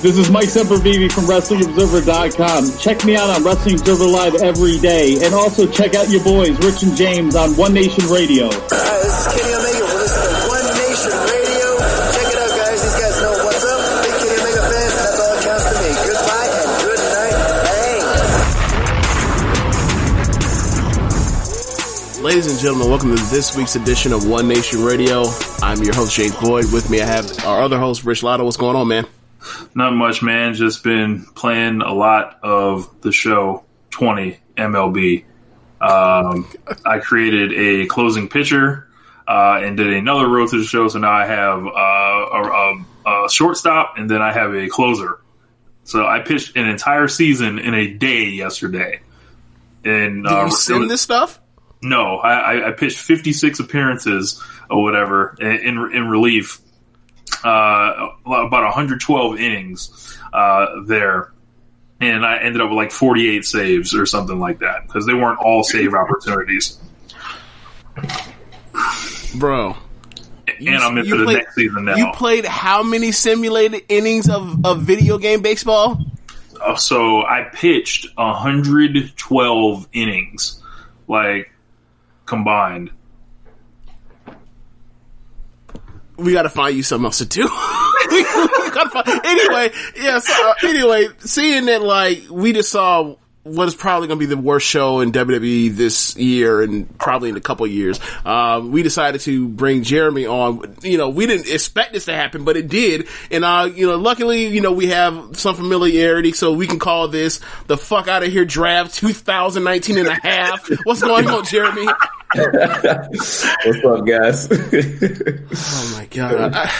This is Mike Sempervive from WrestlingObserver.com. Check me out on Wrestling Observer Live every day. And also check out your boys, Rich and James, on One Nation Radio. Hi, this is Kenny Omega. We're listening to One Nation Radio. Check it out, guys. These guys know what's up. Big Kenny Omega fans. That's all that counts to me. Goodbye and good night. Bang. Ladies and gentlemen, welcome to this week's edition of One Nation Radio. I'm your host, James Boyd. With me, I have our other host, Rich Lotto. What's going on, man? Not much, man. Just been playing a lot of the show 20 MLB. Um, I created a closing pitcher uh, and did another road to the show. So now I have uh, a, a, shortstop and then I have a closer. So I pitched an entire season in a day yesterday. And Did uh, you send this stuff? No, I, I- I pitched 56 appearances or whatever in in, in relief. Uh, about 112 innings uh, there, and I ended up with like 48 saves or something like that because they weren't all save opportunities. Bro. and I'm into you the played- next season now. You played how many simulated innings of, of video game baseball? Uh, so I pitched 112 innings, like combined. We gotta find you something else to do. We gotta find- anyway, yeah, so, uh, anyway, seeing that like, we just saw what is probably going to be the worst show in WWE this year and probably in a couple of years. Um, we decided to bring Jeremy on. You know, we didn't expect this to happen, but it did. And, uh, you know, luckily, you know, we have some familiarity, so we can call this the fuck out of here draft 2019 and a half. What's going on, Jeremy? What's up, guys? oh my god. I-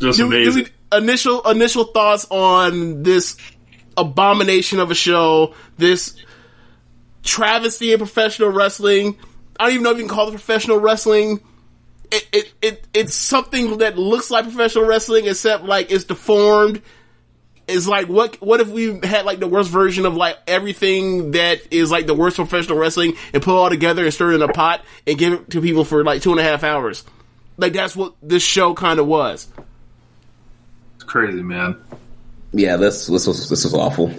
Just do, we- do we, initial initial thoughts on this abomination of a show, this travesty of professional wrestling. I don't even know if you can call it professional wrestling. It, it, it it's something that looks like professional wrestling, except like it's deformed. It's like what what if we had like the worst version of like everything that is like the worst professional wrestling and put it all together and stir it in a pot and give it to people for like two and a half hours. Like that's what this show kind of was. It's crazy, man. Yeah, this this was this was awful.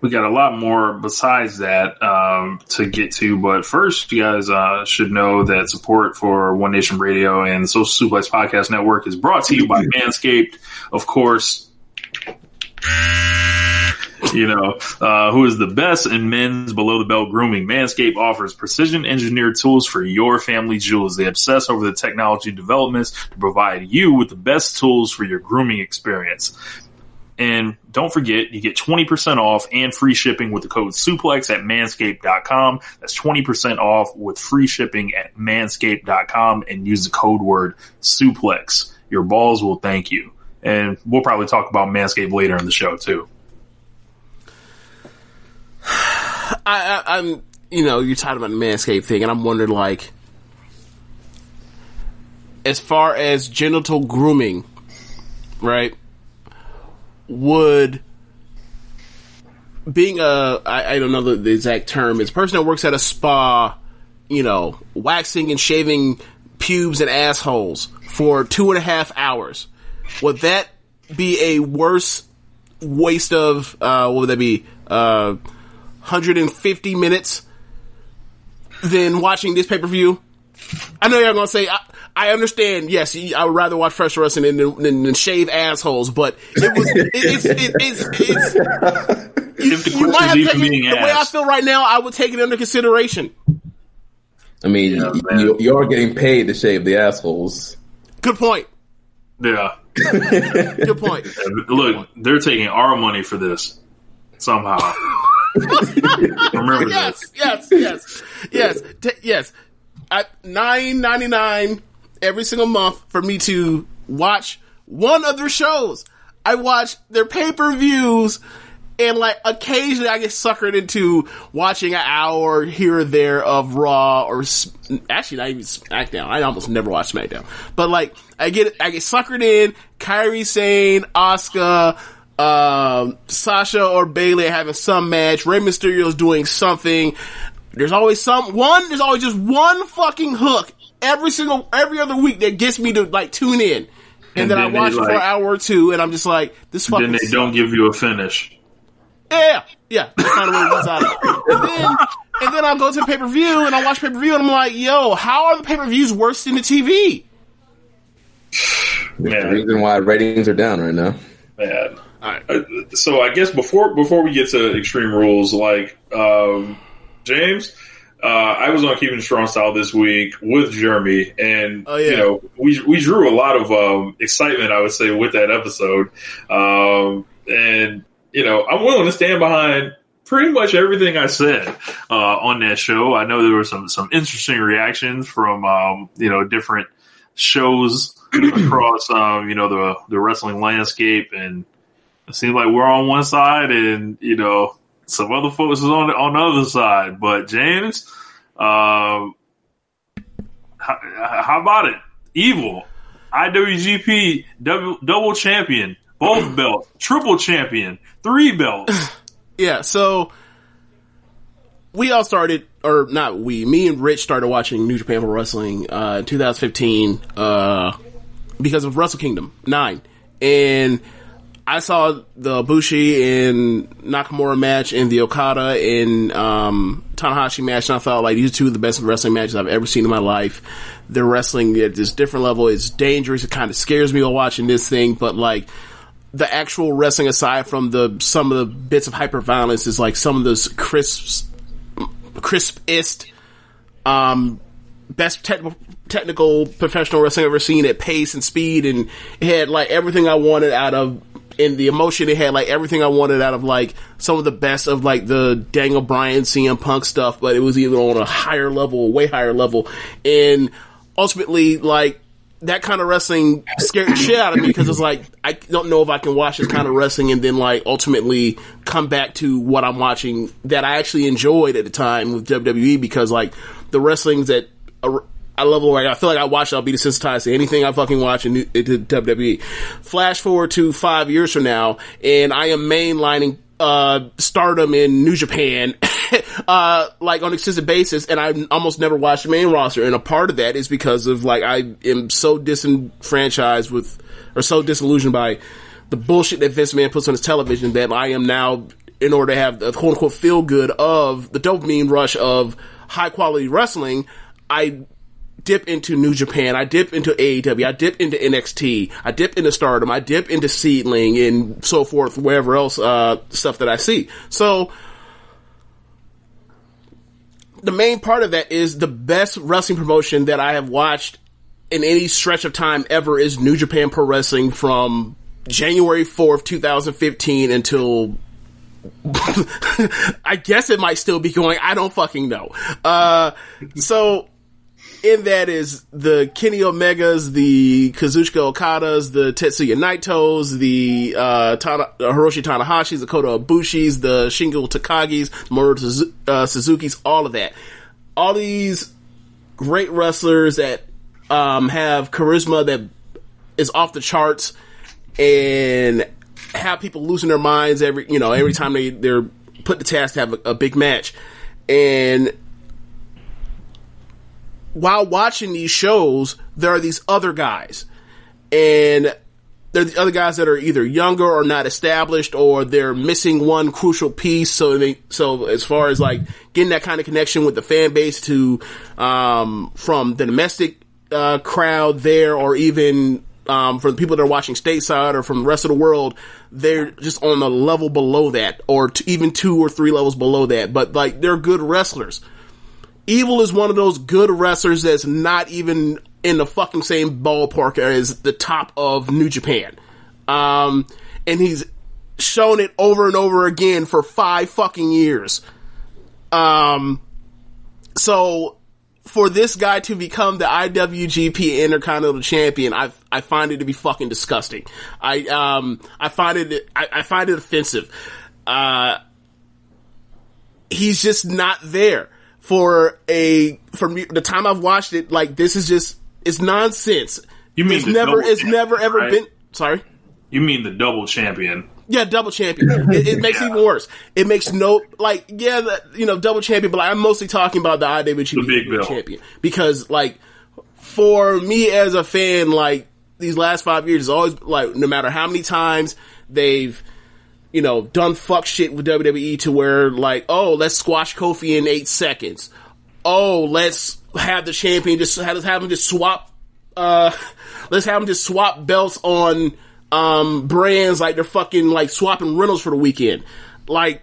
we got a lot more besides that um, to get to. But first, you guys uh, should know that support for One Nation Radio and Social Suplex Podcast Network is brought to you by Manscaped, of course. You know, uh, who is the best in men's below the belt grooming? Manscaped offers precision engineered tools for your family jewels. They obsess over the technology developments to provide you with the best tools for your grooming experience. And don't forget, you get 20% off and free shipping with the code suplex at manscaped.com. That's 20% off with free shipping at manscaped.com and use the code word suplex. Your balls will thank you. And we'll probably talk about Manscaped later in the show too. I, I, I'm, you know, you're talking about the Manscaped thing, and I'm wondering, like, as far as genital grooming, right, would being a I, I don't know the, the exact term is person that works at a spa, you know, waxing and shaving pubes and assholes for two and a half hours. Would that be a worse waste of uh, what would that be? Uh, 150 minutes than watching this pay per view. I know you're gonna say I, I understand. Yes, I would rather watch fresh wrestling than, than, than shave assholes, but it was it, it's it, it's it's. If the You might have taken meaning the way I feel right now. I would take it under consideration. I mean, Yeah, you, you are getting paid to shave the assholes. Good point. Yeah. Good point. Look, they're taking our money for this somehow. Remember yes, yes, yes, yes, T- yes. At nine ninety nine every single month for me to watch one of their shows. I watch their pay per views, and like occasionally I get suckered into watching an hour here or there of Raw or actually not even SmackDown. I almost never watch SmackDown, but like I get I get suckered in. Kairi Sane, Asuka, um, Sasha or Bayley having some match. Rey Mysterio's doing something. There's always some one. There's always just one fucking hook every single every other week that gets me to like tune in, and, And then, I then they, watch it for an hour or two, and I'm just like, this fucking. Then they sucks. don't give you a finish. Yeah, yeah, that's kind of what it was out of. And then, and then I'll go to the pay per view and I watch pay per view and I'm like, yo, how are the pay per views worse than the TV? That's the reason why ratings are down right now. man. Alright. Uh, So I guess before before we get to extreme rules, like um, James, uh, I was on Keeping Strong Style this week with Jeremy, and Oh, yeah. you know we we drew a lot of um, excitement, I would say, with that episode, um, and you know I'm willing to stand behind pretty much everything I said uh, on that show. I know there were some some interesting reactions from um, you know different shows across um, you know the the wrestling landscape, and it seems like we're on one side, and you know some other folks is on the, on the other side. But James, um, how, how about it? Evil, IWGP double, double champion, both belts, triple champion, three belts. Yeah, so we all started, or not we, me and Rich started watching New Japan Pro Wrestling uh, in 2015 uh, because of Wrestle Kingdom 9. And I saw the Bushi and Nakamura match and the Okada and um, Tanahashi match, and I thought like these two of the best wrestling matches I've ever seen in my life. They're wrestling at this different level. It's dangerous. It kind of scares me while watching this thing, but like the actual wrestling aside from the some of the bits of hyper violence is like some of those crisps crispest um best technical technical professional wrestling I've ever seen at pace and speed and it had like everything I wanted out of and the emotion it had like everything I wanted out of like some of the best of like the Daniel Bryan CM Punk stuff but it was even on a higher level way higher level. And ultimately like that kind of wrestling scared the shit out of me because it's like I don't know if I can watch this kind of wrestling and then like ultimately come back to what I'm watching that I actually enjoyed at the time with WWE because like the wrestlings that I love like I feel like I watch I'll be desensitized to anything I fucking watch in, in WWE. Flash forward to five years from now, and I am mainlining uh, Stardom in New Japan, uh, like on an extensive basis, and I almost never watch the main roster. And a part of that is because of like I am so disenfranchised with, or so disillusioned by the bullshit that Vince McMahon puts on his television that I am now, in order to have the quote unquote feel good of the dopamine rush of high quality wrestling, I dip into New Japan, I dip into AEW, I dip into NXT, I dip into Stardom, I dip into Seedling and so forth, wherever else, uh, stuff that I see. So, the main part of that is the best wrestling promotion that I have watched in any stretch of time ever is New Japan Pro Wrestling from January 4th, 2015 until I guess it might still be going. I don't fucking know. Uh, so in that is the Kenny Omegas, the Kazuchika Okadas, the Tetsuya Naitos, the uh, Tana, uh, Hiroshi Tanahashis, the Kota Ibushis, the Shingo Takagis, Suzu- uh, Suzuki's, all of that. All these great wrestlers that um, have charisma that is off the charts and have people losing their minds every you know every time they they're put the task to have a, a big match, and while watching these shows, there are these other guys, and they're the other guys that are either younger or not established, or they're missing one crucial piece. So they, so as far as like getting that kind of connection with the fan base to, um, from the domestic, uh, crowd there, or even, um, the people that are watching stateside or from the rest of the world, they're just on a level below that, or t- even two or three levels below that. But like, they're good wrestlers. Evil is one of those good wrestlers that's not even in the fucking same ballpark as the top of New Japan. Um, and he's shown it over and over again for five fucking years. Um, so for this guy to become the IWGP Intercontinental Champion, I I find it to be fucking disgusting. I um I find it I, I find it offensive. Uh, he's just not there for a for me. The time I've watched it, like this is just it's nonsense. You mean it's never it's never ever right? been. Sorry. You mean the double champion? Yeah, double champion. It, it makes it even worse. It makes no like yeah, the, you know, double champion. But like, I'm mostly talking about the IWGP The big bill. champion because like for me as a fan, like these last five years, it's always like no matter how many times they've you know done fuck shit with WWE to where like oh let's squash Kofi in eight seconds. Oh let's have the champion just have, have him just swap uh, let's have them just swap belts on um, brands like they're fucking like swapping rentals for the weekend. Like,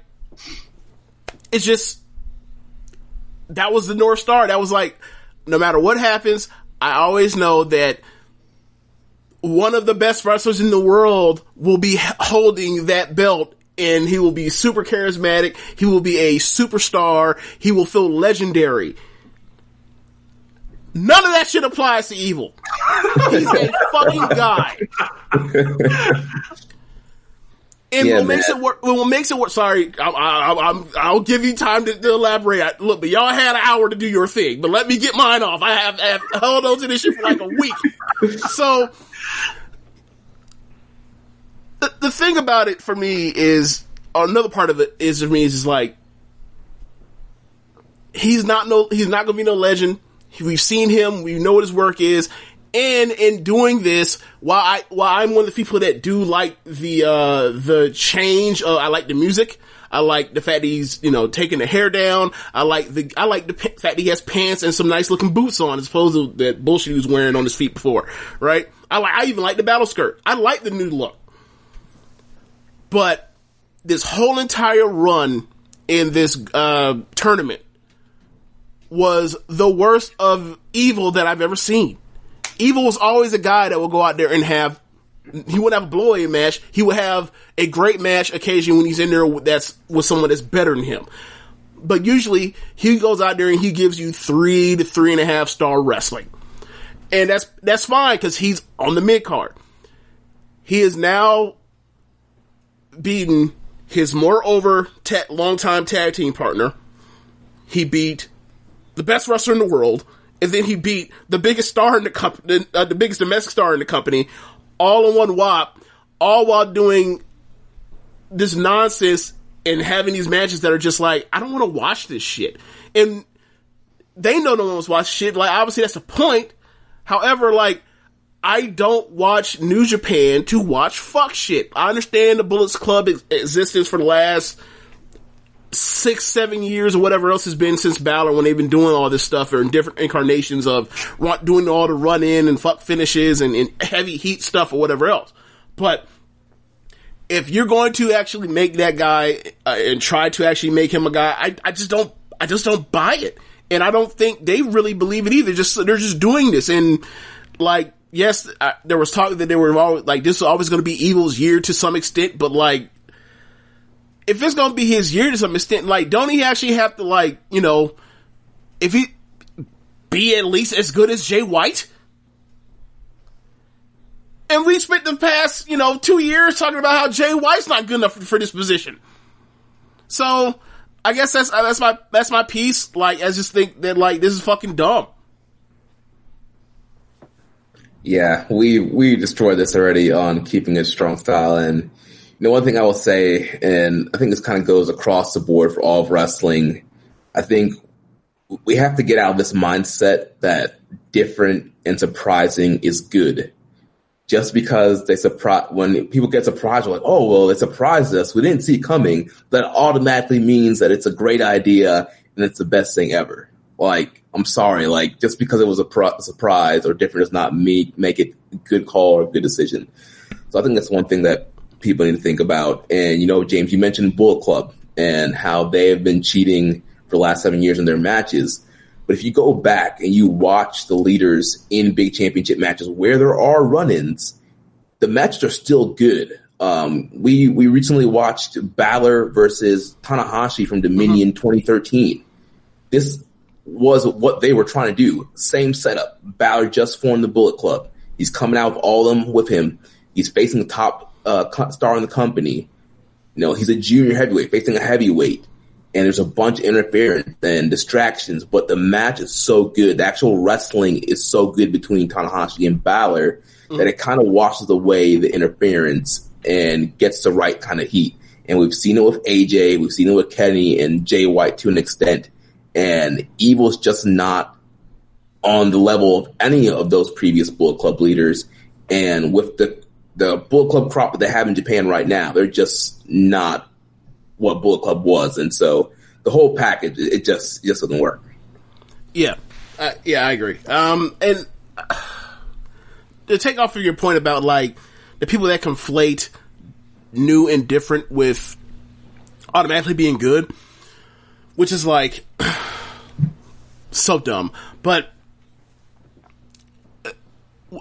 it's just that was the North Star. That was like, no matter what happens, I always know that one of the best wrestlers in the world will be holding that belt and he will be super charismatic. He will be a superstar. He will feel legendary. None of that shit applies to evil. He's a fucking guy. And Yeah, what makes man. it work? What makes it work? Sorry, I, I, I'm, I'll give you time to, to elaborate. I- Look, but y'all had an hour to do your thing, but let me get mine off. I have, I have held on to this shit for like a week. So, the, the thing about it for me is, another part of it is for me is, is like, he's not no, he's not gonna be no legend. We've seen him. We know what his work is. And in doing this, while I, while I'm one of the people that do like the, uh, the change, I like the music. I like the fact that he's, you know, taking the hair down. I like the, I like the fact that he has pants and some nice looking boots on as opposed to that bullshit he was wearing on his feet before, right? I like, I even like the battle skirt. I like the new look. But this whole entire run in this, uh, tournament was the worst of evil that I've ever seen. Evil was always a guy that would go out there and have he wouldn't have a blow away match. He would have a great match occasion when he's in there with- that's with someone that's better than him. But usually he goes out there and he gives you three to three and a half star wrestling. And that's that's fine because he's on the mid card. He is now beaten his moreover ta- longtime tag team partner. He beat the best wrestler in the world, and then he beat the biggest star in the company, uh, the biggest domestic star in the company, all in one whop, all while doing this nonsense and having these matches that are just like, I don't want to watch this shit. And they know no one wants to watch shit. Like, obviously that's the point. However, like, I don't watch New Japan to watch fuck shit. I understand the Bullets Club ex- existence for the last six, seven years or whatever else has been since Balor when they've been doing all this stuff or in different incarnations of doing all the run in and fuck finishes and, and heavy heat stuff or whatever else. But if you're going to actually make that guy uh, and try to actually make him a guy, I, I just don't, I just don't buy it. And I don't think they really believe it either. Just, they're just doing this. And like, yes, I, there was talk that they were always, like, this was always going to be Evil's year to some extent, but like, if it's gonna be his year to some extent, like, don't he actually have to, like, you know, if he be at least as good as Jay White? And we spent the past, you know, two years talking about how Jay White's not good enough for, this position. So, I guess that's uh, that's my that's my piece. Like, I just think that like this is fucking dumb. Yeah, we we destroyed this already on keeping a strong style. And know, one thing I will say, and I think this kind of goes across the board for all of wrestling. I think we have to get out of this mindset that different and surprising is good. Just because they surprise when people get surprised, like, oh well, it surprised us. We didn't see it coming. That automatically means that it's a great idea and it's the best thing ever. Like, I'm sorry, like just because it was a surprise or different does not me make it a good call or a good decision. So I think that's one thing that people need to think about. And you know, James, you mentioned Bullet Club and how they have been cheating for the last seven years in their matches. But if you go back and you watch the leaders in big championship matches where there are run-ins, the matches are still good. Um, we we recently watched Balor versus Tanahashi from Dominion 2013. This was what they were trying to do. Same setup. Balor just formed the Bullet Club. He's coming out with all of them with him. He's facing the top uh, star in the company. You know, he's a junior heavyweight facing a heavyweight and there's a bunch of interference and distractions, but the match is so good. The actual wrestling is so good between Tanahashi and Balor mm-hmm. that it kind of washes away the interference and gets the right kind of heat. And we've seen it with AJ, we've seen it with Kenny and Jay White to an extent. And Evil's just not on the level of any of those previous Bullet Club leaders. And with the the Bullet Club crop that they have in Japan right now, they're just not what Bullet Club was, and so the whole package it just it just doesn't work. Yeah, uh, yeah, I agree. Um, and to take off of your point about like the people that conflate new and different with automatically being good, which is like so dumb. But uh,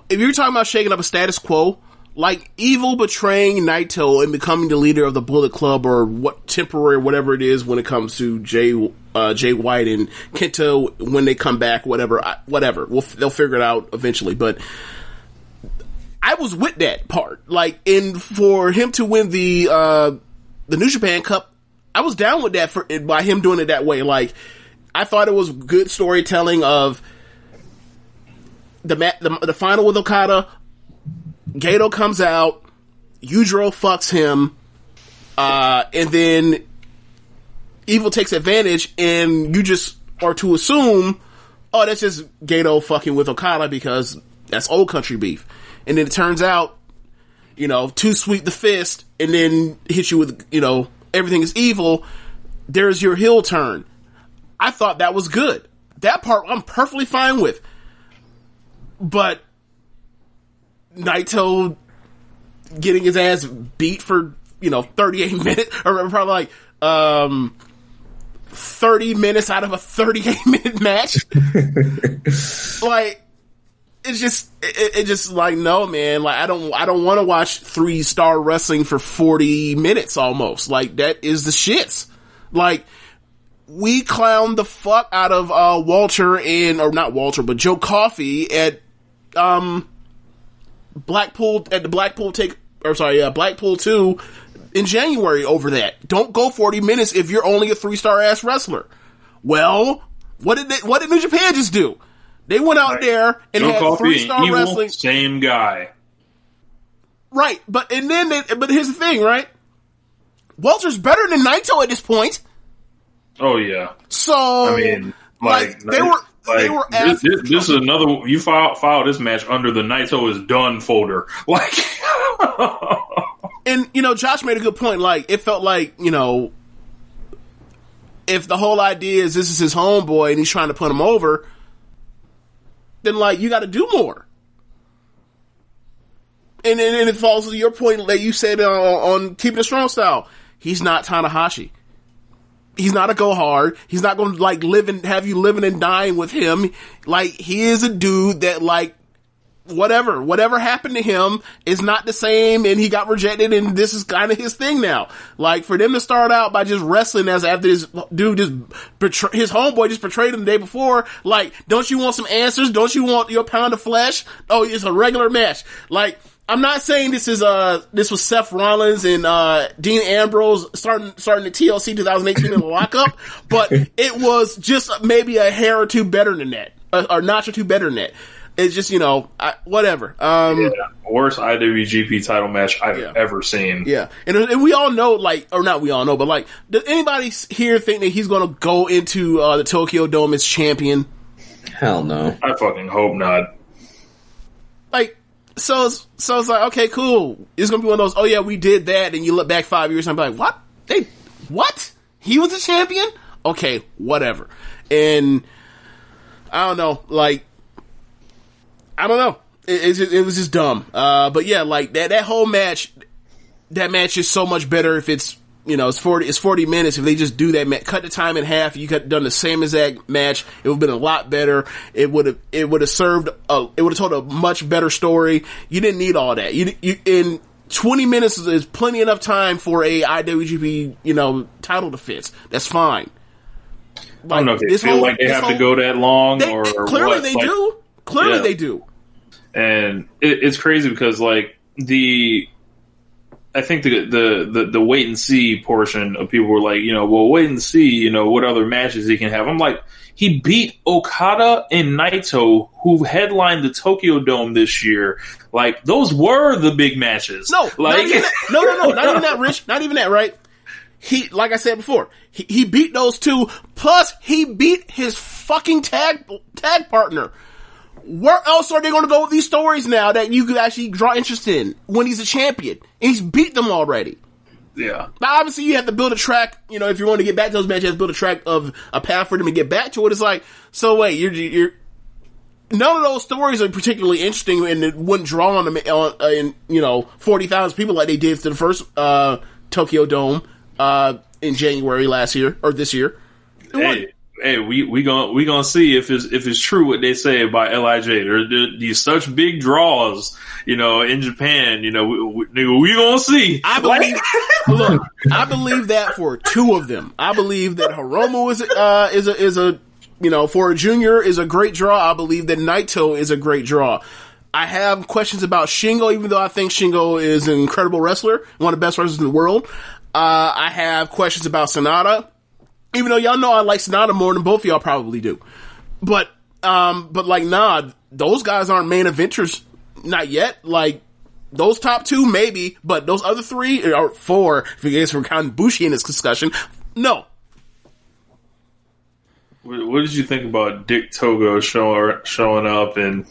if you're talking about shaking up a status quo, like evil betraying Naito and becoming the leader of the Bullet Club or what temporary whatever it is when it comes to Jay uh, Jay White and Kenta when they come back whatever whatever. We'll, they'll figure it out eventually but I was with that part. Like and for him to win the uh, the New Japan Cup I was down with that for by him doing it that way. Like I thought it was good storytelling of the, the the final with Okada Gedo comes out, Yujiro fucks him, uh, and then Evil takes advantage, and you just are to assume, oh, that's just Gedo fucking with Okada because that's old country beef. And then it turns out, you know, too sweet the fist, and then hit you with, you know, everything is evil. There's your heel turn. I thought that was good. That part I'm perfectly fine with. But Naito getting his ass beat for, you know, 38 minutes, or probably like, um, 30 minutes out of a 38 minute match. like, it's just, it, it, just like, no, man, like, I don't, I don't want to watch three star wrestling for 40 minutes almost. Like, that is the shits. Like, we clowned the fuck out of, uh, Walter and, or not Walter, but Joe Coffey at, um, Blackpool at the Blackpool take or sorry, uh, Blackpool two in January over that. Don't go 40 minutes if you're only a three star ass wrestler. Well, what did they, what did New Japan just do? They went out right. there and Joe had three star wrestling. Same guy. Right, but and then they, but here's the thing, right? Walter's better than Naito at this point. Oh yeah. So I mean, like, like they were like, they were this, this, this, is another you file file this match under the Naito is done folder. Like, and you know, Josh made a good point. Like, it felt like you know, if the whole idea is this is his homeboy and he's trying to put him over, then like you got to do more. And, and, and it falls to your point that you said uh, on, on keeping a strong style. He's not Tanahashi he's not a go hard. He's not going to like live and have you living and dying with him. Like he is a dude that like whatever, whatever happened to him is not the same and he got rejected and this is kind of his thing now. Like for them to start out by just wrestling as after this dude just betray, his homeboy just betrayed him the day before. Like, don't you want some answers? Don't you want your pound of flesh? Oh, it's a regular match. Like, I'm not saying this is uh this was Seth Rollins and uh Dean Ambrose starting starting the TLC 2018 in the lockup, but it was just maybe a hair or two better than that, a, or notch or two better than that. It's just you know I, whatever. Um, Yeah, worst IWGP title match I've Yeah. ever seen. Yeah, and, and we all know, like, or not we all know, but like, does anybody here think that he's going to go into uh, the Tokyo Dome as champion? Hell no. I fucking hope not. Like, so, so it's like, okay, cool. It's to be one of those, oh yeah, we did that, and you look back five years and I'm like, what? They, what? He was a champion? Okay, whatever. And I don't know, like, I don't know. It, it was just dumb. Uh, but yeah, like that, that whole match, that match is so much better if it's you know it's forty it's forty minutes. If they just do that, cut the time in half, you could have done the same exact match. It would have been a lot better. It would have it would have served. A, it would have told a much better story. You didn't need all that. You you in. 20 minutes is- plenty enough time for a IWGP, you know, title defense. That's fine. I don't know if they this feel whole- like they have to go that long They, or, or clearly what. they Like, do. Clearly Yeah. they do. and it, it's crazy because like the I think the, the the the wait and see portion of people were like, you know, well, wait and see, you know, what other matches he can have. I'm like, he beat Okada and Naito, who headlined the Tokyo Dome this year. Like, those were the big matches. No, like, even no, no, no, not even that, Rich. Not even that, right? He, like I said before, he, he beat those two. Plus, he beat his fucking tag tag partner. Where else are they going to go with these stories now that you could actually draw interest in when he's a champion and he's beat them already? yeah. Now, obviously, you have to build a track. You know, if you want to get back to those matches, you have to build a track of a path for them to get back to it. It's like, so wait, you're you're none of those stories are particularly interesting, and it wouldn't draw on them on uh, in you know forty thousand people like they did to the first uh, Tokyo Dome uh, in January last year or this year. It. Hey, hey, we we gonna we gonna see if it's if it's true what they say about Lij. There, there these such big draws, you know, in Japan. You know, we, we, we gonna see. I believe. look, I believe that for two of them. I believe that Hiromu is uh, is a is a you know for a junior is a great draw. I believe that Naito is a great draw. I have questions about Shingo, even though I think Shingo is an incredible wrestler, one of the best wrestlers in the world. Uh, I have questions about Sanada, even though y'all know I like Sanada more than both of y'all probably do. But um, but like nah, those guys aren't main eventers, not yet. Like those top two, maybe, but those other three or four, if you guys were counting Bushi in this discussion, no. What, what did you think about Dick Togo showing showing up and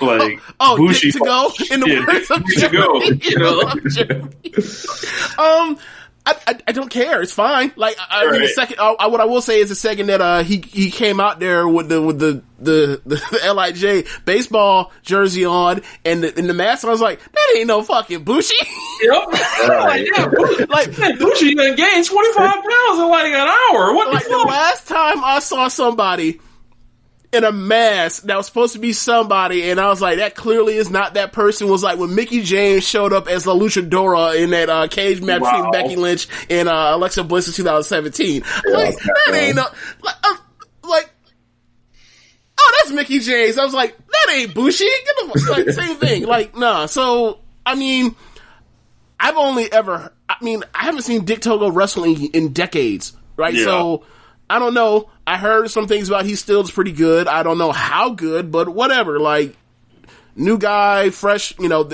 like Oh, Bushi Dick to go in the Yeah, words of Dick you know? um, I, I, I don't care. It's fine. Like I, mean, the second, I, I- what I will say is the second that uh he he came out there with the with the the the, Lij baseball jersey on and the, and the mask, I was like, that ain't no fucking Bushi. Yep. like, yeah, Bushi, like Bushi done gained twenty five pounds in like an hour. What like the the last time I saw somebody in a mask that was supposed to be somebody, and I was like, that clearly is not that person. Was like when Mickie James showed up as La Luchadora in that uh, cage match between Becky Lynch and uh, Alexa Bliss in 2017. like that ain't no like, I'm, like. Oh, that's Mickie James. I was like, that ain't Bushi. Get the fuck- like same thing. Like, nah. So, I mean, I've only ever, I mean, I haven't seen Dick Togo wrestling in decades, right? Yeah. So, I don't know. I heard some things about he still is pretty good. I don't know how good, but whatever. Like, new guy, fresh, you know,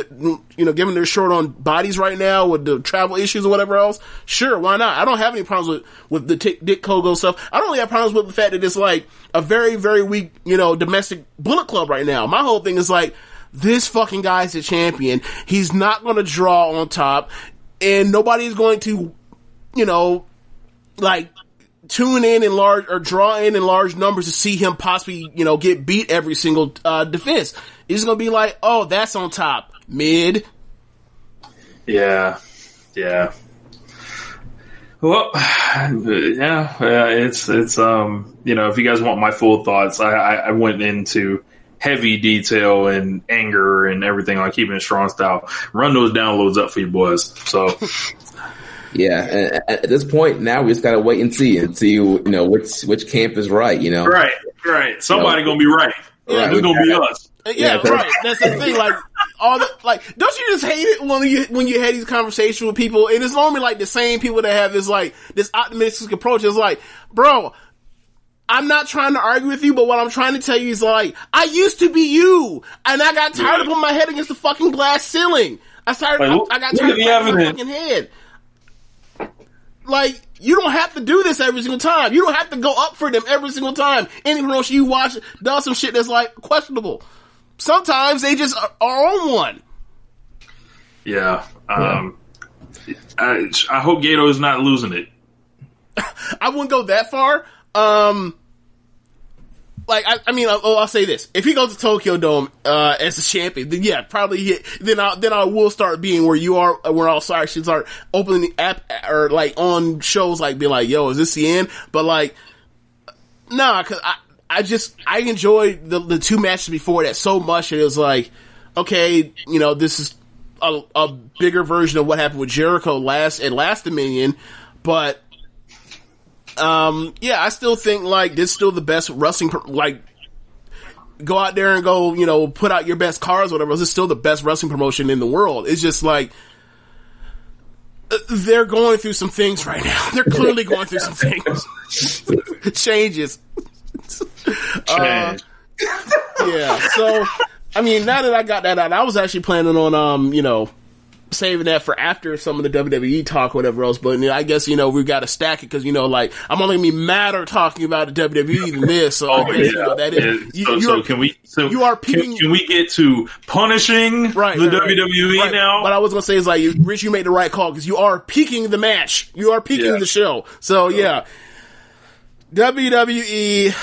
you know, given they're short on bodies right now with the travel issues or whatever else. Sure, why not? I don't have any problems with, with the Tick- Dick Togo stuff. I don't really have problems with the fact that it's like a very, very weak, you know, domestic bullet club right now. My whole thing is like, this fucking guy's the champion. He's not going to draw on top and nobody's going to, you know, like tune in in large or draw in in large numbers to see him possibly, you know, get beat every single uh, defense. It's gonna be like, oh, that's on top, mid. Yeah, yeah. Well, yeah, yeah, it's it's um, you know, if you guys want my full thoughts, I I, I went into heavy detail and anger and everything on keeping it strong style. Run those downloads up for you boys. So Yeah, and at this point now we just gotta wait and see and see you know which which camp is right. You know, right, right, somebody No. gonna be right. Right. It's gonna be us. Uh, Yeah, Yeah, right. That's the thing. Like all the like, don't you just hate it when you when you have these conversations with people? And it's normally like the same people that have this like this optimistic approach. It's like, bro, I'm not trying to argue with you, but what I'm trying to tell you is like, I used to be you, and I got tired of putting my head against the fucking glass ceiling. I started, Like, look- I got tired of the my evidence. fucking head. Like, you don't have to do this every single time. You don't have to go up for them every single time. Any promotion you watch does some shit that's like questionable. Sometimes they just are, on one. Yeah. Um, I, I hope Gedo is not losing it. I wouldn't go that far. Um, like I, I mean, I'll, I'll say this: if he goes to Tokyo Dome uh, as a champion, then yeah, probably he, then I then I will start being where you are, where I'll start actually start opening the app or like on shows like be like, "Yo, is this the end?" But like, nah, because I I just I enjoyed the the two matches before that so much. It was like, okay, you know, this is a, a bigger version of what happened with Jericho last at Last Dominion, but um, yeah, I still think like this is still the best wrestling. pro- Like, go out there and go, you know, put out your best cards, whatever. This is still the best wrestling promotion in the world. It's just like uh, they're going through some things right now. They're clearly going through some things, changes. Uh, yeah. So, I mean, now that I got that out, I was actually planning on, um, you know, saving that for after some of the WWE talk, or whatever else. But you know, I guess you know we've got to stack it because you know, like I'm only gonna be madder talking about the WWE than this. So I guess you know that is. Oh, Yeah. You, so, are, can we? So you are can, can we get to punishing right, the right. WWE Right. now? What I was gonna say is like, you- Rich, you made the right call because you are peaking the match. You are peaking Yeah. the show. So yeah. WWE,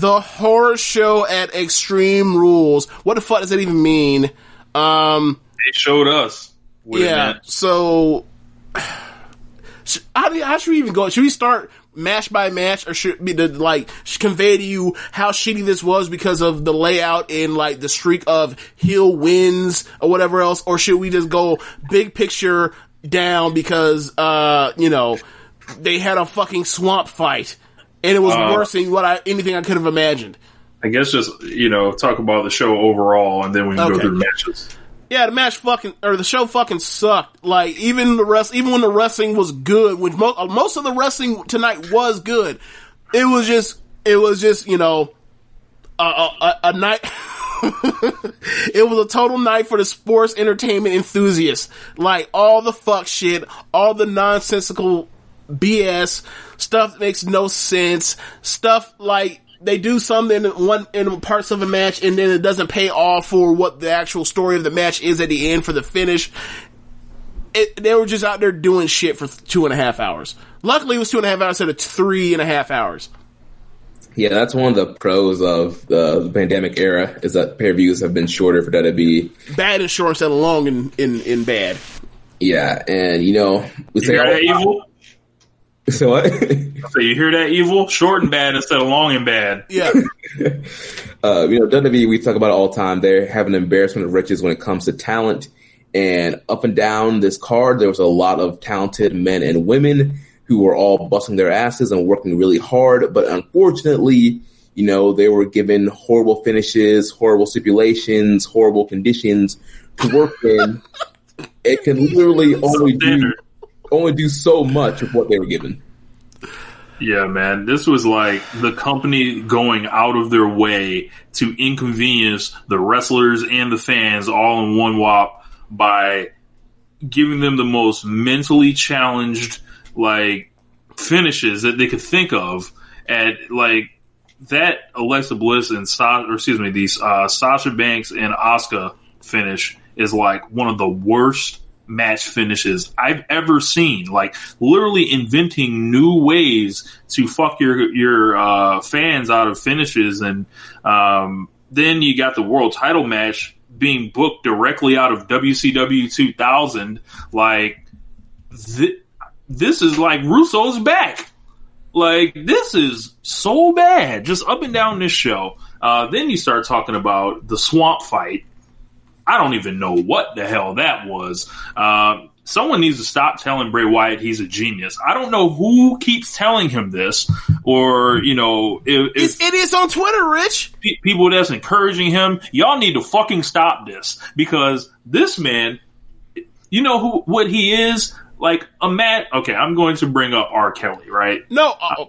the horror show at Extreme Rules. What the fuck does that even mean? Um, they showed us. Yeah. So, how, do, how should we even go? Should we start match by match, or should we the, like convey to you how shitty this was because of the layout and like the streak of heel wins or whatever else, or should we just go big picture down because uh you know they had a fucking swamp fight and it was Uh, worse than what I anything I could have imagined. I guess just you know talk about the show overall, and then we can go through the matches. Yeah, the match fucking or the show fucking sucked. Like even the rest, even when the wrestling was good, which mo- uh, most of the wrestling tonight was good, it was just it was just you know a a, a, a night. it was a total night for the sports entertainment enthusiasts. Like all the fuck shit, all the nonsensical BS stuff makes no sense. Stuff like they do something in one in parts of a match and then it doesn't pay off for what the actual story of the match is at the end for the finish. It, they were just out there doing shit for two and a half hours. Luckily, it was two and a half hours instead of three and a half hours. Yeah, that's one of the pros of the pandemic era is that pay views have been shorter for WWE. Bad insurance instead of long in, in, in bad. Yeah, and you know we say hear all that evil? So what? So you hear that evil? Short and bad instead of long and bad. Yeah. uh, you know, WWE, we talk about it all the time. They have an embarrassment of riches when it comes to talent. And up and down this card, there was a lot of talented men and women who were all busting their asses and working really hard. But unfortunately, you know, they were given horrible finishes, horrible stipulations, horrible conditions to work in. it can literally only do, Standard. Only do so much of what they were given. Yeah, man. This was like the company going out of their way to inconvenience the wrestlers and the fans all in one wop by giving them the most mentally challenged like finishes that they could think of at like that Alexa Bliss and Sa- or excuse me, these uh, Sasha Banks and Asuka finish is like one of the worst match finishes I've ever seen. Like literally inventing new ways to fuck your your uh, fans out of finishes, and um, then you got the world title match being booked directly out of WCW 2000. Like th- this is like Russo's back. Like this is so bad, just up and down this show. Uh, then you start talking about the swamp fight. I don't even know what the hell that was. Um, someone needs to stop telling Bray Wyatt he's a genius. I don't know who keeps telling him this, or you know, if, if It's idiots on Twitter, Rich. people that's encouraging him, y'all need to fucking stop this because this man, you know who what he is like a man. Okay, I'm going to bring up R. Kelly, right? No. Uh,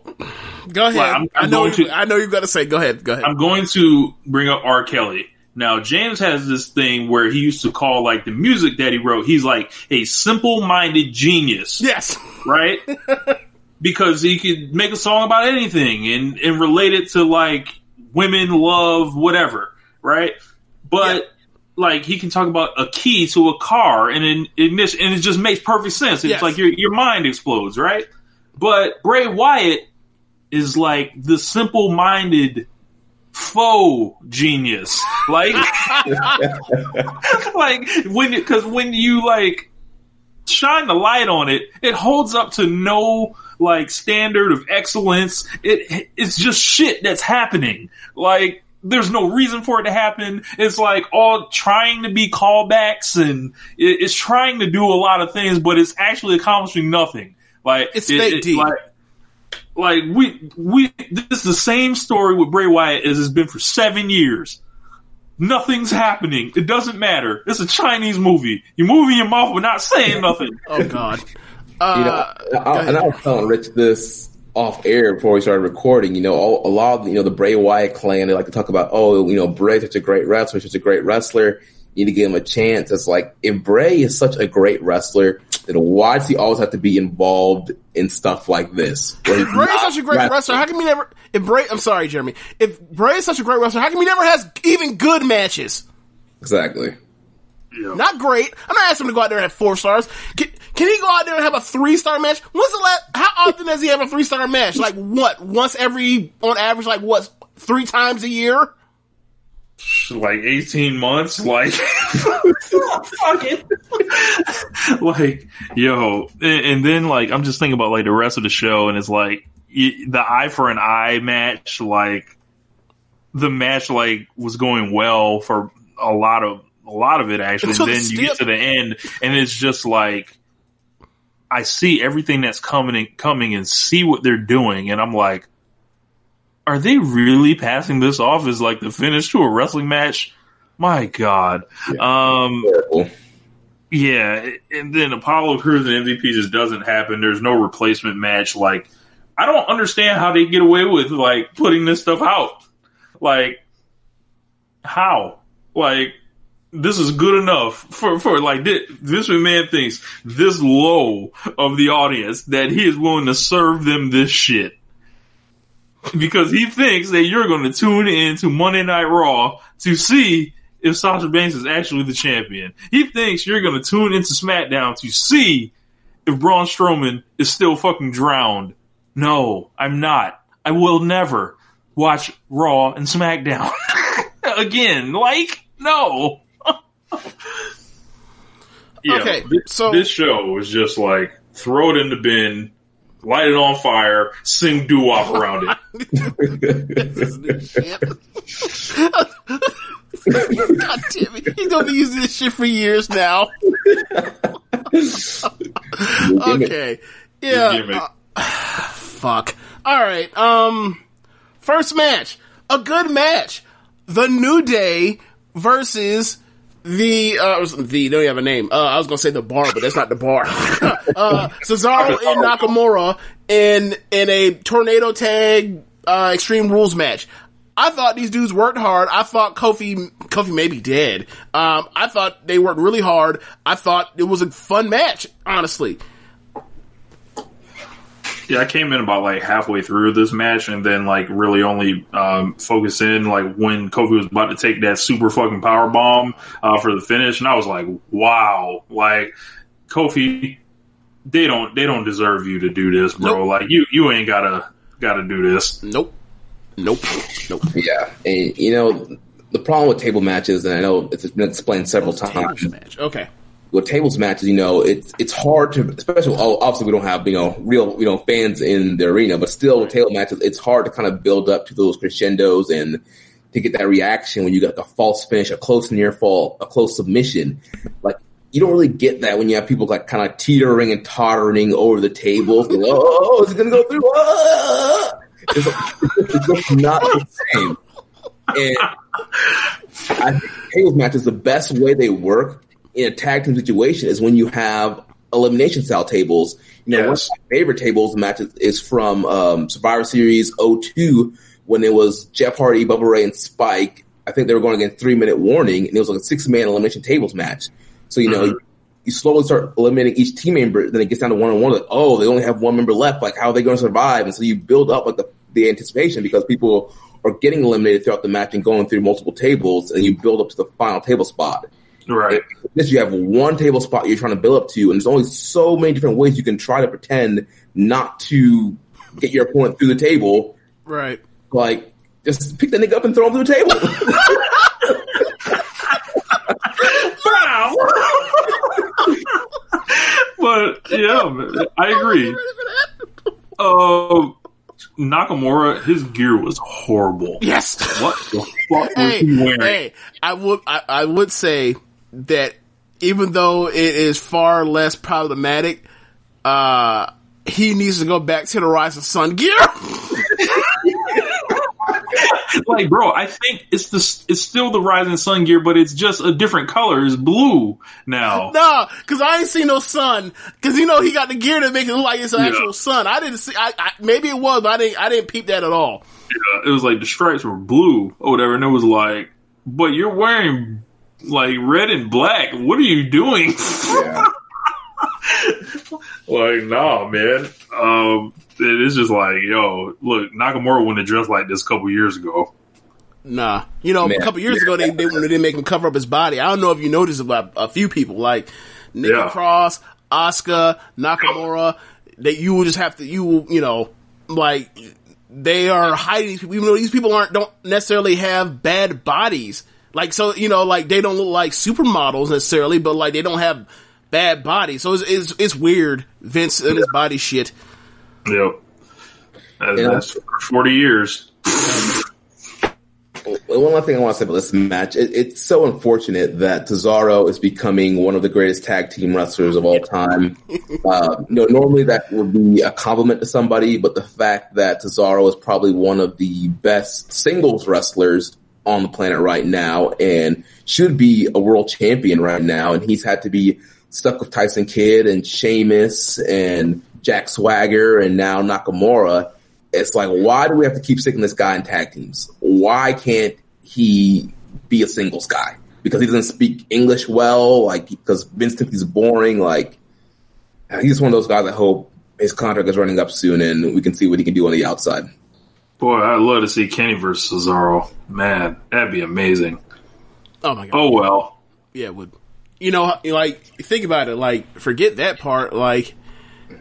Go ahead. Well, I'm- I I'm know. You, to- I know you're gonna say. Go ahead. Go ahead. I'm going to bring up R. Kelly. Now, James has this thing where he used to call like the music that he wrote, he's like a simple minded genius. yes. right? because he could make a song about anything and, and relate it to like women, love, whatever, right? But like he can talk about a key to a car and an ignition, and it just makes perfect sense. It's Yes. like your your mind explodes, right? But Bray Wyatt is like the simple minded faux genius, like like when because when you like shine the light on it, it holds up to no like standard of excellence. It it's just shit that's happening. Like there's no reason for it to happen. It's like all trying to be callbacks and it, it's trying to do a lot of things, but it's actually accomplishing nothing. Like It's it- fake it- deep. Like, like we we this is the same story with Bray Wyatt as it's been for seven years. Nothing's happening. It doesn't matter. It's a Chinese movie. You're moving your mouth but not saying nothing. Oh God. you Uh, know, I, and I was telling Rich this off air before we started recording. You know, all, a lot of you know the Bray Wyatt clan. They like to talk about, oh, you know, Bray's such a great wrestler, such a great wrestler. You need to give him a chance. It's like if Bray is such a great wrestler, then why does he always have to be involved in stuff like this? where Bray is such a great wrestling? wrestler. How come he never? If Bray, I'm sorry, Jeremy. If Bray is such a great wrestler, how come he never has even good matches? Exactly. Not great. I'm not asking him to go out there and have four stars. Can, can he go out there and have a three star match? When's the last? How often does he have a three star match? Like what? Once every, on average, like what? Three times a year? Like 18 months? Like fucking like yo. And, and then like i'm just thinking about like the rest of the show and it's like y- the eye for an eye match like the match like was going well for a lot of a lot of it actually. Until and the then you steel- get to the end and it's just like i see everything that's coming and coming and see what they're doing and i'm like are they really passing this off as like the finish to a wrestling match? My God. Um, Terrible. yeah. And then Apollo Crews and MVP just doesn't happen. There's no replacement match. Like, I don't understand how they get away with like putting this stuff out. Like, how? Like, this is good enough for, for like this, this man thinks this low of the audience that he is willing to serve them this shit because he thinks that you're going to tune in to Monday Night Raw to see if Sasha Banks is actually the champion. He thinks you're going to tune into SmackDown to see if Braun Strowman is still fucking drowned. No, I'm not. I will never watch Raw and SmackDown again. Like, no. yeah, Okay, this, so- this show was just like throw it in the bin, light it on fire, sing doo wop around it. God damn it. He's gonna be using this shit for years now. okay. Yeah. Uh, fuck. Alright, um first match. A good match. The New Day versus the uh the don't you have a name. Uh I was gonna say the bar, but that's not the bar. uh Cesaro and Nakamura in in a tornado tag uh extreme rules match. I thought these dudes worked hard. I thought Kofi Kofi may be dead. Um I thought they worked really hard. I thought it was a fun match, honestly. Yeah, I came in about like halfway through this match and then like really only um, focused in like when Kofi was about to take that super fucking power bomb uh, for the finish, and I was like, wow, like Kofi, they don't they don't deserve you to do this, bro. Nope. Like you you ain't gotta gotta do this. Nope. Nope. Nope. Yeah, and you know the problem with table matches, and I know it's been explained several times. Tables match. Okay. With tables matches, you know, it's it's hard to, especially oh, obviously we don't have you know real you know fans in the arena, but still with table matches, it's hard to kind of build up to those crescendos and to get that reaction when you got a false finish, a close near fall, a close submission. Like you don't really get that when you have people like kind of teetering and tottering over the table. Like, oh, is it gonna go through? Ah! It's, it's just not the same. And I think tables matches the best way they work in a tag team situation is when you have elimination style tables. You know, one of my favorite tables matches is from um, Survivor Series 02 when it was Jeff Hardy, Bubba Ray, and Spike. I think they were going against three minute warning, and it was like a six man elimination tables match. So you know, Mhm. you slowly start eliminating each team member. Then it gets down to one on one. Like, oh, they only have one member left. Like, how are they going to survive? And so you build up like the, the anticipation because people are getting eliminated throughout the match and going through multiple tables, and you build up to the final table spot. Right. This you have one table spot you're trying to build up to, and there's only so many different ways you can try to pretend not to get your opponent through the table. Right. Like, just pick the nigga up and throw him through the table. but yeah, I agree. Uh, Nakamura, his gear was horrible. Yes. What the fuck was he wearing? hey, I would I, I would say that even though it is far less problematic, uh, he needs to go back to the Rise of Sun gear. like, bro, I think it's the it's still the Rising Sun gear, but it's just a different color. It's blue now. no, because I ain't seen no sun. Because you know he got the gear to make it look like it's an Yeah. actual sun. I didn't see. I, I maybe it was, but I didn't. I didn't peep that at all. Yeah, it was like the stripes were blue or whatever, and it was like, but you're wearing like red and black. What are you doing? yeah. like, nah, man. Um, it is just like, yo, look, Nakamura wouldn't have dressed like this a couple years ago. Nah, you know, Man. a couple years ago they they, they didn't make him cover up his body. I don't know if you noticed about a few people like Nikki Yeah. Cross, Asuka, Nakamura. That you will just have to you will you know like they are hiding these people, even though these people aren't don't necessarily have bad bodies. Like so, you know, like they don't look like supermodels necessarily, but like they don't have bad bodies. So it's it's, it's weird, Vince and his body shit. Yep. And Yeah. That's for 40 years. One last thing I want to say about this match. It, it's so unfortunate that Cesaro is becoming one of the greatest tag team wrestlers of all time. uh, you know, normally that would be a compliment to somebody, but the fact that Cesaro is probably one of the best singles wrestlers on the planet right now and should be a world champion right now, and he's had to be stuck with Tyson Kidd and Sheamus and Jack Swagger and now Nakamura it's like, why do we have to keep sticking this guy in tag teams? Why can't he be a singles guy? Because he doesn't speak English well, like because Vince he's boring. Like he's one of those guys. I hope his contract is running up soon, and we can see what he can do on the outside. Boy, I'd love to see Kenny versus Cesaro. Man, that'd be amazing. Oh my god. Oh, well. Yeah, it would. You know, like think about it. Like, forget that part. Like,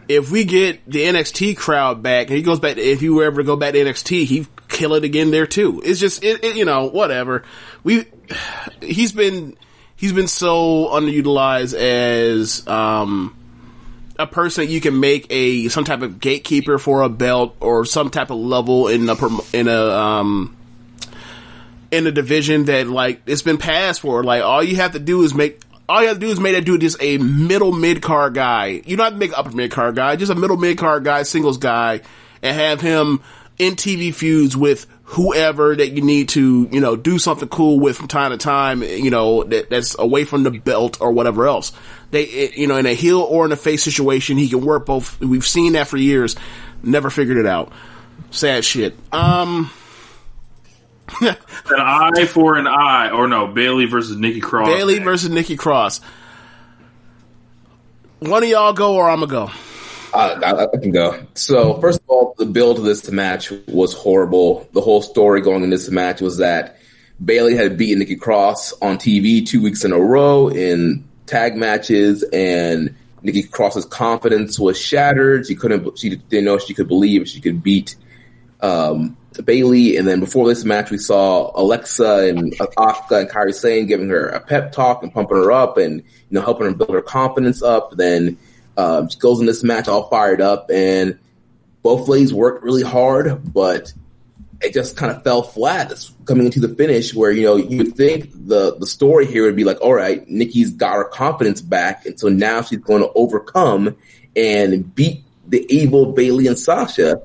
if we get the NXT crowd back, and he goes back, to, if you were ever to go back to NXT, he'd kill it again there too. It's just, it, it, you know, whatever. We, he's been, he's been so underutilized as um, a person you can make a some type of gatekeeper for a belt or some type of level in a in a um, in a division that like it's been passed for. Like all you have to do is make all you have to do is make that dude just a middle mid card guy. You don't have to make upper mid card guy, just a middle mid card guy, singles guy, and have him in TV feuds with whoever that you need to, you know, do something cool with from time to time, you know, that, that's away from the belt or whatever else. They, it- you know, in a heel or in a face situation, he can work both. We've seen that for years. Never figured it out. Sad shit. Um, An eye for an eye. Or no, Bayley versus Nikki Cross. Bayley versus Nikki Cross. One of y'all go or I'm gonna go. Uh, I, I can go. So first of all, the build to this match was horrible. The whole story going in this match was that Bayley had beaten Nikki Cross on TV two weeks in a row in tag matches, and Nikki Cross's confidence was shattered. She couldn't. She didn't know she could believe she could beat um, Bayley. And then before this match, we saw Alexa and Asuka and Kairi Sane giving her a pep talk and pumping her up and you know helping her build her confidence up. Then um, she goes in this match all fired up, and both ladies worked really hard, but it just kind of fell flat coming into the finish. Where you know you would think the the story here would be like, all right, Nikki's got her confidence back, and so now she's going to overcome and beat the evil Bayley and Sasha.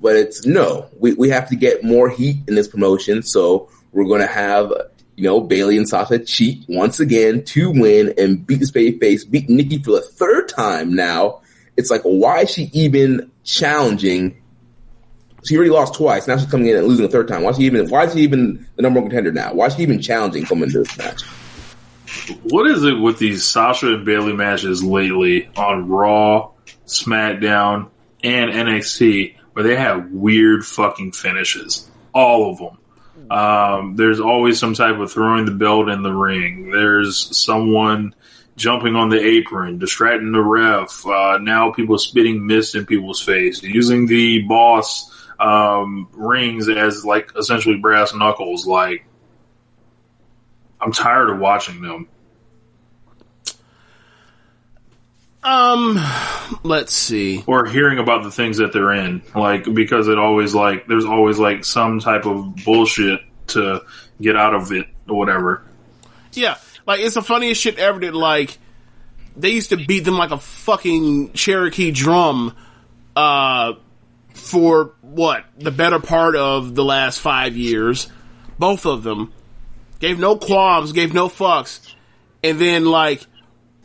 But it's no, we, we have to get more heat in this promotion. So we're going to have you know, Bayley and Sasha cheat once again to win and beat the baby face, beat Nikki for the third time now. It's like, why is she even challenging? She already lost twice. Now she's coming in and losing a third time. Why is she even? Why is she even the number one contender now? Why is she even challenging coming into this match? What is it with these Sasha and Bayley matches lately on Raw, SmackDown, and NXT where they have weird fucking finishes? All of them. Um, there's always some type of throwing the belt in the ring. There's someone jumping on the apron, distracting the ref. Uh, now people spitting mist in people's face, using the boss um, rings as like essentially brass knuckles. Like, I'm tired of watching them. Um, let's see. Or hearing about the things that they're in, like because it always like there's always like some type of bullshit to get out of it or whatever. Yeah, like it's the funniest shit ever. That like they used to beat them like a fucking Cherokee drum, uh, for what the better part of the last five years. Both of them gave no qualms, gave no fucks, and then like,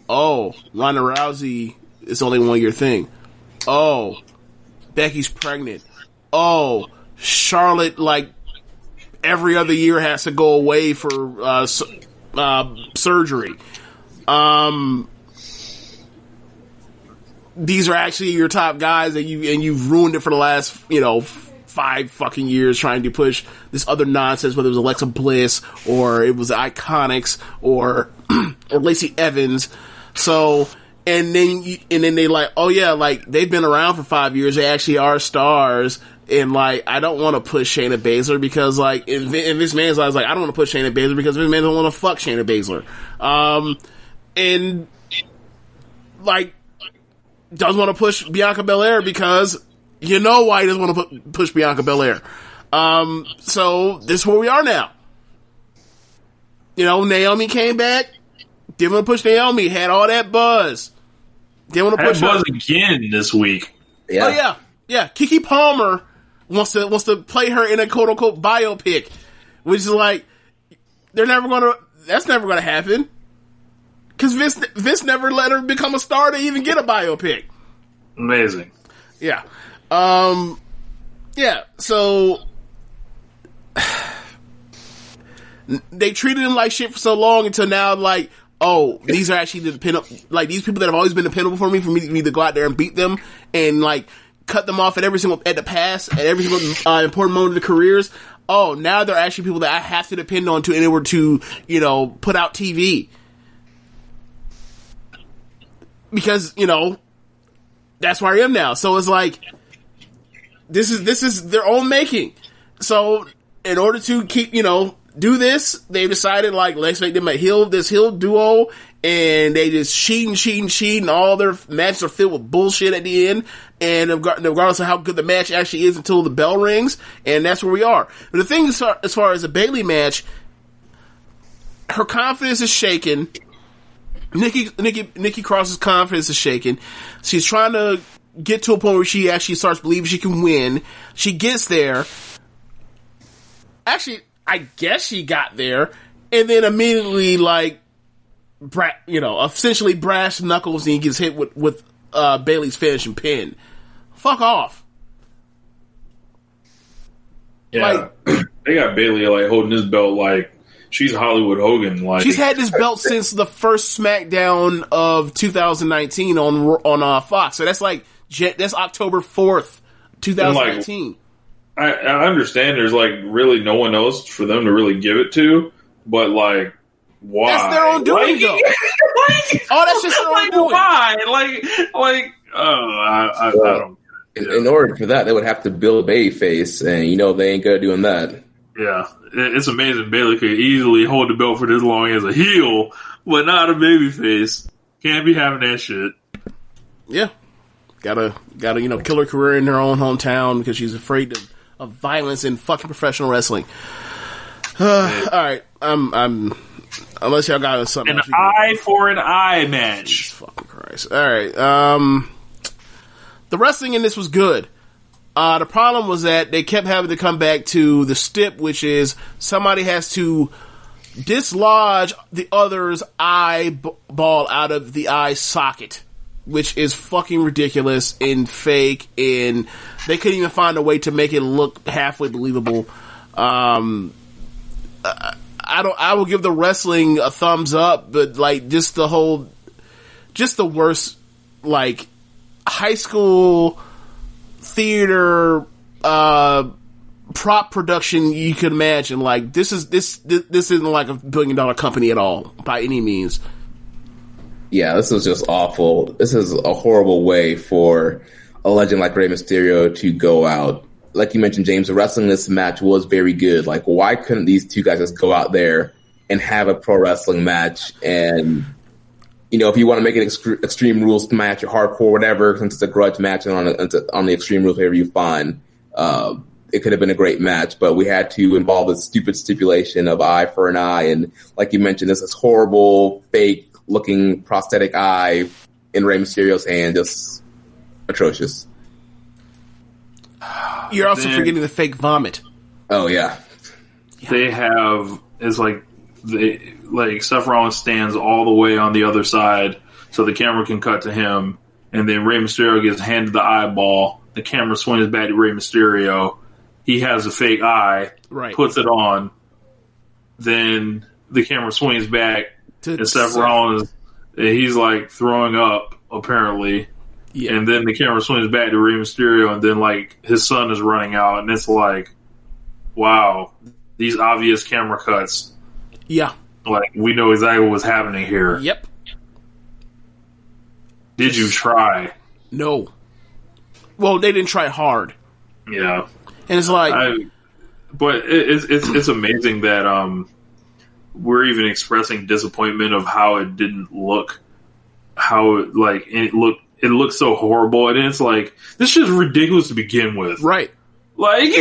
oh, Ronda Rousey is only one year thing. Oh, Becky's pregnant. Oh, Charlotte like every other year has to go away for uh, uh, surgery. Um, these are actually your top guys, and you and you've ruined it for the last you know five fucking years trying to push this other nonsense, whether it was Alexa Bliss or it was Iconics or or Lacey Evans. So and then you, and then they like, oh yeah, like they've been around for five years. They actually are stars. And like, I don't want to push Shayna Baszler because like, in, this man's eyes, like, I don't want to push Shayna Baszler because this man don't want to fuck Shayna Baszler. Um, and like, doesn't want to push Bianca Belair because you know why he doesn't want to push Bianca Belair. Um, so this is where we are now. You know, Naomi came back, didn't want to push Naomi, had all that buzz. Didn't want to push buzz her. again this week. Yeah. Oh yeah, yeah. Keke Palmer wants to wants to play her in a quote unquote biopic, which is like they're never gonna. That's never gonna happen. Because Vince Vince never let her become a star to even get a biopic. Amazing. Yeah. Um. Yeah. So they treated him like shit for so long until now, like, oh, these are actually the dependable, like these people that have always been dependable for me, for me, me to go out there and beat them and like cut them off at every single at the pass at every single uh, important moment of their careers. Oh, now they're actually people that I have to depend on to in order to you know put out TV because you know that's where I am now. So it's like this is this is their own making. So in order to keep you know do this, they decided like let's make them a hill this hill duo, and they just cheating, cheating, cheating. All their matches are filled with bullshit at the end, and regardless of how good the match actually is until the bell rings, and that's where we are. But the thing as far as, far as a Bayley match, her confidence is shaken. Nikki, Nikki, Nikki Cross's confidence is shaken. She's trying to get to a point where she actually starts believing she can win. She gets there. Actually, I guess she got there, and then immediately, like, bra- you know, essentially brass knuckles, and he gets hit with with uh, Bayley's finishing pin. Fuck off. Yeah, they got Bayley like holding his belt like she's Hollywood Hogan. Like She's had this belt since the first SmackDown of 2019 on on uh, Fox. So that's like that's October 4th, 2019. I, I understand there's like really no one else for them to really give it to, but like why? That's their own doing, Like- though. Oh, that's just their own like doing. why? Like like oh I, I, I don't. In, in order for that, they would have to build a face, and you know they ain't good at doing that. Yeah, it's amazing. Bayley could easily hold the belt for this long as a heel, but not a babyface. Can't be having that shit. Yeah, gotta gotta you know kill her career in her own hometown because she's afraid of, of violence in fucking professional wrestling. all right, I'm I'm unless y'all got something. An else you can- eye for an eye match. fucking Christ. All right. Um, the wrestling in this was good. Uh, the problem was that they kept having to come back to the stip, which is somebody has to dislodge the other's eyeball out of the eye socket, which is fucking ridiculous and fake, and they couldn't even find a way to make it look halfway believable. Um, I don't. I will give the wrestling a thumbs up, but like just the whole, just the worst, like high school theater uh prop production you could imagine. Like this is this this, this isn't like a billion dollar company at all by any means. Yeah, this is just awful. This is a horrible way for a legend like Rey Mysterio to go out. Like you mentioned, James, the wrestling in this match was very good. Like, why couldn't these two guys just go out there and have a pro wrestling match? And, you know, if you want to make an extre- extreme rules match or hardcore, whatever, since it's a grudge match and on, a, on the extreme rules, whatever you find, uh, it could have been a great match, but we had to involve this stupid stipulation of eye for an eye. And like you mentioned, this is horrible, fake looking prosthetic eye in Rey Mysterio's hand, just atrocious. You're also Then- forgetting the fake vomit. Oh yeah, They have it's like they like Seth Rollins stands all the way on the other side, so the camera can cut to him, and then Rey Mysterio gets handed the eyeball. The camera swings back to Rey Mysterio. He has a fake eye, Right. puts it on. Then the camera swings back, To and Seth Seth. Rollins, and he's like throwing up apparently. Yeah. And then the camera swings back to Rey Mysterio, and then like his son is running out, and it's like, wow, these obvious camera cuts. Yeah. Like we know exactly what's happening here. Yep. Did you try? No. Well, they didn't try hard, Yeah. and it's like I, but it, it's it's it's amazing that um we're even expressing disappointment of how it didn't look, how it, like it looked. It looks so horrible, and it's like this is ridiculous to begin with. right. Like,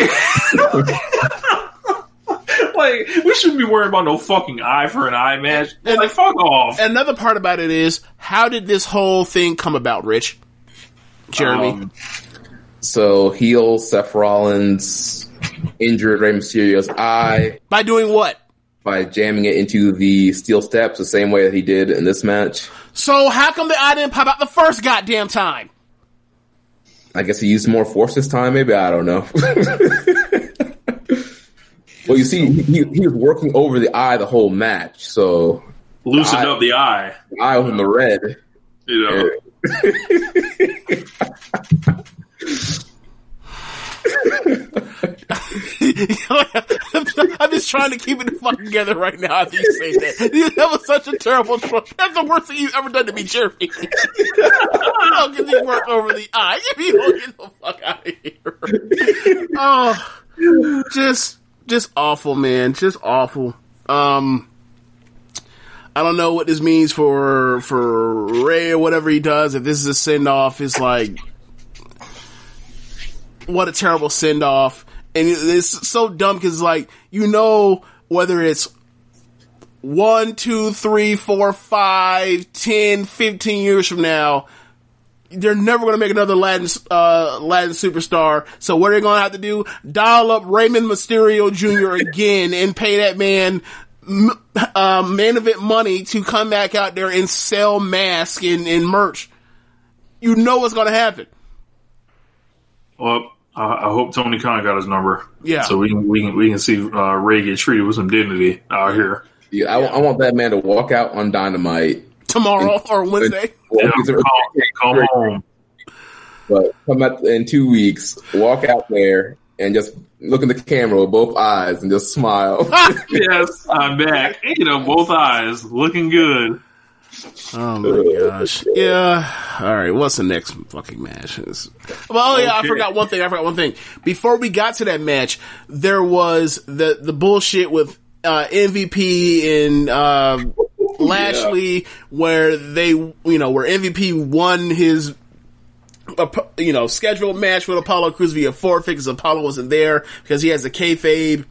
like we shouldn't be worried about no fucking eye for an eye match. Like, fuck off. Another part about it is how did this whole thing come about, Rich? Jeremy. Um, so heel Seth Rollins injured Rey Mysterio's eye By doing what? By jamming it into the steel steps the same way that he did in this match. So how come the eye didn't pop out the first goddamn time? I guess he used more force this time. Maybe I don't know. well, you see, he, he was working over the eye the whole match, so loosened I- up the eye. the eye was in the red. You know. I'm just trying to keep it fucking together right now after you say that. That was such a terrible choice. That's the worst thing you've ever done to me, Jeremy. How get you work over the eye? You get the fuck out of here. Oh, just, just awful, man. Just awful. Um, I don't know what this means for for Rey or whatever he does. If this is a send off, it's like what a terrible send off. And it's so dumb because like you know whether it's one, two, three, four, five, ten, fifteen years from now, they're never going to make another Latin uh, Latin superstar. So what are they going to have to do? Dial up Raymond Mysterio Jr. again and pay that man uh, main event money to come back out there and sell masks and, and merch. You know what's going to happen. Well, I I hope Tony Khan got his number. Yeah. So we can we can we can see uh, Rey get treated with some dignity out here. Yeah, I, I want that man to walk out on Dynamite. Tomorrow or Wednesday. Well, Yeah, he's a- come, come home. but come out in two weeks, walk out there and just look in the camera with both eyes and just smile. yes, I'm back. You know, both eyes looking good. Oh my gosh. Yeah. All right. What's the next fucking match? It's- Well, oh yeah, I forgot one thing. I forgot one thing. Before we got to that match, there was the the bullshit with uh, MVP and uh, Lashley, where they, you know, where MVP won his. uh, You know, scheduled match with Apollo Crews via forfeit because Apollo wasn't there because he has a kayfabe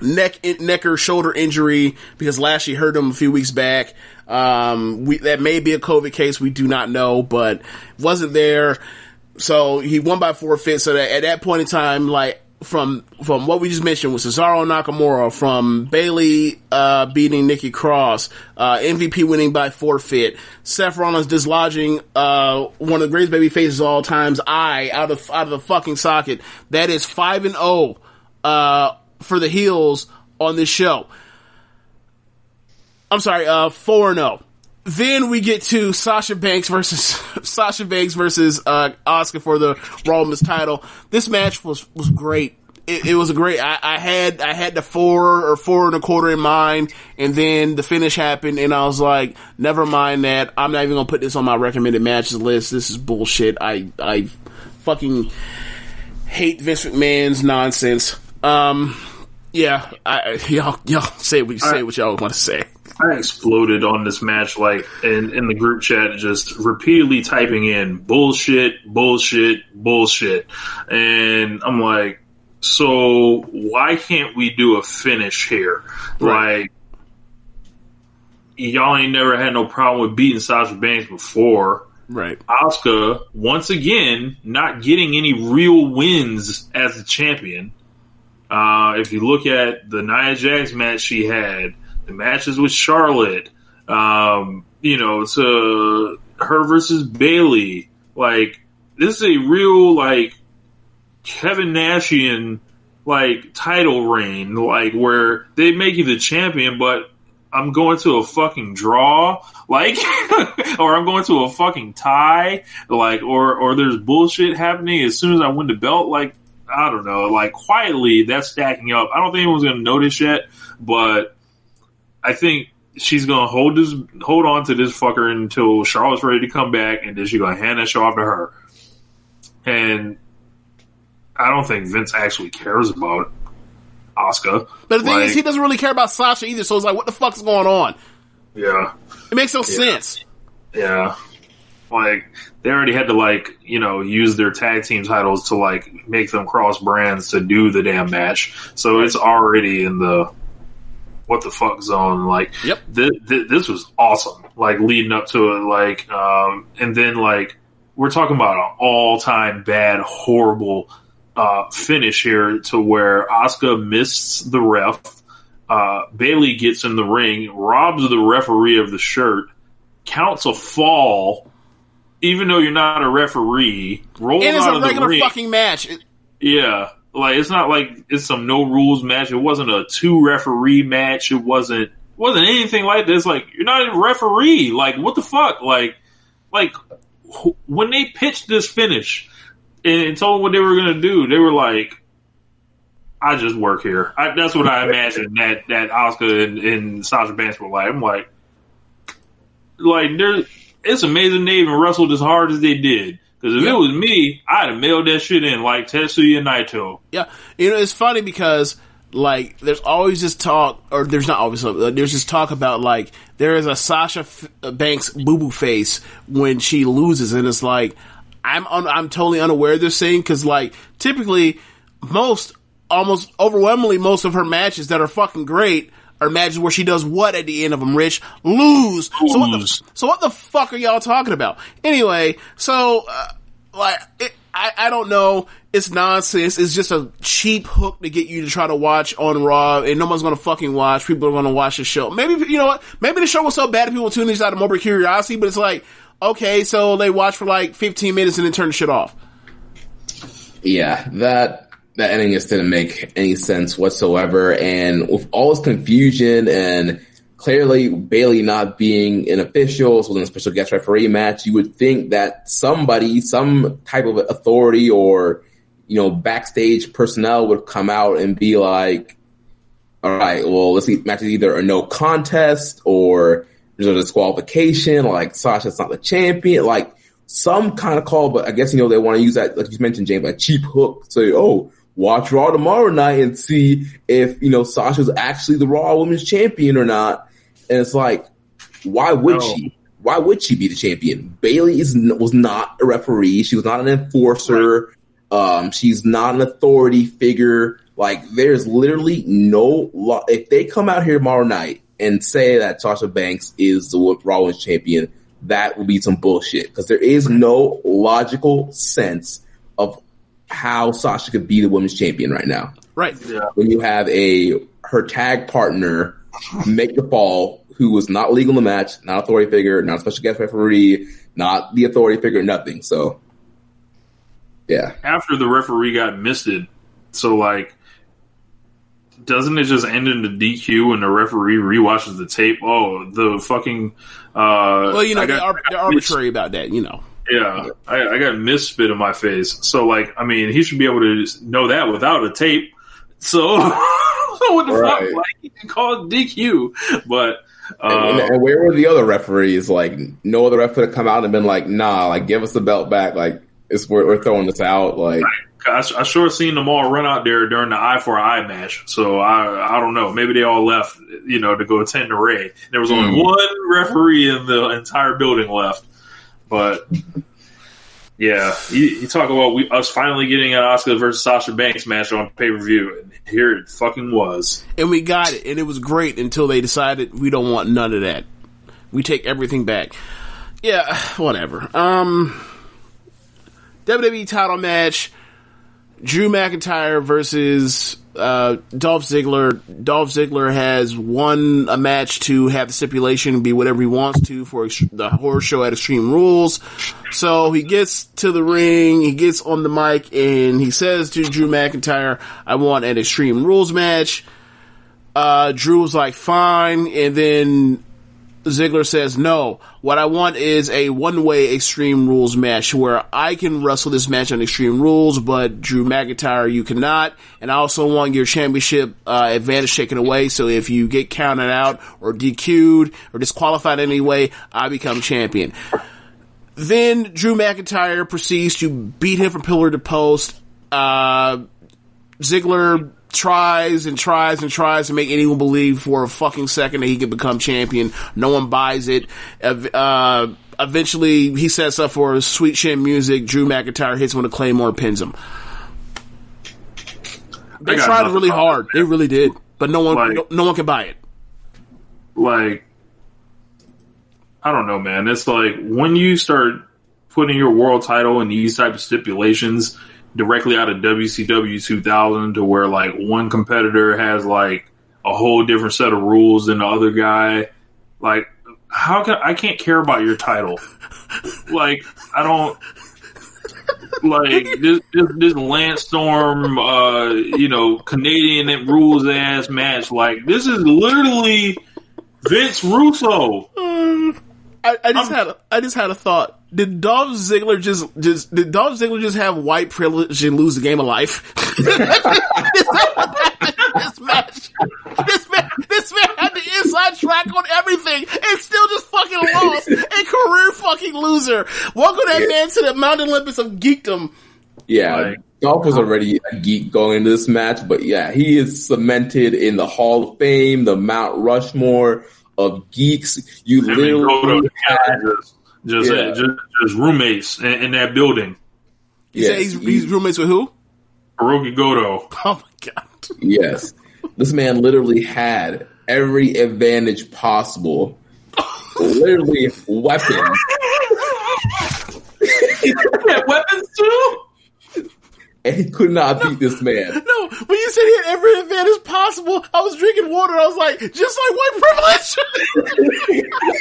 neck neck or shoulder injury because Lashley hurt him a few weeks back. Um, we, that may be a COVID case. We do not know, but wasn't there. So he won by forfeit. So that at that point in time, like from from what we just mentioned with Cesaro Nakamura, from Bayley uh, beating Nikki Cross, uh, MVP winning by forfeit, Seth Rollins dislodging uh, one of the greatest baby faces of all times, I out of out of the fucking socket. That is five and zero uh, for the heels on this show. I'm sorry, uh, four and zero. Then we get to Sasha Banks versus Sasha Banks versus uh, Asuka for the Raw Women's title. This match was was great. It, it was a great. I, I had I had the four or four and a quarter in mind, and then the finish happened, and I was like, never mind that. I'm not even gonna put this on my recommended matches list. This is bullshit. I I fucking hate Vince McMahon's nonsense. Um, yeah, I, y'all y'all say what you say what y'all want to say. I exploded on this match, like in, in the group chat, just repeatedly typing in bullshit, bullshit, bullshit. And I'm like, so why can't we do a finish here? Right. Like, y'all ain't never had no problem with beating Sasha Banks before. Right. Asuka, once again, not getting any real wins as a champion. Uh, if you look at the Nia Jax match she had, the matches with Charlotte, um, you know, to her versus Bayley, like this is a real like Kevin Nashian like title reign, like where they make you the champion, but I'm going to a fucking draw, like, or I'm going to a fucking tie, like, or or there's bullshit happening as soon as I win the belt, like. I don't know, like quietly that's stacking up. I don't think anyone's gonna notice yet, but I think she's gonna hold this, hold on to this fucker until Charlotte's ready to come back, and then she's gonna hand that show off to her. And I don't think Vince actually cares about Asuka. But the thing Like, is, he doesn't really care about Sasha either. So it's like, what the fuck is going on? yeah, It makes no sense. yeah. Like they already had to like you know use their tag team titles to like make them cross brands to do the damn match. So it's already in the what the fuck zone. Like, Yep. thi- thi- this was awesome. Like leading up to it, like, um, and then like we're talking about an all time bad, horrible uh, finish here to where Asuka missed the ref. Uh, Bayley gets in the ring, robs the referee of the shirt, counts a fall, even though you're not a referee. Rolls And it's out a of the regular ring. fucking match. It- Yeah, like it's not like it's some no rules match. It wasn't a two referee match. It wasn't wasn't anything like this. Like you're not a referee. Like what the fuck? Like like wh- when they pitched this finish and told them what they were gonna do, they were like, "I just work here." I, that's what I imagined that that Asuka and, and Sasha Banks were like. I'm like, like there. It's amazing they even wrestled as hard as they did. Because if it was me, I'd have mailed that shit in like Tetsuya Naito. Yeah, you know it's funny because like there's always this talk, or there's not always uh, there's this talk about like there is a Sasha F- uh, Banks boo boo face when she loses, and it's like I'm un- I'm totally unaware of this thing because like typically most almost overwhelmingly most of her matches that are fucking great are matches where she does what at the end of them, Rich? Lose. So what the so what the fuck are y'all talking about? Anyway, so uh, like it, I I don't know. It's nonsense. It's just a cheap hook to get you to try to watch on Raw, and no one's gonna fucking watch. People are gonna watch the show. Maybe you know what? Maybe the show was so bad that people tuned in out of morbid curiosity. But it's like, okay, so they watch for like 15 minutes and then turn the shit off. Yeah, that that ending just didn't make any sense whatsoever. And with all this confusion and clearly Bayley not being an official, so in a special guest referee match, you would think that somebody, some type of authority or you know backstage personnel would come out and be like, "All right, well, let's see, match is either a no contest or there's a disqualification. Like Sasha's not the champion. Like." some kind of call, but I guess you know they want to use that, like you mentioned, James, a cheap hook. Say, oh, watch Raw tomorrow night and see if you know Sasha's actually the Raw Women's Champion or not. And it's like, why would No. she? Why would she be the champion? Bayley is was not a referee. She was not an enforcer. Um, she's not an authority figure. Like, there's literally no law. If they come out here tomorrow night and say that Sasha Banks is the Raw Women's Champion, that will be some bullshit because there is no logical sense of how Sasha could be the women's champion right now. Right. When you have a her tag partner make the fall, who was not legal in the match, not authority figure, not a special guest referee, not the authority figure, nothing. So, yeah, after the referee got misted. So like, doesn't it just end in the DQ when the referee rewatches the tape? Oh, the fucking. Uh, Well, you know I they got- are they're arbitrary about that. You know. Yeah, I, I got misspit in my face. So like, I mean, he should be able to know that without a tape. So, what the Right. fuck? Like, he can call DQ, but. and, Uh, and where were the other referees? Like, no other ref could have come out and been like, "Nah, like, give us the belt back. Like, it's we're, we're throwing this out." Like, I, I sure seen them all run out there during the eye for eye match. So I I don't know. Maybe they all left, you know, to go attend the Ray. There was only Mm. one referee in the entire building left. But yeah, you, you talk about we, us finally getting an Asuka versus Sasha Banks match on pay per view, and here it fucking was. and we got it, and it was great until they decided we don't want none of that. We take everything back. Yeah, whatever. Um, WWE title match: Drew McIntyre versus uh, Dolph Ziggler. Dolph Ziggler has won a match to have the stipulation be whatever he wants to for the horror show at Extreme Rules. So he gets to the ring, he gets on the mic, and he says to Drew McIntyre, "I want an Extreme Rules match." Uh, Drew was like, "Fine," and then Ziggler says, no, what I want is a one-way Extreme Rules match where I can wrestle this match on Extreme Rules, but Drew McIntyre, you cannot. And I also want your championship, uh, advantage taken away. So if you get counted out or DQ'd or disqualified anyway, I become champion. Then Drew McIntyre proceeds to beat him from pillar to post. Uh, Ziggler tries and tries and tries to make anyone believe for a fucking second that he can become champion. No one buys it. Uh, eventually, he sets up for sweet chin music. Drew McIntyre hits him with a claymore, pins him. They tried really hard. They really did, but no one, Like- no, no one can buy it. like I don't know, man. It's like when you start putting your world title in these type of stipulations directly out of WCW 2000 to where like one competitor has like a whole different set of rules than the other guy. Like, how can I can't care about your title? like, I don't like this this, this Lance Storm, uh, you know, Canadian rules ass match. Like, this is literally Vince Russo. I, I just had a, I just had a thought. Did Dolph Ziggler just just did Dolph Ziggler just have white privilege and lose the game of life? this match, this man, this man had the inside track on everything and still just fucking lost. A career fucking loser. Welcome that man to the Mount Olympus of geekdom. yeah, Like- Dolph was already a geek going into this match, but yeah, he is cemented in the Hall of Fame, the Mount Rushmore of geeks. You Him and Goto literally together, had, just just, Yeah. just just roommates in, in that building. He said Yes, he's, he's roommates with who? Hiroki Goto. Oh my god. yes, this man literally had every advantage possible. literally weapons. Yeah, weapons too. and he could not beat this man. No, when you said he had every advantage possible, I was drinking water. I was like, just like white privilege.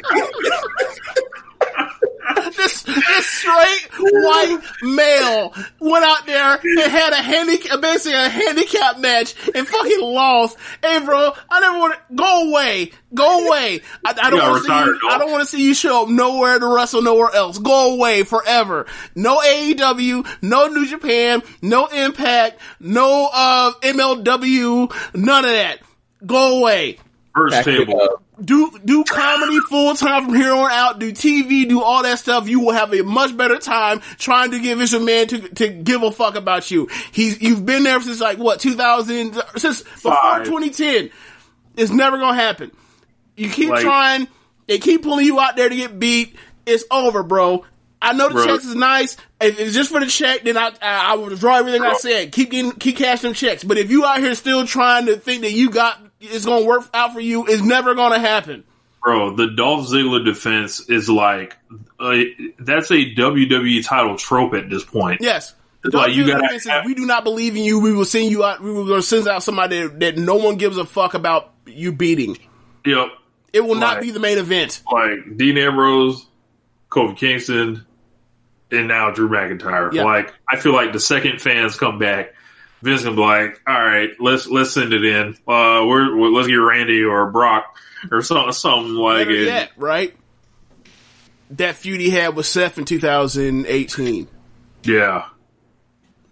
this this straight white male went out there and had a handicap, basically a handicap match and fucking lost. Hey, bro, I never want to go away, go away. I, I don't Yeah, want to see retire, you. I don't want to see you show up nowhere to wrestle nowhere else. Go away forever. No AEW, no New Japan, no Impact, no uh, MLW, none of that. Go away. First Back table. Do do comedy full time from here on out. Do TV. Do all that stuff. You will have a much better time trying to get Vince Man to to give a fuck about you. He's you've been there since like what 2000 since before Five. 2010. It's never gonna happen. You keep Like- trying. They keep pulling you out there to get beat. It's over, bro. I know the Bro. checks is nice. If it's just for the check, then I I, I would withdraw everything I said. Keep getting keep cashing checks. But if you out here still trying to think that you got it's gonna work out for you, it's never gonna happen. Bro, the Dolph Ziggler defense is like uh, that's a WWE title trope at this point. Yes. The Like, you gotta defense is, we do not believe in you. We will send you out. We will going to send out somebody that, that no one gives a fuck about you beating. Yep. It will not be the main event. Like Dean Ambrose, Kofi Kingston, and now Drew McIntyre. Yeah. Like I feel like the second fans come back, Vince will be like, "All right, let's let's send it in. Uh, we're, we're- let's get Randy or Brock or something something like Better it." yet, right? That feud he had with Seth in 2018. Yeah.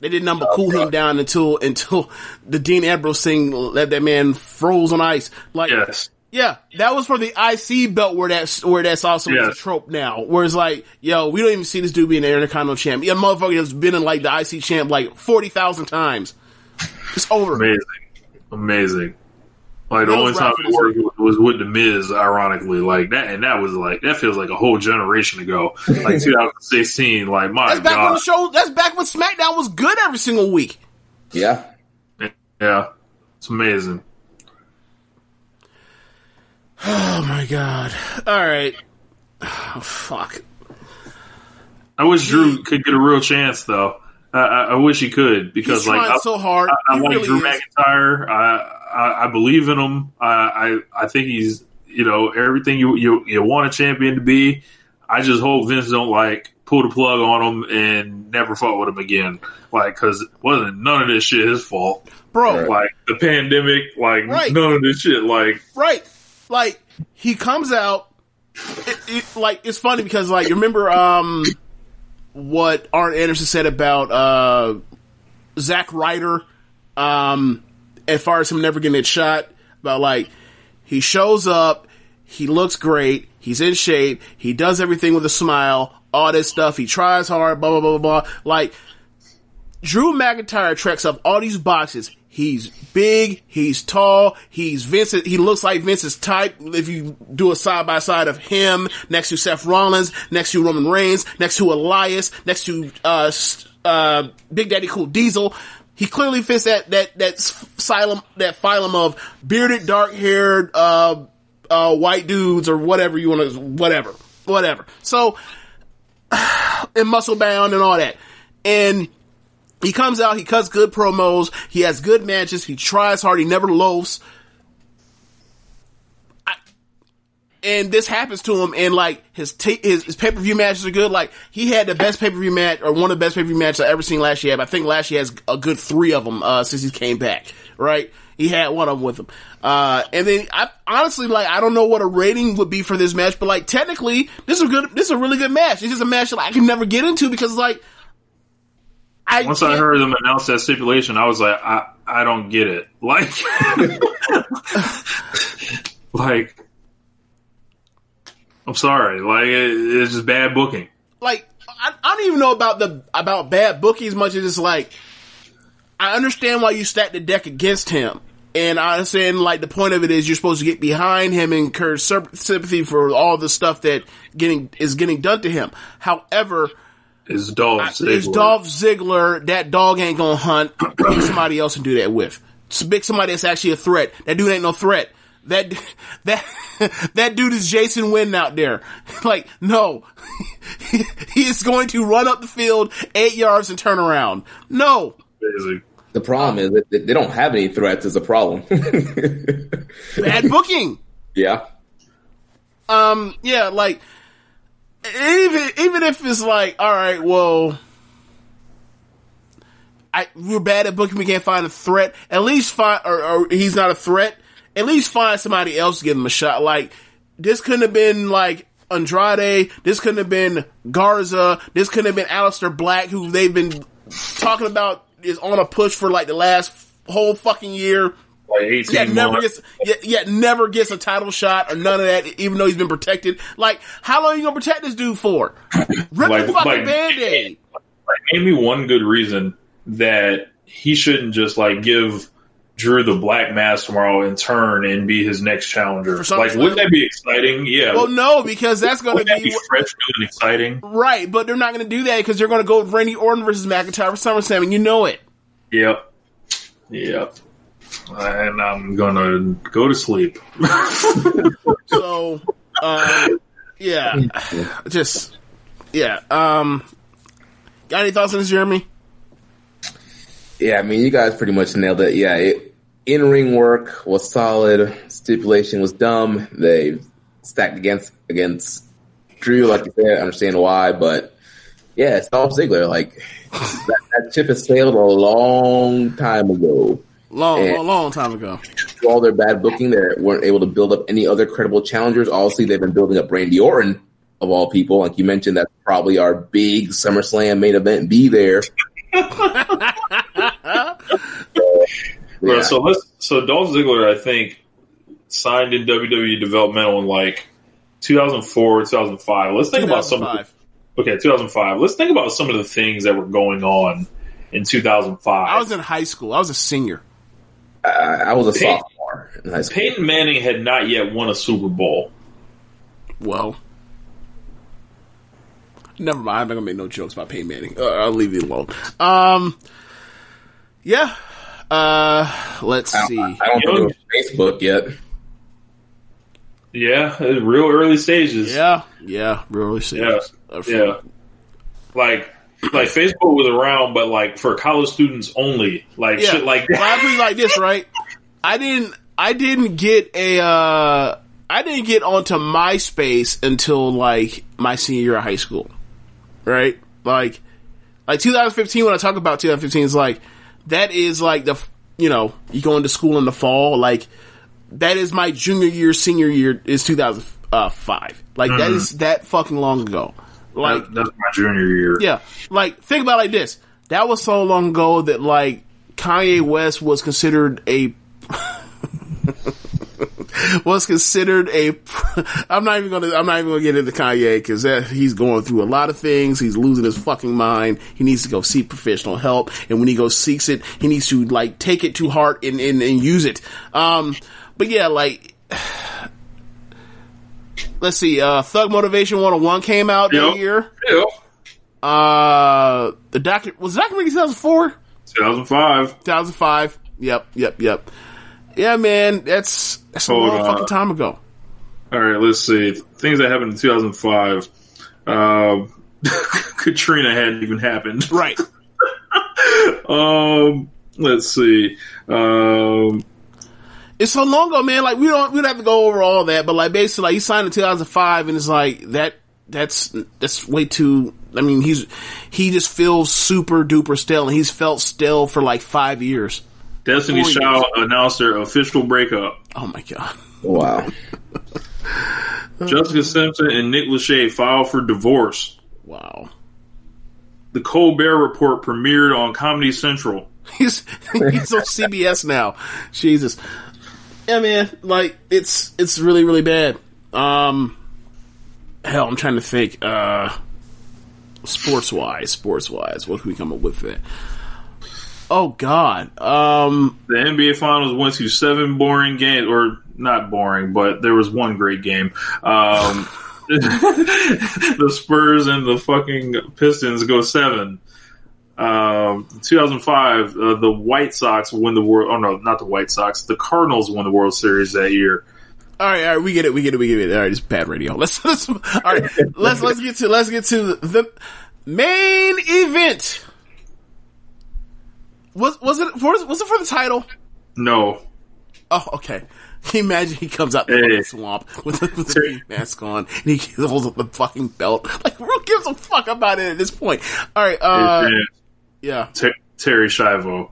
They didn't number cool him down until until the Dean Ambrose thing let that man froze on ice. Like, Yes. Yeah, that was for the IC belt where that's where that's also a trope now. Where it's like, yo, we don't even see this dude being an Intercontinental champ. Yeah, motherfucker has been in like the IC champ like forty thousand times. It's over. Amazing. Amazing. Like the only time it worked was with the Miz, ironically. Like that, and that was like that feels like a whole generation ago, like 2016. Like my That's back when the show. That's back when SmackDown was good every single week. Yeah. yeah, it's amazing. Oh my god! All right, oh, fuck. I wish Drew could get a real chance, though. I, I, I wish he could because, He's like, I, so hard. I, I like really Drew is. McIntyre. I, I I believe in him. I, I I think he's you know everything you you you want a champion to be. I just hope Vince don't like pull the plug on him and never fought with him again. Like, because wasn't none of this shit his fault, bro. Like the pandemic, like Right. none of this shit. Like, Right. Like he comes out. It, it, like it's funny because like you remember um what Arn Anderson said about uh Zack Ryder um as far as him never getting it shot about like he shows up, he looks great, he's in shape, he does everything with a smile, all this stuff, he tries hard, blah blah blah blah blah. Like Drew McIntyre checks up all these boxes. He's big, he's tall, he's Vincent, he looks like Vince's type if you do a side by side of him next to Seth Rollins, next to Roman Reigns, next to Elias, next to, uh, uh, Big Daddy Cool Diesel. He clearly fits that, that, that phylum, that phylum of bearded, dark haired, uh, uh, white dudes or whatever you want to, whatever, whatever. So, and muscle bound and all that. And he comes out, he cuts good promos, he has good matches, he tries hard, he never loafs. And this happens to him, and like his ta- his, his pay per view matches are good. Like he had the best pay per view match, or one of the best pay per view matches I ever seen last year. I think last year has a good three of them uh, since he came back. Right, he had one of them with him. Uh, and then I honestly like I don't know what a rating would be for this match, but like technically this is a good, this is a really good match. It's just a match that I can never get into because like I once I can't- heard them announce that stipulation, I was like, I I don't get it. Like, like, I'm sorry. Like, it, it's just bad booking. like I, I don't even know about the about bad booking as much as it's like I understand why you stacked the deck against him. And I understand, like, the point of it is you're supposed to get behind him and encourage sym- sympathy for all the stuff that getting is getting done to him. However, It's Dolph it's Ziggler. Dolph Ziggler. That dog ain't gonna hunt. Pick somebody else and do that with. Pick somebody that's actually a threat. That dude ain't no threat. That that that dude is Jason Witten out there. Like, no, he is going to run up the field eight yards and turn around. No, Amazing. The problem is that they don't have any threats is a problem. bad booking. yeah. Um, yeah, like even even if it's like, all right, well, I we're bad at booking. We can't find a threat. At least find, or, or he's not a threat. At least find somebody else to give him a shot. Like this couldn't have been like Andrade. This couldn't have been Garza. This couldn't have been Aleister Black, who they've been talking about is on a push for like the last whole fucking year. Like 18 Yeah, never months. gets yeah, yeah, never gets a title shot or none of that, even though he's been protected. Like, how long are you gonna protect this dude for? Rip Like- the fucking like- band-aid. Like, me one good reason that he shouldn't just like give Drew the black mask tomorrow in turn and be his next challenger. Like, wouldn't that be exciting? Yeah. Well, no, because that's wouldn't that be be fresh, new, and exciting? right, but they're not gonna do that because they're gonna go with Randy Orton versus McIntyre for SummerSlam, and you know it. Yep. Yep. And I'm gonna go to sleep. So, um, yeah, just yeah. Um, got any thoughts on this, Jeremy? Yeah, I mean, you guys pretty much nailed it. Yeah, it, in ring work was solid. Stipulation was dumb. They stacked against against Drew, like you said. I understand why, but yeah, it's Dolph Ziggler. Like that, that ship has sailed a long time ago. Long, And- long, long time ago. Through all their bad booking, they weren't able to build up any other credible challengers. Obviously, they've been building up Randy Orton of all people. Like you mentioned, that's probably our big SummerSlam main event. Be there. Bro, Yeah. so let's so Dolph Ziggler, I think, signed in WWE developmental in like 2004, 2005. Let's think about some. 2005. Okay, 2005. Let's think about some of the things that were going on in 2005. I was in high school. I was a senior. I, I was a Peyton- sophomore in high school. Peyton Manning had not yet won a Super Bowl. Well, never mind. I'm not gonna make no jokes about Peyton Manning. Uh, I'll leave you alone. Um, yeah. Uh, let's I see. I don't think it was Facebook yet. Yeah, real early stages. Yeah, yeah. Really yeah, serious. Uh, yeah. Like, like Facebook was around, but like for college students only. Like Yeah. shit like Well, I that. put like this, right? I didn't. I didn't get a. uh I didn't get onto MySpace until like my senior year of high school, right? Like, like 2015. When I talk about 2015, is like that is like the you know you go into school in the fall. Like that is my junior year, senior year is 2005. Like that Mhm. is that fucking long ago. Like That- that's my junior year. yeah, like think about it like this. That was so long ago that like Kanye West was considered a was considered a. I'm not even gonna. I'm not even gonna get into Kanye because he's going through a lot of things. He's losing his fucking mind. He needs to go seek professional help, and when he goes seeks it, he needs to like take it to heart and and, and use it. Um, but yeah, like. Let's see. Uh, Thug Motivation 101 came out that Yep. year. Yep. Uh, the docu was the documentary 2004, 2005. 2005. Yep, yep, yep. Yeah, man, that's that's a long on. fucking time ago. All right, let's see. Things that happened in 2005. Um, Katrina hadn't even happened. Right. Um, let's see. Um, It's so long ago, man. Like we don't we don't have to go over all that, but like basically, like he signed in 2005, and it's like that. That's that's way too. I mean, he's he just feels super duper stale, and he's felt stale for like five years. Destiny Four Child announced their official breakup. Oh my god. Wow. Jessica Simpson and Nick Lachey filed for divorce. Wow. The Colbert Report premiered on Comedy Central. He's he's on CBS now. Jesus. Yeah, man. Like it's it's really really bad. Um, hell, I'm trying to think. Uh, sports wise, sports wise, what can we come up with there? Oh God. Um, The NBA Finals went to seven boring games, or not boring, but there was one great game. Um, the Spurs and the fucking Pistons go seven. Um, 2005, uh, the White Sox win the world. Oh no, not the White Sox. The Cardinals won the World Series that year. all right, all right, we get it, we get it, we get it. All right, it's bad radio. Let's, let's all right, let's let's get to let's get to the main event. Was was it was, was it for the title? No, Oh, okay. Can you imagine he comes out the Hey. fucking swamp with, with the mask on and he holds up the fucking belt? Like, who gives a fuck about it at this point? All right, uh, It's, yeah. Ter- Terri Schiavo.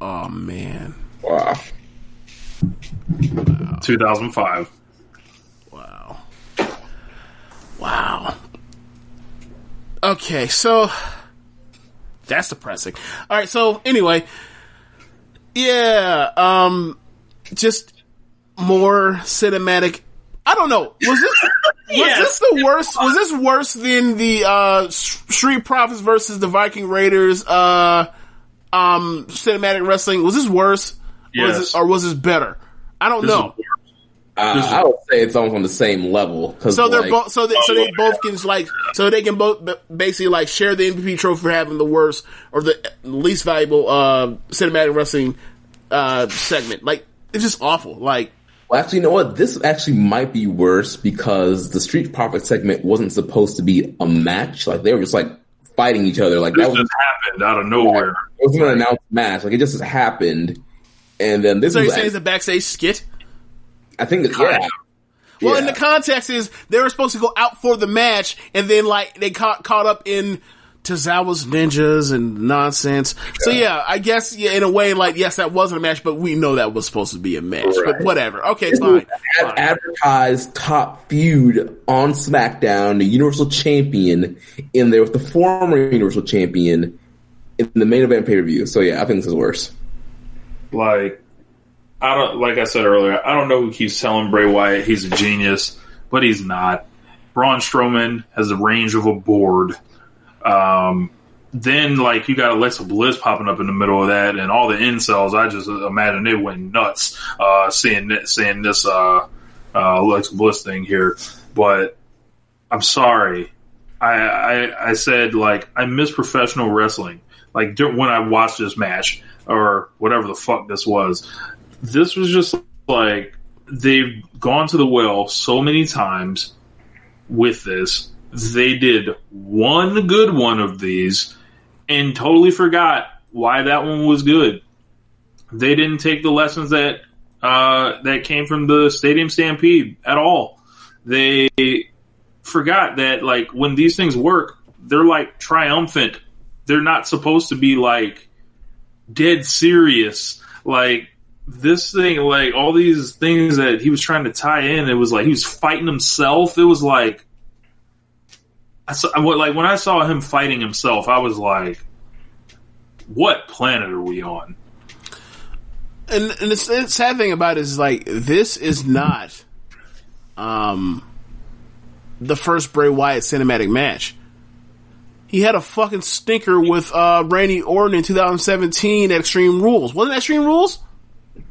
Oh man, Wow. 2005. wow, wow. Okay, so that's depressing. All right, so anyway, yeah, um, just more cinematic. I don't know. Was this was this the worst? Was this worse than the uh, Street Profits versus the Viking Raiders uh, um, cinematic wrestling? Was this worse? Or was Yes. this, or was this better? I don't This know. Uh, I would say it's almost on the same level. So they're like, both so they, so they both can like so they can both basically like share the MVP trophy for having the worst or the least valuable uh, cinematic wrestling uh, segment. Like it's just awful. Like Well, actually, you know what? This actually might be worse because the Street Profit segment wasn't supposed to be a match. Like they were just like fighting each other. Like This that was just happened out of nowhere. it wasn't an announced match. Like it just happened. And then this So you're saying it's a backstage skit? I think, it's- yeah. Well, Yeah. in the context is they were supposed to go out for the match, and then like they caught caught up in Tozawa's ninjas and nonsense. So yeah, I guess yeah, in a way, like yes, that wasn't a match, but we know that was supposed to be a match. But whatever. Okay, This was fine. an fine. advertised top feud on SmackDown, the Universal Champion in there with the former Universal Champion in the main event pay per view. So yeah, I think this is worse. Like, I don't, like I said earlier, I don't know who keeps telling Bray Wyatt he's a genius, but he's not. Braun Strowman has the range of a board. Um, then, like, you got Alexa Bliss popping up in the middle of that, and all the incels, I just imagine they went nuts, uh, seeing, seeing this, uh, uh, Alexa Bliss thing here. But I'm sorry. I, I, I said, like, I miss professional wrestling. Like, when I watched this match, or whatever the fuck this was, this was just like, they've gone to the well so many times with this. They did one good one of these and totally forgot why that one was good. They didn't take the lessons that uh, that came from the Stadium Stampede at all. They forgot that like when these things work, they're like triumphant. They're not supposed to be like dead serious. Like this thing, like all these things that he was trying to tie in, it was like he was fighting himself. It was like I saw, like when I saw him fighting himself, I was like, "What planet are we on?" And, and the s- sad thing about it is like this is not, um, the first Bray Wyatt cinematic match. He had a fucking stinker with uh, Randy Orton in 2017 at Extreme Rules. Wasn't that Extreme Rules?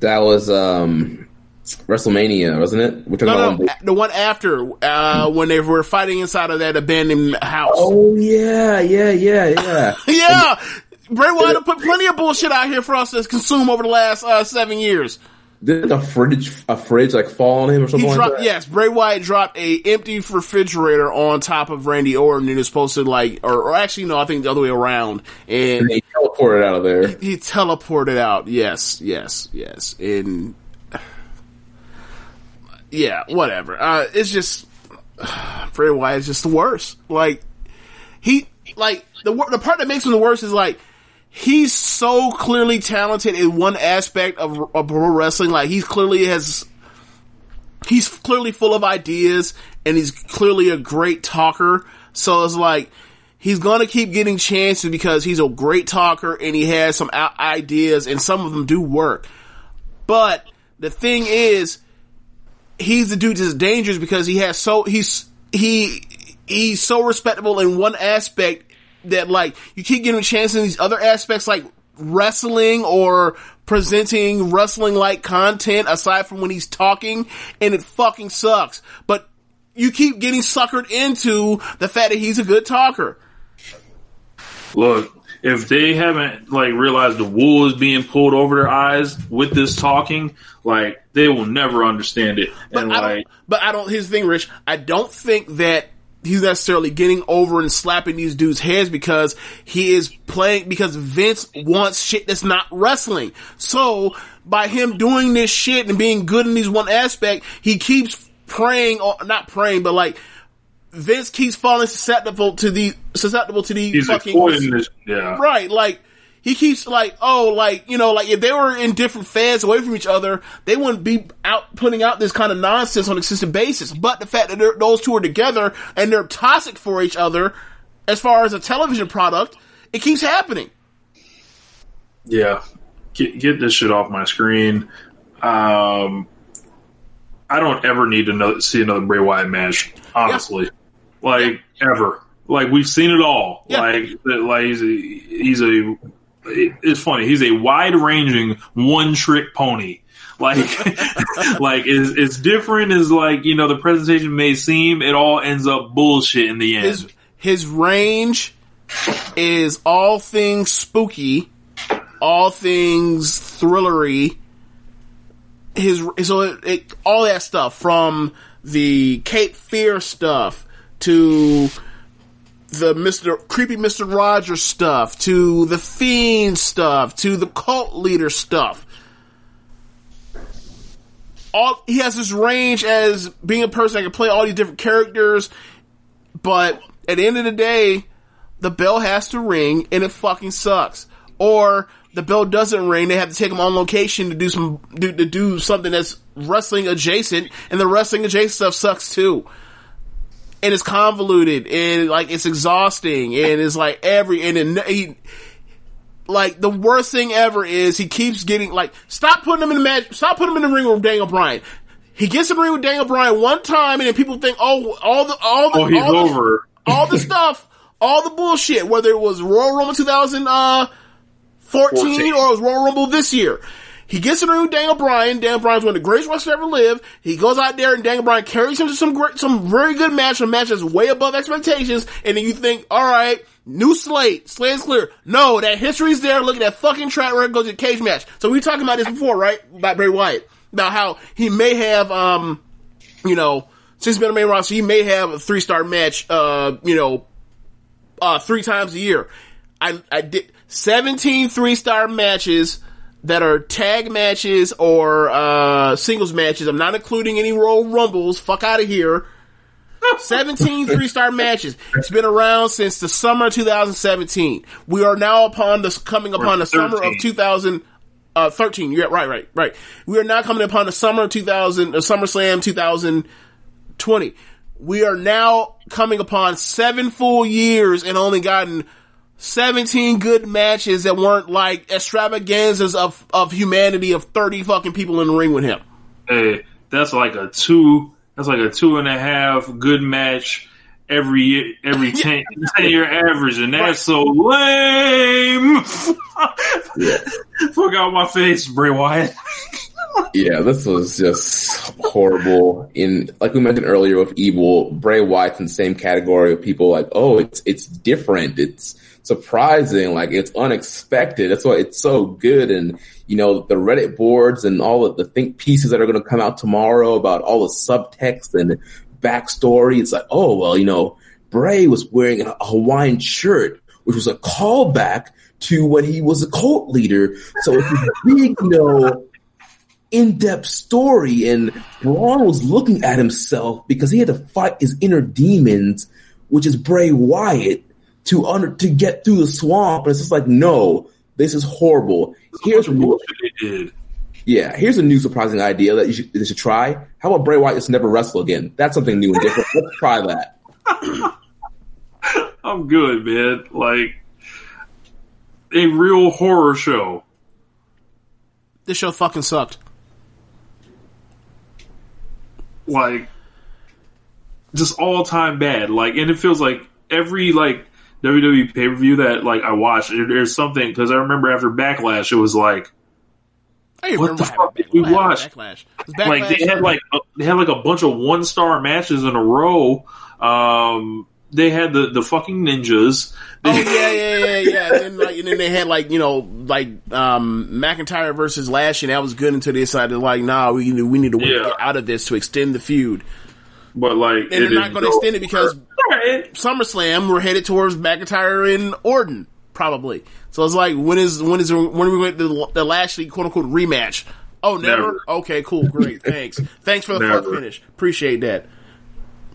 That was um WrestleMania, wasn't it? We're talking No, about no, the one after uh, when they were fighting inside of that abandoned house. Oh yeah, yeah, yeah, yeah. yeah, Bray Wyatt put plenty of bullshit out here for us to consume over the last uh, seven years. Did a fridge a fridge like fall on him or He something like dropped that? yes, Bray Wyatt dropped a empty refrigerator on top of Randy Orton and is supposed to like, or, or actually no, I think the other way around, and And they teleported out of there. he teleported out. Yes, yes, yes, and yeah, whatever. Uh, it's just Bray Wyatt is just the worst. Like he, like the the part that makes him the worst is like he's so clearly talented in one aspect of, of pro wrestling. Like he's clearly has. He's clearly full of ideas and he's clearly a great talker. So it's like, he's gonna keep getting chances because he's a great talker and he has some ideas and some of them do work. But the thing is, he's the dude that's dangerous because he has so he's he he's so respectable in one aspect that like you keep getting chances in these other aspects like wrestling or presenting wrestling like content aside from when he's talking and it fucking sucks. But you keep getting suckered into the fact that he's a good talker. Look, if they haven't like realized the wool is being pulled over their eyes with this talking, like they will never understand it. But and I like, don't. But I don't. Here's the thing, Rich. I don't think that he's necessarily getting over and slapping these dudes' heads because he is playing because Vince wants shit that's not wrestling. So by him doing this shit and being good in these one aspect, he keeps praying or not praying, but like Vince keeps falling susceptible to the susceptible to the he's fucking. Yeah, Right, like he keeps like, oh, like you know, like if they were in different fans away from each other, they wouldn't be out putting out this kind of nonsense on a consistent basis. But the fact that those two are together and they're toxic for each other, as far as a television product, it keeps happening. yeah. Get get this shit off my screen. Um, I don't ever need to know, see another Bray Wyatt match. Honestly, like ever. Like we've seen it all. Yeah. Like like he's a, he's a. It's funny. He's a wide ranging one trick pony. Like like it's, it's different as like you know the presentation may seem. It all ends up bullshit in the end. His his range is all things spooky, all things thrillery. His so it, it, all that stuff from the Cape Fear stuff to the Mr. creepy Mr. Rogers stuff to the Fiend stuff to the cult leader stuff. All he has this range as being a person that can play all these different characters, but at the end of the day, the bell has to ring and it fucking sucks. Or the bell doesn't ring, they have to take him on location to do some do, to do something that's wrestling adjacent, and the wrestling adjacent stuff sucks too and it's convoluted and like it's exhausting and it's like every and then he like the worst thing ever is he keeps getting like stop putting him in the match stop putting him in the ring with Daniel Bryan. He gets in the ring with Daniel Bryan one time and then people think oh all the all the Oh, he's all the- all the stuff all the bullshit whether it was Royal Rumble 2014 uh, 14. or it was Royal Rumble this year. He gets in the ring with Daniel Bryan. Daniel Bryan's one of the greatest wrestlers ever live. He goes out there and Daniel Bryan carries him to some great, some very good match, a match that's way above expectations. And then you think, all right, new slate, slate's clear. No, that history's there. Look at that fucking track record. Goes to the cage match. So we talking about this before, right? About Bray Wyatt, about how he may have, um, you know, since he's been the main roster, he may have a three star match, uh, you know, uh, three times a year. I, I did 17 three star matches that are tag matches or, uh, singles matches. I'm not including any Royal Rumbles. Fuck out of here. 17 three star matches. It's been around since the summer of 2017. We are now upon the, coming upon the summer of 13. 2000, uh, 13. Yeah, right, right, right. We are now coming upon the summer of 2000, uh, SummerSlam 2020. We are now coming upon seven full years and only gotten 17 good matches that weren't like extravaganzas of, of humanity of 30 fucking people in the ring with him. Hey, that's like a two. That's like a two and a half good match every year, every 10, 10 year average, and that's so lame. Fuck out my face, Bray Wyatt. Yeah, this was just horrible. In like we mentioned earlier with Evil, Bray Wyatt's in the same category of people like, oh, it's it's different, it's surprising, like it's unexpected. That's why it's so good. And you know, the Reddit boards and all of the think pieces that are going to come out tomorrow about all the subtext and backstory. It's like, oh well, you know, Bray was wearing a Hawaiian shirt, which was a callback to when he was a cult leader. So it's a big, you know in-depth story and Braun was looking at himself because he had to fight his inner demons, which is Bray Wyatt, to under to get through the swamp. And it's just like, no, this is horrible. Here's a new, Bullshit they did. yeah, here's a new surprising idea that you should, you should try. How about Bray Wyatt just never wrestle again? That's something new and different. Let's try that. I'm good, man. Like a real horror show. This show fucking sucked. like just all time bad. Like, and it feels like every like WWE pay per view that like I watched, there- there's something because I remember after Backlash, it was like I What the fuck did we watch? at Backlash. Like they had like a, they had like a bunch of one star matches in a row. Um, they had the the fucking ninjas. Oh yeah, yeah, yeah, yeah. And then, like, and then they had like you know like um McIntyre versus Lashley. and That was good until they decided like, nah, we need we need to Yeah. get out of this to extend the feud. But like, And they're not going to extend it because SummerSlam we're headed towards McIntyre and Orton probably. So it's like when is when is when are we going to the, the Lashley quote unquote rematch? Oh, never. Never. Okay, cool, great, thanks, thanks for the fuck finish. Appreciate that.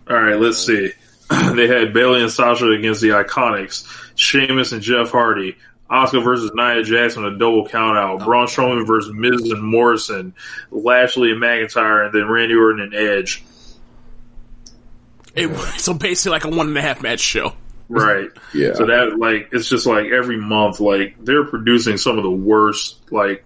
All right, let's see. they had Bayley and Sasha against the Iconics, Sheamus and Jeff Hardy, Asuka versus Nia Jax, a double countout, Braun Strowman versus Miz and Morrison, Lashley and McIntyre, and then Randy Orton and Edge. It, so basically like a one and a half match show. Right. Yeah. So that like it's just like every month, like they're producing some of the worst like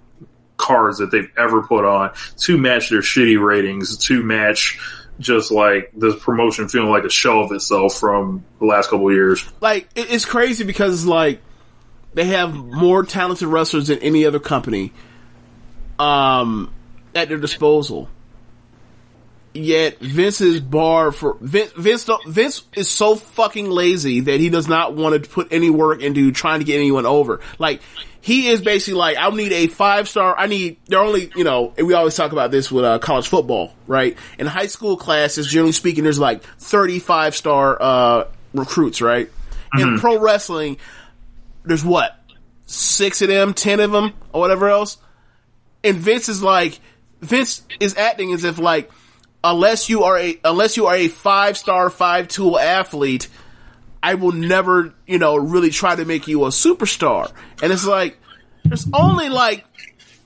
cards that they've ever put on to match their shitty ratings, to match just like this promotion feeling like a shell of itself from the last couple of years. like it's crazy because like they have more talented wrestlers than any other company um at their disposal yet vince's bar for vince vince, don't, vince is so fucking lazy that he does not want to put any work into trying to get anyone over like he is basically like i need a five star i need they're only you know and we always talk about this with uh, college football right in high school classes generally speaking there's like 35 star uh recruits right in Mhm. pro wrestling, there's what six of them, ten of them, or whatever else. And Vince is like, Vince is acting as if like, unless you are a unless you are a five star, five tool athlete, I will never, you know, really try to make you a superstar. And it's like, there's only like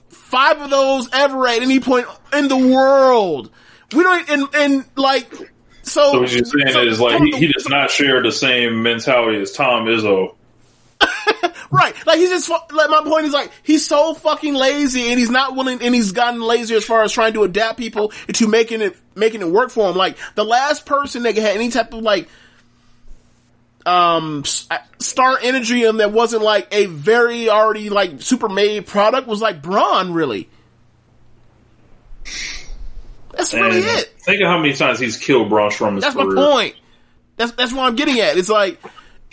five of those ever at any point in the world. We don't, and, and like, so. So what you're saying so is like he, he does not share the same mentality as Tom Izzo. Right. Like he's just, like my point is like, he's so fucking lazy and he's not willing, and he's gotten lazy as far as trying to adapt people into making it, making it work for him. Like, the last person that had any type of like, um, star energy and that wasn't like a very already like super made product was like Braun, really. That's really And it. Think of how many times he's killed Braun Strowman's That's my point. That's that's what I'm getting at. It's like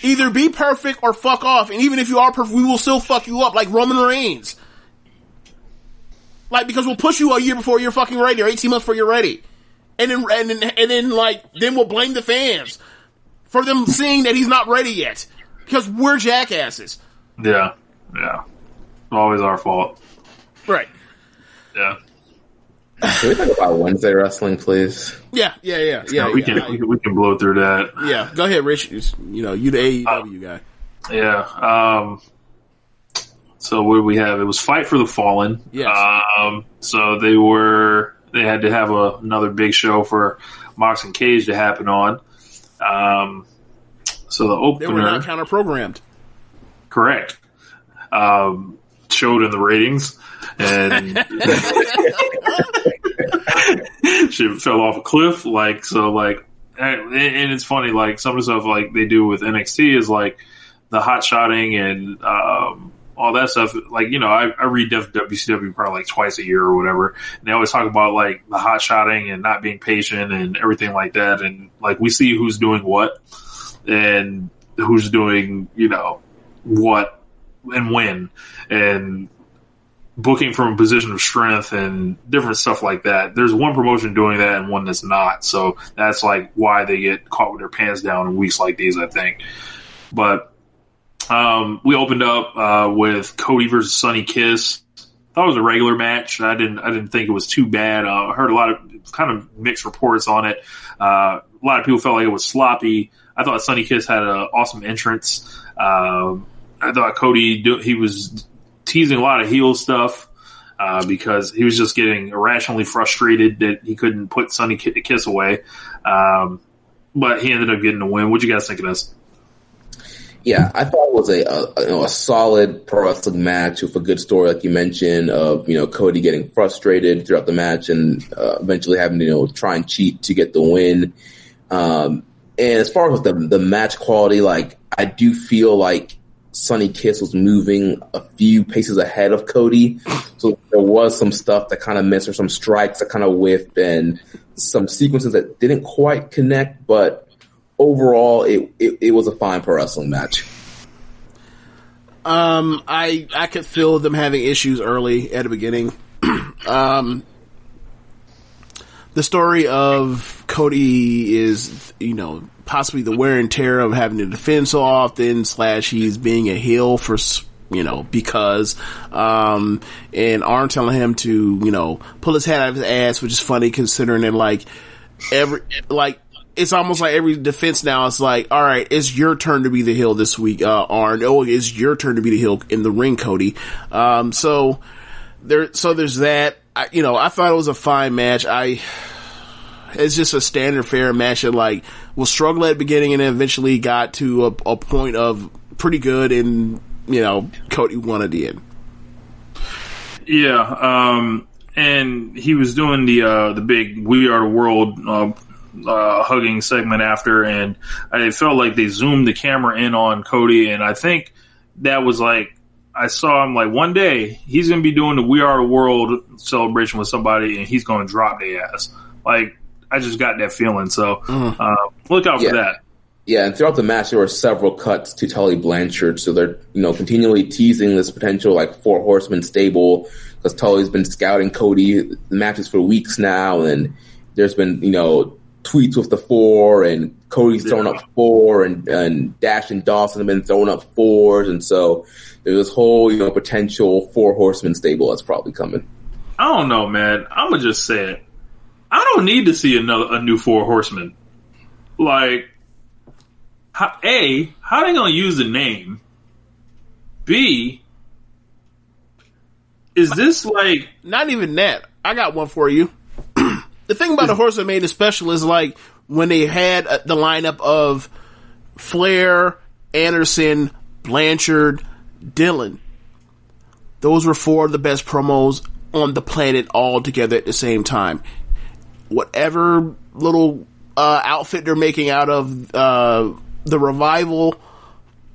either be perfect or fuck off. And even if you are perfect, we will still fuck you up, like Roman Reigns. Like because we'll push you a year before you're fucking ready, or 18 months before you're ready, and then and then and then like then we'll blame the fans for them seeing that he's not ready yet because we're jackasses. Yeah, yeah. Always our fault. Right. Yeah. Can we talk about Wednesday wrestling, please? Yeah. Yeah. Yeah. Yeah. we yeah. can we can- we can blow through that. yeah. Go ahead, Rich. You know, you the AEW guy. Yeah. Um, so what do we have? It was Fight for the Fallen. Yes. Um, so they were they had to have a, another big show for Mox and Cage to happen on. Um, so the opener They opener, were not counter programmed. correct, um, showed in the ratings, and she fell off a cliff. Like so, like, and, and it's funny. Like some of the stuff like they do with NXT is like the hot shotting and um, all that stuff. Like you know, I, I read WCW probably like twice a year or whatever. And they always talk about like the hot shotting and not being patient and everything like that. And like we see who's doing what and who's doing you know what and win and booking from a position of strength and different stuff like that. There's one promotion doing that and one that's not. So that's like why they get caught with their pants down in weeks like these, I think. But um, we opened up uh, with Cody versus Sonny Kiss. Thought it was a regular match. I didn't. I didn't think it was too bad. Uh, I heard a lot of kind of mixed reports on it. Uh, a lot of people felt like it was sloppy. I thought Sonny Kiss had an awesome entrance. Um, I thought Cody do, he was teasing a lot of heel stuff uh, because he was just getting irrationally frustrated that he couldn't put Sonny Kiss away. Um, but he ended up getting the win. What you guys think of this? Yeah, I thought it was a, a you know a solid pro wrestling match with a good story, like you mentioned, of you know Cody getting frustrated throughout the match and uh, eventually having to you know try and cheat to get the win. Um, and as far as the the match quality, like I do feel like Sonny Kiss was moving a few paces ahead of Cody, so there was some stuff that kind of missed or some strikes that kind of whiffed and some sequences that didn't quite connect, but overall, it, it, it was a fine pro wrestling match. Um, I I could feel them having issues early at the beginning. um, the story of Cody is, you know, possibly the wear and tear of having to defend so often. Slash, he's being a heel for, you know, because, um, and Arn telling him to, you know, pull his head out of his ass, which is funny considering that like every like it's almost like every defense now is like, all right, it's your turn to be the heel this week, uh, Arn. Oh, it's your turn to be the heel in the ring, Cody. Um, so there, so there's that. I, you know, I thought it was a fine match. I, it's just a standard fair match that like was struggle at the beginning and then eventually got to a, a point of pretty good and, you know, Cody won at the end. Yeah, um, and he was doing the uh, the big "We Are the World" uh, uh, hugging segment after, and I felt like they zoomed the camera in on Cody, and I think that was like I saw him like one day he's gonna be doing the "We Are the World" celebration with somebody, and he's gonna drop their ass. Like I just got that feeling, so uh, look out Yeah. for that. Yeah, and throughout the match, there were several cuts to Tully Blanchard, so they're you know continually teasing this potential like four horsemen stable because Tully's been scouting Cody matches for weeks now, and there's been you know tweets with the four, and Cody's throwing up four, and and Dash and Dawson have been throwing up fours, and so there's this whole you know potential four horsemen stable that's probably coming. I don't know, man. I'm gonna just say it. I don't need to see another a new four horsemen. Like, how, a how they gonna use the name? B is this like Not even that. I got one for you. the thing about the Horseman made it special is like when they had uh, the lineup of Flair, Anderson, Blanchard, Dillon. Those were four of the best promos on the planet all together at the same time. Whatever little uh, outfit they're making out of uh, the revival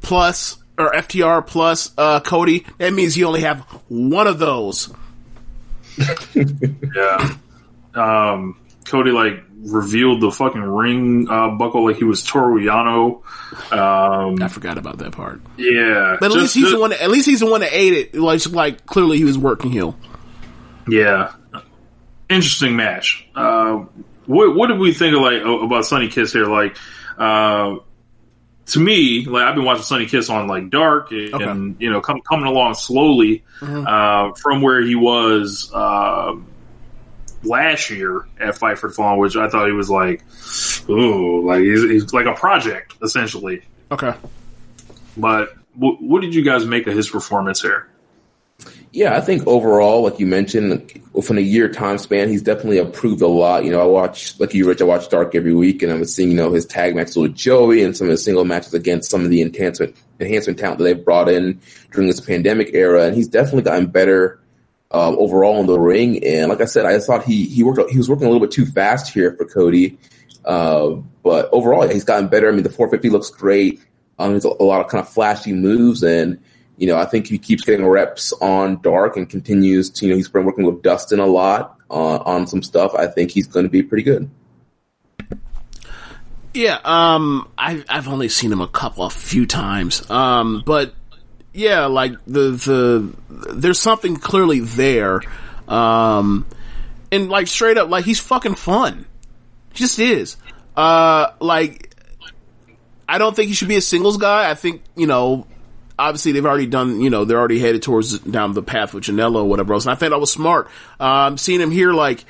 plus or FTR plus uh, Cody, that means you only have one of those. yeah? Um, Cody like revealed the fucking ring uh, buckle like he was Toru Yano. Um, I forgot about that part. yeah, But at just- least he's the one. At least he's the one that ate it. Like, like clearly he was working heel. Yeah, interesting match. Uh, what what did we think of like about Sonny Kiss here? Like, uh, to me, like I've been watching Sonny Kiss on like Dark and you know come, coming along slowly uh, from where he was uh, last year at Fight for the Fallen, which I thought he was like, ooh, like he's, he's like a project essentially. Okay. But w- what did you guys make of his performance here? Yeah, I think overall, like you mentioned, within a year time span, he's definitely improved a lot. You know, I watch, like you, Rich, I watch Dark every week, and I'm seeing, you know, his tag matches with Joey and some of his single matches against some of the enhancement enhancement talent that they've brought in during this pandemic era, and he's definitely gotten better um, overall in the ring. And like I said, I thought he he worked he was working a little bit too fast here for Cody, uh, but overall, he's gotten better. I mean, the 450 looks great. Um, there's a, a lot of kind of flashy moves and you know, I think he keeps getting reps on Dark and continues to, you know, he's been working with Dustin a lot uh, on some stuff. I think he's going to be pretty good. Yeah, um, I've I've only seen him a couple, a few times. Um, but yeah, like the, the, there's something clearly there. Um, and like straight up, like he's fucking fun. He just is. Uh, like, I don't think he should be a singles guy. I think, you know, obviously they've already done, you know, they're already headed towards down the path with Janela or whatever else. And I think that was smart. Um, seeing him here, like,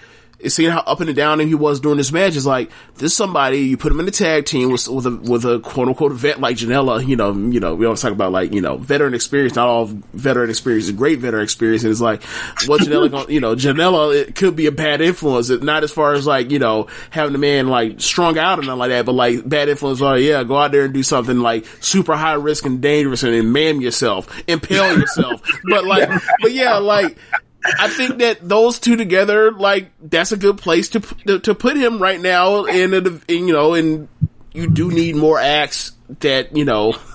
seeing how up and down he was during this match is like, this is somebody, you put him in the tag team with, with a, with a quote unquote vet like Janela, you know, you know, we always talk about like, you know, veteran experience, not all veteran experience is great veteran experience. And it's like, what Janela you know, Janela, it could be a bad influence, not as far as like, you know, having the man like strung out and nothing like that, but like bad influence, Like yeah, go out there and do something like super high risk and dangerous and then maim yourself, impale yourself. but like, but yeah, like, I think that those two together, like, that's a good place to to, to put him right now. In, a, in you know, and you do need more acts that you know,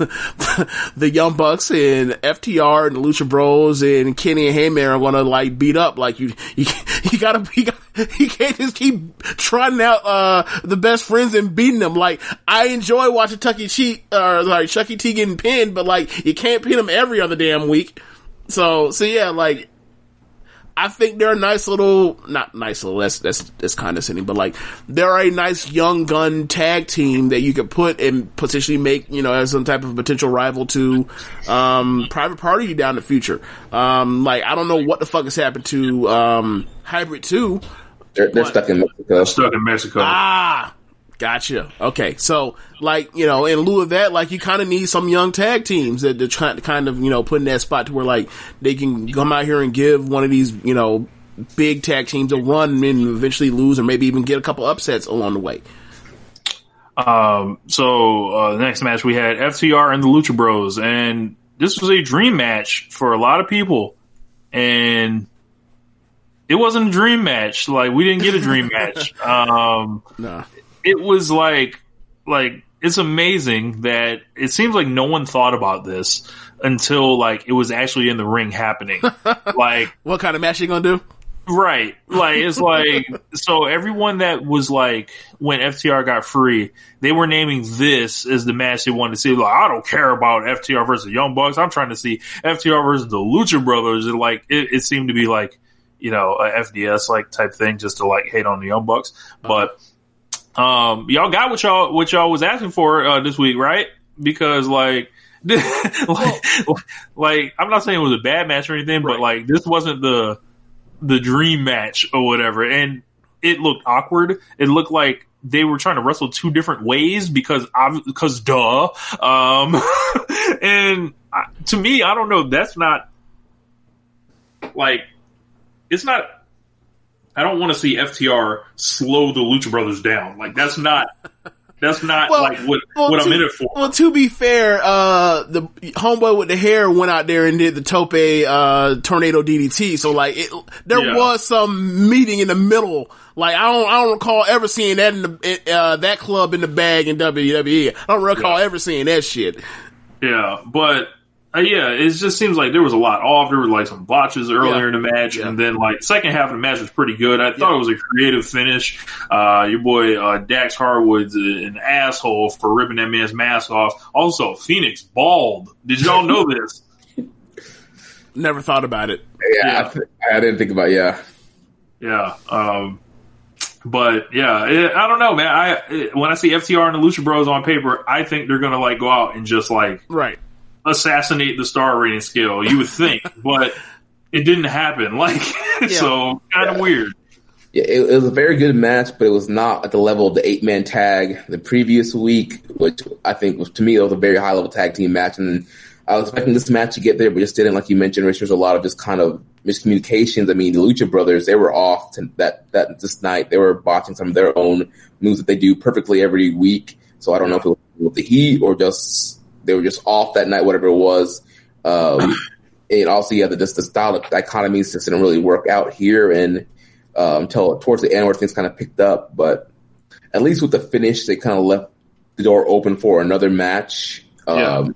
the Young Bucks and FTR and the Lucha Bros and Kenny and Hangman are gonna like beat up. Like you, you, you gotta, you, gotta, you can't just keep trotting out uh the best friends and beating them. Like I enjoy watching Chucky T, or like Chucky T getting pinned, but like you can't pin him every other damn week. So, so yeah, like I think they're a nice little, not nice little, that's, that's, that's condescending, but like, they're a nice young gun tag team that you could put and potentially make, you know, as some type of potential rival to, um, Private Party down the future. Um, like, I don't know what the fuck has happened to, um, Hybrid 2. They're, they're stuck in Mexico. Stuck in Mexico. Ah, gotcha. Okay, so like you know, in lieu of that, like you kind of need some young tag teams that to try to kind of you know put in that spot to where like they can come out here and give one of these you know big tag teams a run and eventually lose or maybe even get a couple upsets along the way. Um, so uh, the next match we had FTR and the Lucha Bros, and this was a dream match for a lot of people, and it wasn't a dream match. Like we didn't get a dream match. Um, Nah. It was like like it's amazing that it seems like no one thought about this until like it was actually in the ring happening. like What kind of match are you gonna do? Right. Like it's like so everyone that was like when FTR got free, they were naming this as the match they wanted to see. Like, I don't care about FTR versus Young Bucks. I'm trying to see FTR versus the Lucha Brothers. And like it, it seemed to be like, you know, a FDS like type thing just to like hate on the Young Bucks. But uh-huh. Um, y'all got what y'all what y'all was asking for uh, this week, right? Because like. like, like, I'm not saying it was a bad match or anything, but like this wasn't the the dream match or whatever, and it looked awkward. It looked like they were trying to wrestle two different ways because I because duh. Um, and I, to me, I don't know. That's not like it's not. I don't want to see FTR slow the Lucha Brothers down. Like that's not. That's not Well, like what well, what I'm to- in it for. Well, to be fair, uh, the homeboy with the hair went out there and did the tope, uh, tornado DDT. So like, it, there Yeah. was some meeting in the middle. Like, I don't, I don't recall ever seeing that in the, uh, that club in the bag in WWE. I don't recall ever seeing that shit. Yeah, but uh, yeah, it just seems like there was a lot off. There were like some botches earlier Yeah. in the match, and then like second half of the match was pretty good. I thought it was a creative finish. Uh, your boy uh, Dax Harwood's an asshole for ripping that man's mask off. Also, Fénix bald. Did y'all know this? Never thought about it. Yeah, I, th- I didn't think about yeah. Yeah. Um, but yeah, it, I don't know, man. I it, when I see FTR and the Lucha Bros on paper, I think they're gonna like go out and just like Right. Assassinate the star rating scale. You would think, but it didn't happen. Like, so kind of weird. Yeah, it, it was a very good match, but it was not at the level of the eight man tag the previous week, which I think was to me it was a very high level tag team match. And I was expecting this match to get there, but just didn't. Like you mentioned, Rich, there's a lot of just kind of miscommunications. I mean, the Lucha Brothers they were off to that that this night. They were botching some of their own moves that they do perfectly every week. So I don't know if it was with the heat or just they were just off that night, whatever it was. Um, and also, yeah, the, just the style of dichotomies just didn't really work out here. And um, until towards the end where things kind of picked up. But at least with the finish, they kind of left the door open for another match. Um, Yeah.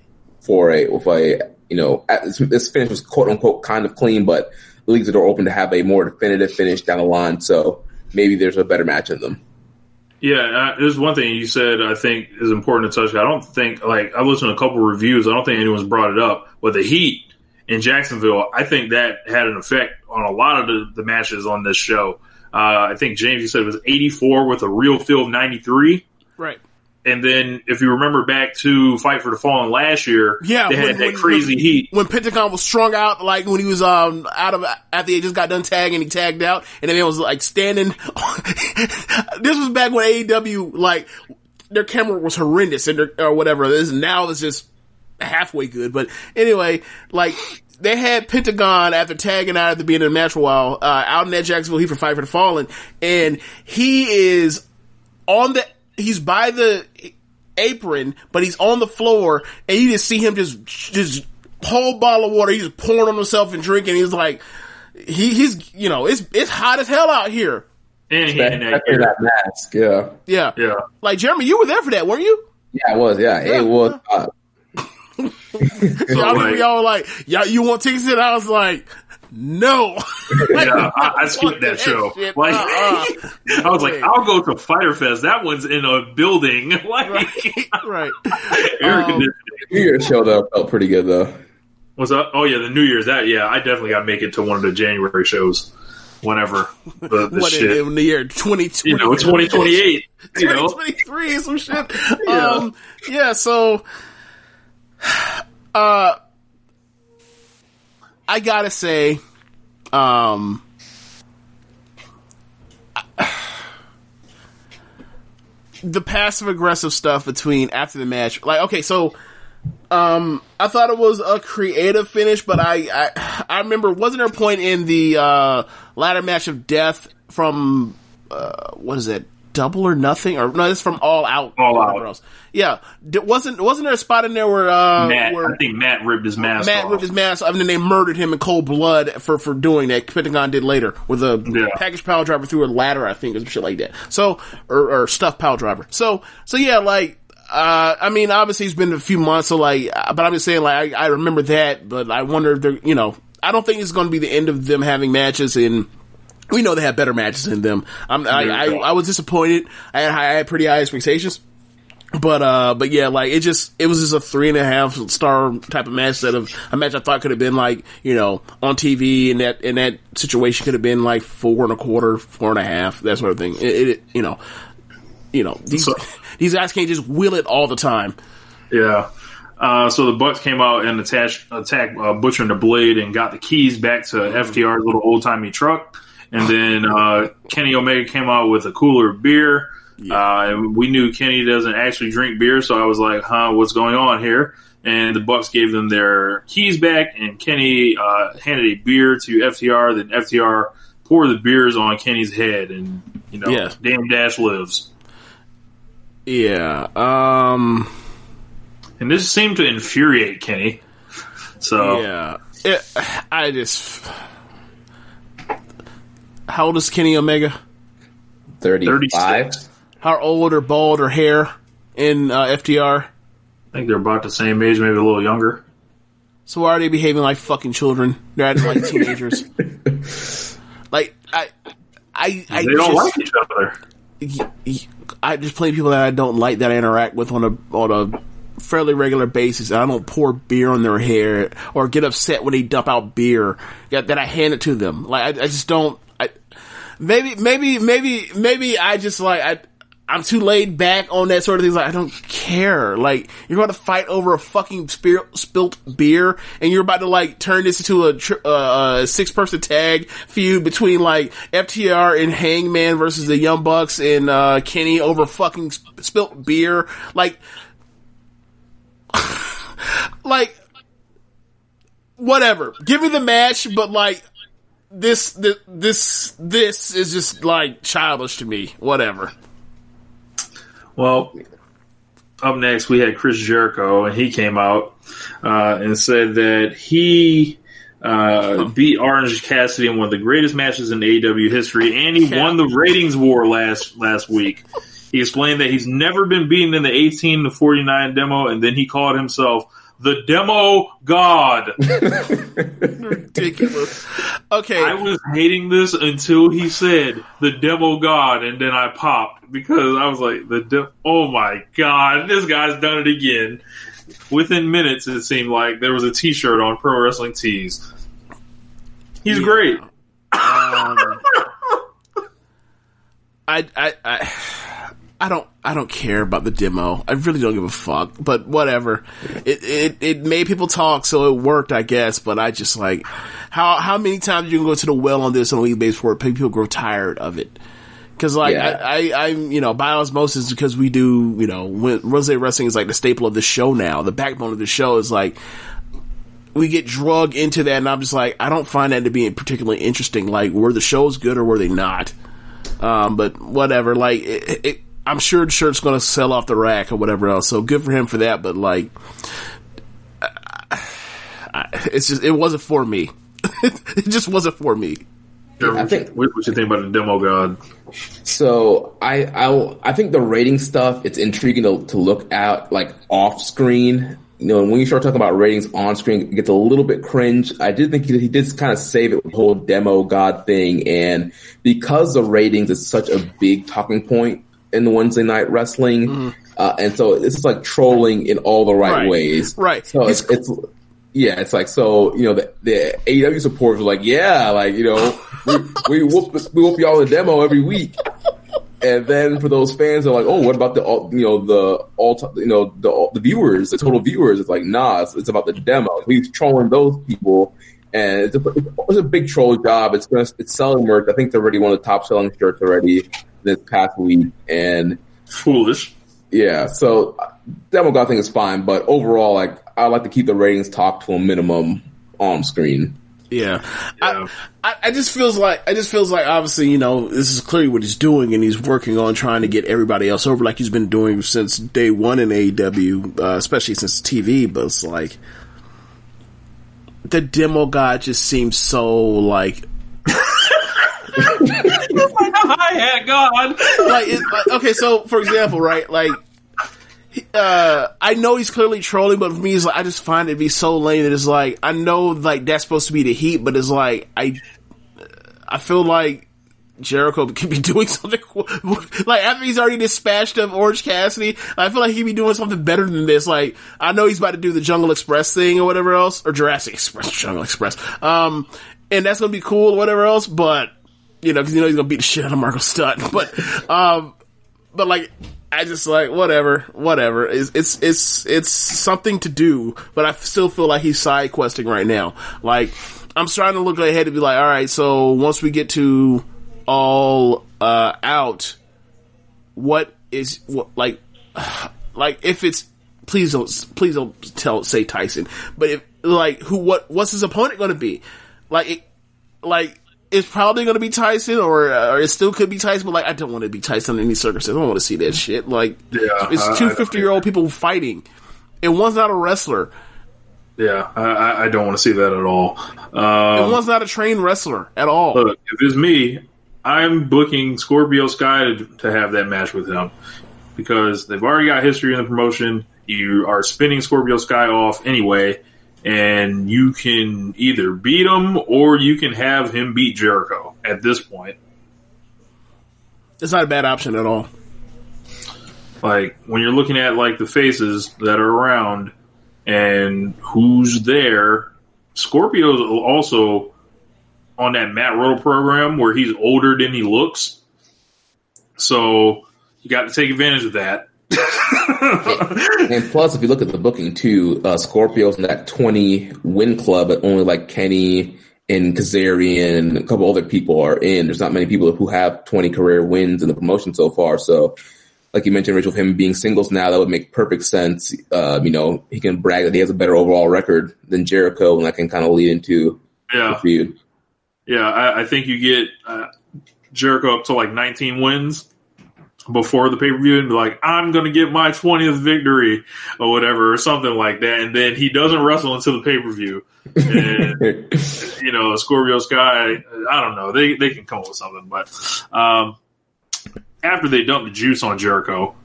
For a with a you know this, this finish was quote unquote kind of clean, but leaves the door open to have a more definitive finish down the line. So maybe there's a better match in them. Yeah, there's one thing you said I think is important to touch. I don't think like I listened to a couple reviews. I don't think anyone's brought it up, but the Heat in Jacksonville, I think that had an effect on a lot of the, the matches on this show. Uh, I think James, you said it was 84 with a real feel of 93. Right. And then if you remember back to Fight for the Fallen last year, Yeah, they had when- that when- crazy when- heat. When Pentagon was strung out, like when he was um out of after he just got done tagging, he tagged out, and then it was like standing. this was back when AEW like their camera was horrendous and their, or whatever. This now it's just halfway good, but anyway, like. They had Pentagon after tagging out at the beginning of the match for a while, uh, out in that Jacksonville Heat for Fight for the Fallen, and he is on the he's by the apron, but he's on the floor, and you just see him just just whole bottle of water. He's pouring on himself and drinking. He's like, he he's you know it's it's hot as hell out here. And he that After that mask, yeah, Yeah, Yeah. Like Jeremy, you were there for that, weren't you? yeah, it was, yeah, it was. Uh, y'all, like- y'all were like, y'all, you want tickets? And I was like, no. Yeah, I, I skipped that show. shit. Like, Uh-uh. I was like. I'll go to Fyter Fest. That one's in a building. Like, right. air Um, conditioning. New Year's show though felt pretty good though. What's up? Oh yeah, the New Year's. That yeah, I definitely got to make it to one of the January shows. Whenever the, the What shit, in, in the year 2020? you know, twenty twenty eight. You know, 2023 some shit. Um, yeah, so, uh, I gotta say, um, the passive aggressive stuff between after the match, like, okay, so, um, I thought it was a creative finish, but I, I, I remember, wasn't there a point in the, uh, ladder match of death from, uh, what is it? Double or nothing, or no, it's from All Out. All Out. else. Yeah, D- wasn't wasn't there a spot in there where uh, Matt. where I think Matt ripped his mask Matt off. ripped his mask off, and then they murdered him in cold blood for for doing that. Pentagon did later with a Yeah. package piledriver through a ladder, I think, or some shit like that. So, or, or stuffed piledriver. So, so yeah, like. Uh, I mean, obviously it's been a few months, so like, uh, but I'm just saying, like, I, I remember that, but I wonder if they're, you know, I don't think it's going to be the end of them having matches and we know they have better matches than them. I'm, I, I, I was disappointed. I had, I had pretty high expectations. But uh, but yeah, like it just it was just a three and a half star type of match that of a match I thought could have been like you know on TV and that in that situation could have been like four and a quarter, four and a half, that sort of thing. It, it you know, you know these So- these guys can't just will it all the time. Yeah. Uh, so the Bucks came out and attacked, attacked uh, Butcher and the Blade and got the keys back to FTR's little old timey truck. And then uh, Kenny Omega came out with a cooler of beer. Uh, and we knew Kenny doesn't actually drink beer, so I was like, "Huh, what's going on here?" And the Bucks gave them their keys back, and Kenny uh, handed a beer to FTR. Then FTR poured the beers on Kenny's head, and you know, Yeah. damn Dash lives. Yeah. Um. And this seemed to infuriate Kenny. So Yeah. It, I just. How old is Kenny Omega? 35. 36. How old or bald or hair in uh, FTR? I think they're about the same age, maybe a little younger. So why are they behaving like fucking children? They're acting like teenagers. like I, I, I They don't just, like each other. y- y- I just play people that I don't like that I interact with on a on a fairly regular basis. I don't pour beer on their hair or get upset when they dump out beer that, that I hand it to them. Like I, I just don't. Maybe maybe maybe maybe I just like I. I'm too laid back on that sort of thing. Like I don't care. Like you're going to fight over a fucking spilt beer, and you're about to like turn this into a, uh, a six person tag feud between like FTR and Hangman versus the Young Bucks and uh, Kenny over fucking sp- spilt beer. Like, like whatever. Give me the match, but like this, this, this, this is just like childish to me. Whatever. Well, up next we had Chris Jericho, and he came out uh, and said that he uh, beat Orange Cassidy in one of the greatest matches in AEW history, and he won the ratings war last last week. He explained that he's never been beaten in the 18 to 49 demo, and then he called himself the Demo God. Ridiculous. Okay. I was hating this until he said the Demo God, and then I popped because I was like, the de- oh my god, this guy's done it again. Within minutes, it seemed like there was a T-shirt on Pro Wrestling Tees. He's great. Um, I, I, I, I don't, I don't care about the demo. I really don't give a fuck. But whatever. It, it, it made people talk, so it worked, I guess. But I just like, how, how many times you can go to the well on this on a basis before people grow tired of it? Cause like, Yeah. I, I, I'm, you know, by osmosis, because we do, you know, when Rose Wrestling is like the staple of the show now. The backbone of the show is like, we get drug into that, and I'm just like, I don't find that to be particularly interesting. Like, were the shows good or were they not? Um, but whatever. Like, it, it, I'm sure the shirt's going to sell off the rack or whatever else. So good for him for that. But like, I, it's just it wasn't for me. it just wasn't for me. I think- what, what you think about the Demo God? So I I I think the rating stuff it's intriguing to to look at like off screen. You know, when you start talking about ratings on screen, it gets a little bit cringe. I did think he, he did kind of save it with the whole demo god thing, and because the ratings is such a big talking point in the Wednesday night wrestling, uh, and so this is like trolling in all the right, Right. ways. Right. So He's- it's, it's yeah, it's like so. You know, the, the AEW supporters were like, yeah, like you know, we we whoop we whoop y'all the demo every week. And then for those fans, they're like, "Oh, what about the all- you know the all you know the all- the viewers, the total viewers?" It's like, nah, it's, it's about the demo. He's trolling those people, and it's a, it's a big troll job. It's gonna it's selling merch. I think they're already one of the top selling shirts already this past week, and Foolish. yeah, so uh, demo god thing is fine, but overall, like I like to keep the ratings talk to a minimum on screen. Yeah. Yeah. I, I, I just feels like I just feels like obviously you know this is clearly what he's doing and he's working on trying to get everybody else over like he's been doing since day one in AEW, uh, especially since TV. But it's like the demo guy just seems so like Hi hat God. like, it, like okay, so for example, right, like. Uh, I know he's clearly trolling, but for me, it's like, I just find it to be so lame that it's like, I know, like, that's supposed to be the heat, but it's like, I, I feel like Jericho could be doing something, like, after he's already dispatched of Orange Cassidy, I feel like he'd be doing something better than this. Like, I know he's about to do the Jungle Express thing or whatever else, or Jurassic Express, Jungle Express. Um, and that's gonna be cool or whatever else, but, you know, cause you know he's gonna beat the shit out of Marco Stunt, but, um, but like I just like whatever, whatever. It's it's it's it's something to do, but I still feel like he's side questing right now. Like I'm starting to look ahead to be like, all right, so once we get to all uh, out, what is what like like if it's please don't please don't tell say Tyson, but if like who what what's his opponent going to be? Like it, like it's probably going to be Tyson, or, uh, or it still could be Tyson. But like, I don't want to be Tyson in any circumstance. I don't want to see that shit. Like, Yeah, it's two 50 year old people fighting, and one's not a wrestler, Yeah, I, I- don't want to see that at all. and Um, one's not a trained wrestler at all. look, if it's me, I'm booking Scorpio Sky to, to have that match with him because they've already got history in the promotion. You are spinning Scorpio Sky off anyway, and you can either beat him or you can have him beat Jericho at this point. It's not a bad option at all. like when you're looking at like the faces that are around and who's there, Scorpio's also on that Matt Riddle program where he's older than he looks. So you got to take advantage of that. And plus, if you look at the booking too, uh, Scorpio's in that 20 win club, but only like Kenny and Kazarian and a couple other people are in. There's not many people who have 20 career wins in the promotion so far. So, like you mentioned, Rachel, him being singles now, that would make perfect sense. Uh, you know, he can brag that he has a better overall record than Jericho, and that can kind of lead into the feud. Yeah. I, I think you get uh, Jericho up to like 19 wins before the pay per view and be like, I'm going to get my 20th victory or whatever, or something like that. And then he doesn't wrestle until the pay per view. And, you know, Scorpio Sky, I don't know. They, they can come up with something. But um, after they dump the juice on Jericho,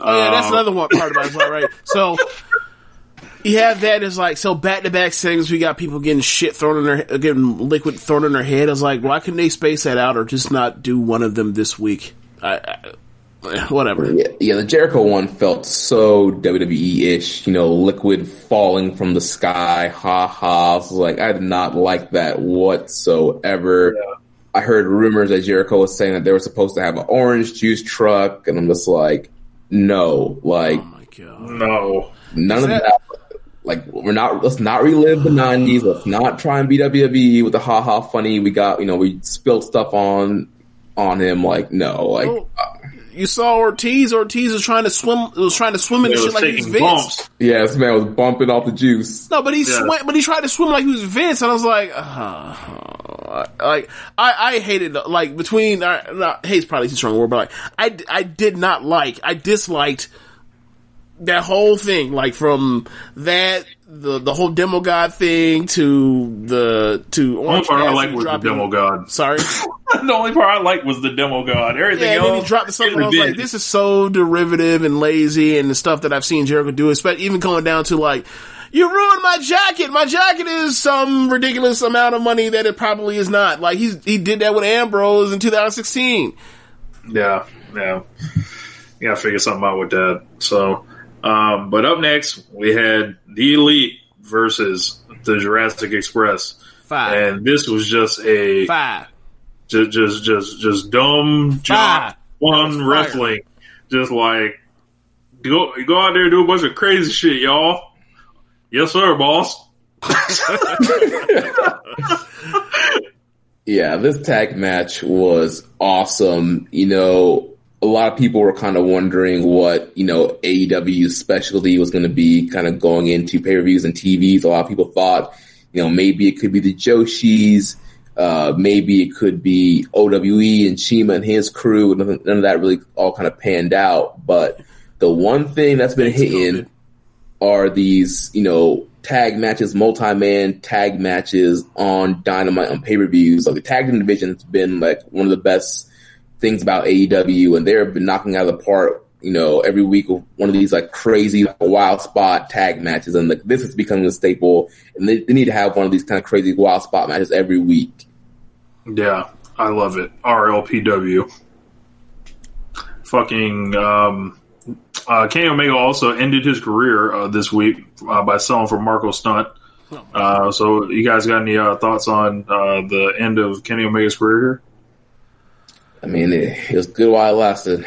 Oh yeah, that's um, another one part about it, as right? So you have that as like so back to back things. We got people getting shit thrown in their getting liquid thrown in their head. I was like, why couldn't they space that out or just not do one of them this week? I, I eh, whatever. Yeah, yeah, the Jericho one felt so WWE ish, you know, liquid falling from the sky, ha ha. I like, I did not like that whatsoever. I heard rumors that Jericho was saying that they were supposed to have an orange juice truck, and I'm just like, no, like, Oh my god. no. none of that- that. Like, we're not, let's not relive the 90s. Let's not try and beat WWE with the ha ha funny. We got, you know, we spilled stuff on, on him. Like, no, like, Oh, You saw Ortiz. Ortiz was trying to swim. Was trying to swim in the shit like he was Vince. bumps. yeah, this man was bumping off the juice. No, but he Yeah. swam, but he tried to swim like he was Vince, and I was like, uh, like I, I hated like between uh, not hate's probably too strong a word, but like I, I did not like, I disliked that whole thing, like from that the the whole demo god thing to the to The only part I like was the demo god. Sorry, the only part I like was the demo god. Everything yeah, and then else, he dropped the and I was like, this is so derivative and lazy, and the stuff that I've seen Jericho do, especially even going down to like, you ruined my jacket. My jacket is some ridiculous amount of money that it probably is not. Like he's he did that with Ambrose in 2016. Yeah, yeah. yeah. figure something out with that. So, um, but up next we had the Elite versus the Jurassic Express, Five, and this was just a five, just just just just dumb job one wrestling. Just like go go out there and do a bunch of crazy shit, y'all. Yes, sir, boss. Yeah, this tag match was awesome. You know, a lot of people were kind of wondering what, you know, AEW's specialty was going to be kind of going into pay per views and TVs. A lot of people thought, you know, maybe it could be the Joshis. Uh, maybe it could be OWE and CIMA and his crew. None, none of that really all kind of panned out. But the one thing that's been hitting are these, you know, tag matches, multi-man tag matches on Dynamite on pay-per-views. Like the tag team division has been like one of the best things about AEW, and they've been knocking out of the park. You know, every week with one of these like crazy wild spot tag matches, and like this is becoming a staple. And they, they need to have one of these kind of crazy wild spot matches every week. Yeah, I love it. RLPW. Fucking um, uh, Kenny Omega also ended his career uh, this week uh, by selling for Marco Stunt. Uh, so, you guys got any uh, thoughts on uh, the end of Kenny Omega's career here? I mean, it, it was good while it lasted.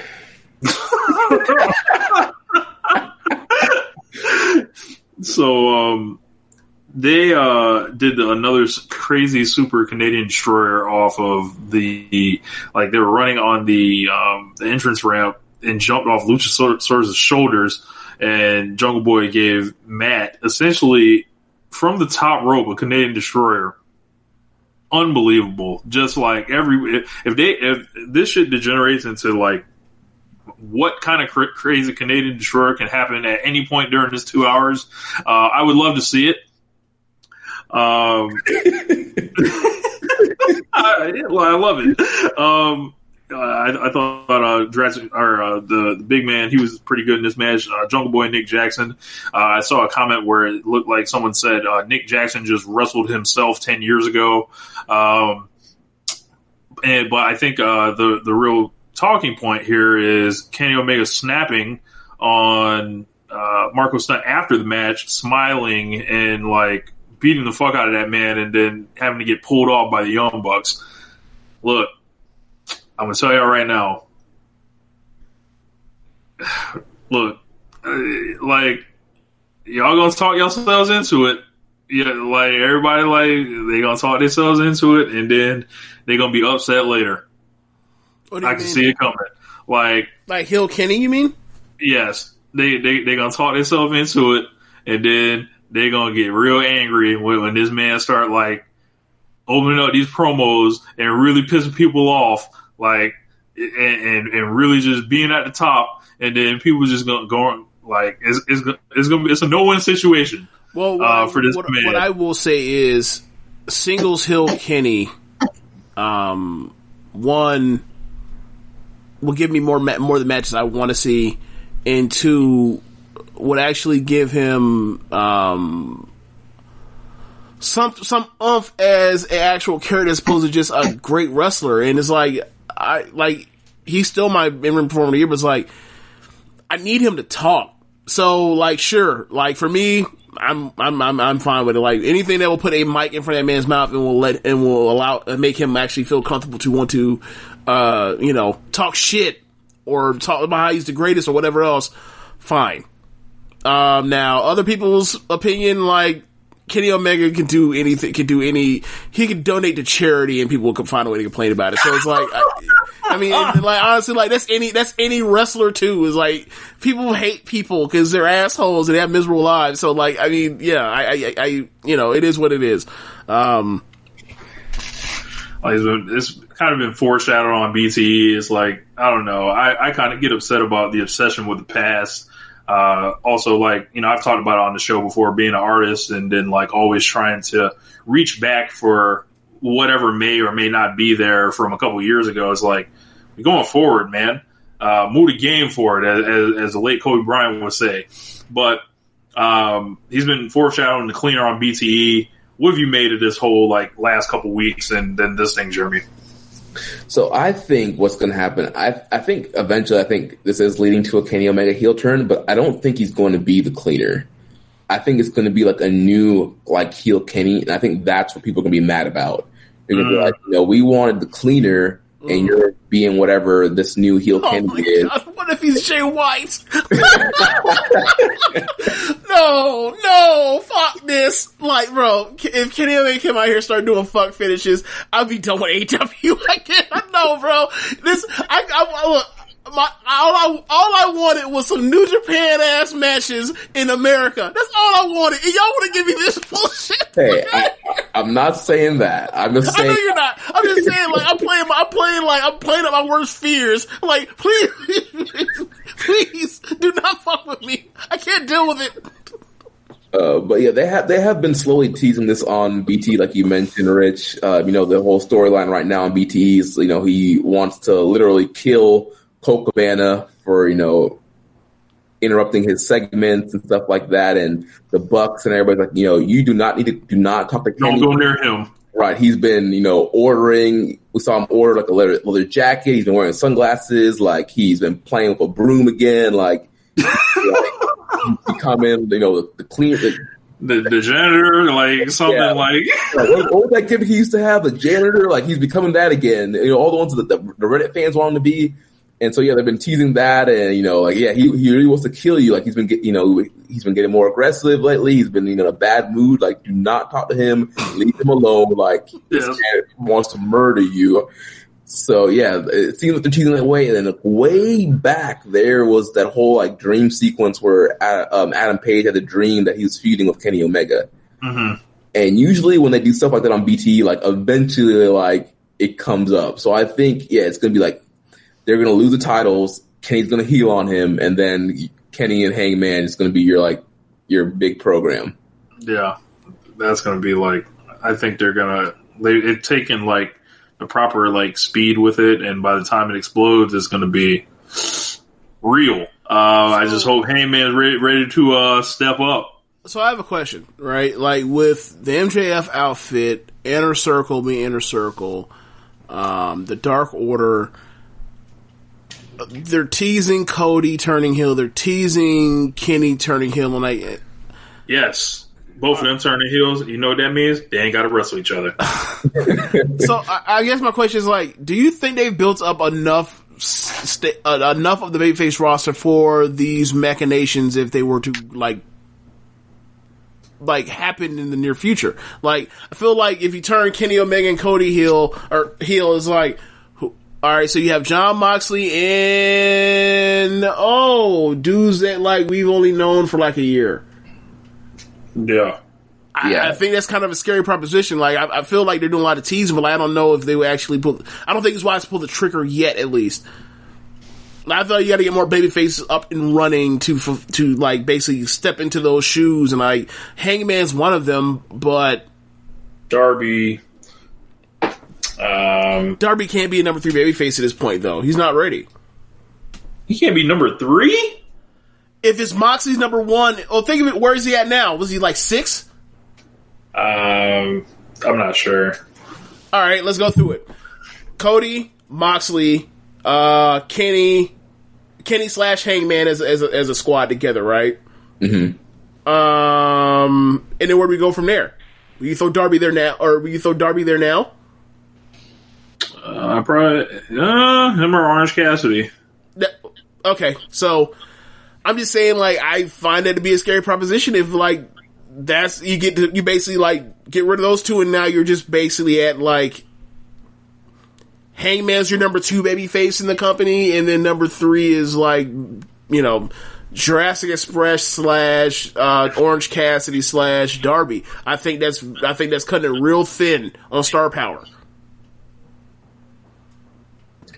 so um, they uh, did another crazy super Canadian destroyer off of the like they were running on the um, the entrance ramp and jumped off Luchasaurus' shoulders, and Jungle Boy gave Matt essentially from the top rope a Canadian destroyer. Unbelievable! Just like every if, they if this shit degenerates into like what kind of cra- crazy Canadian destroyer can happen at any point during this two hours. Uh, I would love to see it. Um, I, I love it. Um, I, I thought about uh, Jurassic, or uh, the, the big man, he was pretty good in this match. Uh, Jungle Boy Nick Jackson. Uh, I saw a comment where it looked like someone said uh, Nick Jackson just wrestled himself ten years ago. Um, and but I think uh, the the real talking point here is Kenny Omega snapping on Marco Stunt after the match, smiling and like beating the fuck out of that man, and then having to get pulled off by the Young Bucks. Look, I'm gonna tell y'all right now. Look, uh, like y'all gonna talk yourselves into it. Yeah, like everybody, like they gonna talk themselves into it, and then they gonna be upset later. I you can mean? see it coming. Like, Like Hill Kenny, you mean? yes, they they they gonna talk themselves into it, and then they gonna get real angry when, when this man start like opening up these promos and really pissing people off, like and and, and really just being at the top, and then people just gonna go like it's it's gonna- it's gonna be it's a no win situation. Well, what, Uh, I, for this what, man. what I will say is, singles Hill Kenny, um, one will give me more more of the matches I want to see, and two would actually give him um some some umph as an actual character as opposed to just a great wrestler. And it's like I like he's still my in-ring performer year, but it's like I need him to talk. So like sure, like for me, I'm I'm I'm I'm fine with it. Like anything that will put a mic in front of that man's mouth and will let and will allow and make him actually feel comfortable to want to uh you know talk shit or talk about how he's the greatest or whatever else. Fine. Um now other people's opinion like Kenny Omega can do anything, can do any, he can donate to charity and people can find a way to complain about it. So it's like, I, I mean, like honestly, like that's any, that's any wrestler too is like, people hate people because they're assholes and they have miserable lives. So like, I mean, yeah, I, I, I, you know, it is what it is. Um, Like it's, been, it's kind of been foreshadowed on BTE. It's like I don't know. I, I kind of get upset about the obsession with the past. Uh, also, like you know, I've talked about on the show before, being an artist and then like always trying to reach back for whatever may or may not be there from a couple years ago. It's like going forward, man. Uh, move the game forward, as, as, as the late Kobe Bryant would say. But um, he's been foreshadowing the cleaner on BTE. What have you made of this whole like last couple weeks and then this thing, Jeremy? So I think what's going to happen, I I think eventually, I think this is leading to a Kenny Omega heel turn, but I don't think he's going to be the cleaner. I think it's going to be like a new like heel Kenny, and I think that's what people are going to be mad about. They're going to be Mm. like, you know, we wanted the cleaner, and you're being whatever this new heel oh Kenny is. god, he's Jay White? no, no, fuck this. Like, bro, if Kenny Omega came out here and started doing fuck finishes, I'd be done with AW. I can't, I no, bro. This, I, I, look, my, all I, all I wanted was some New Japan ass matches in America. That's all I wanted. And y'all want to give me this bullshit? Hey, I, I'm not saying that. I'm just saying. I know you're not. I'm just saying, like, I'm playing, my, I'm playing, like, I'm playing up my worst fears. Like, please, please, do not fuck with me. I can't deal with it. Uh, but yeah, they have they have been slowly teasing this on BT, like you mentioned, Rich. Uh, you know, the whole storyline right now on BT is, you know, he wants to literally kill Colt Cabana for you know interrupting his segments and stuff like that, and the Bucks and everybody's like, you know, you do not need to do not talk to Kenny. Don't go near him. Right, he's been you know ordering. We saw him order like a leather, leather jacket. He's been wearing sunglasses. Like he's been playing with a broom again. Like, like becoming you know the, the clean. The, The, the janitor, like something Yeah. like Like, what, what was that gimmick he used to have? The janitor, like he's becoming that again. You know, all the ones that the, the Reddit fans want him to be. And so yeah, they've been teasing that, and you know, like yeah, he he really wants to kill you. Like he's been get, you know he's been getting more aggressive lately. He's been you know in a bad mood. Like do not talk to him. Leave him alone. Like this man wants to murder you. So yeah, it seems like they're teasing that way. And then like, way back there was that whole like dream sequence where um, Adam Page had a dream that he was feuding with Kenny Omega. hmm And usually when they do stuff like that on BT, like eventually like it comes up. So I think yeah, it's gonna be like they're gonna lose the titles. Kenny's gonna heel on him, and then Kenny and Hangman is gonna be your like your big program. Yeah, that's gonna be like. I think they're gonna. They it taken like the proper like speed with it, and by the time it explodes, it's gonna be real. Uh, I just hope Hangman's ready, ready to uh, step up. So I have a question, right? Like with the MJF outfit, Inner Circle being Inner Circle, um, the Dark Order, they're teasing Cody turning heel, they're teasing Kenny turning heel, and I, Yes, both of them turning heels. You know what that means? They ain't got to wrestle each other. so I, I guess my question is like, do you think they've built up enough st- uh, enough of the babyface roster for these machinations if they were to like like happen in the near future? Like I feel like if you turn Kenny Omega and Cody heel or heel is like. Who- All right, so you have Jon Moxley and oh, dudes that like we've only known for like a year. Yeah. I, Yeah. I think that's kind of a scary proposition. Like, I, I feel like they're doing a lot of teasing, but like, I don't know if they would actually pull. I don't think it's wise to pull the trigger yet, at least. Like, I thought you got to get more baby faces up and running to f- to like basically step into those shoes, and like Hangman's one of them, but Darby. Um, Darby can't be a number three babyface at this point, though. He's not ready. he can't be number three. If it's Moxley's number one, well, think of it. Where is he at now? Was he like six? Um, I'm not sure. All right, let's go through it. Cody, Moxley, uh, Kenny, Kenny slash Hangman as as a, as a squad together, right? Mm-hmm. Um, and then where do we go from there? Will you throw Darby there now, or will you throw Darby there now? Uh, I probably uh, him or Orange Cassidy. Okay, so I'm just saying, like, I find that to be a scary proposition. If like that's you get to you basically like get rid of those two, and now you're just basically at like Hangman's your number two baby face in the company, and then number three is like you know. Jurassic Express slash uh, Orange Cassidy slash Darby. I think that's I think that's cutting it real thin on star power.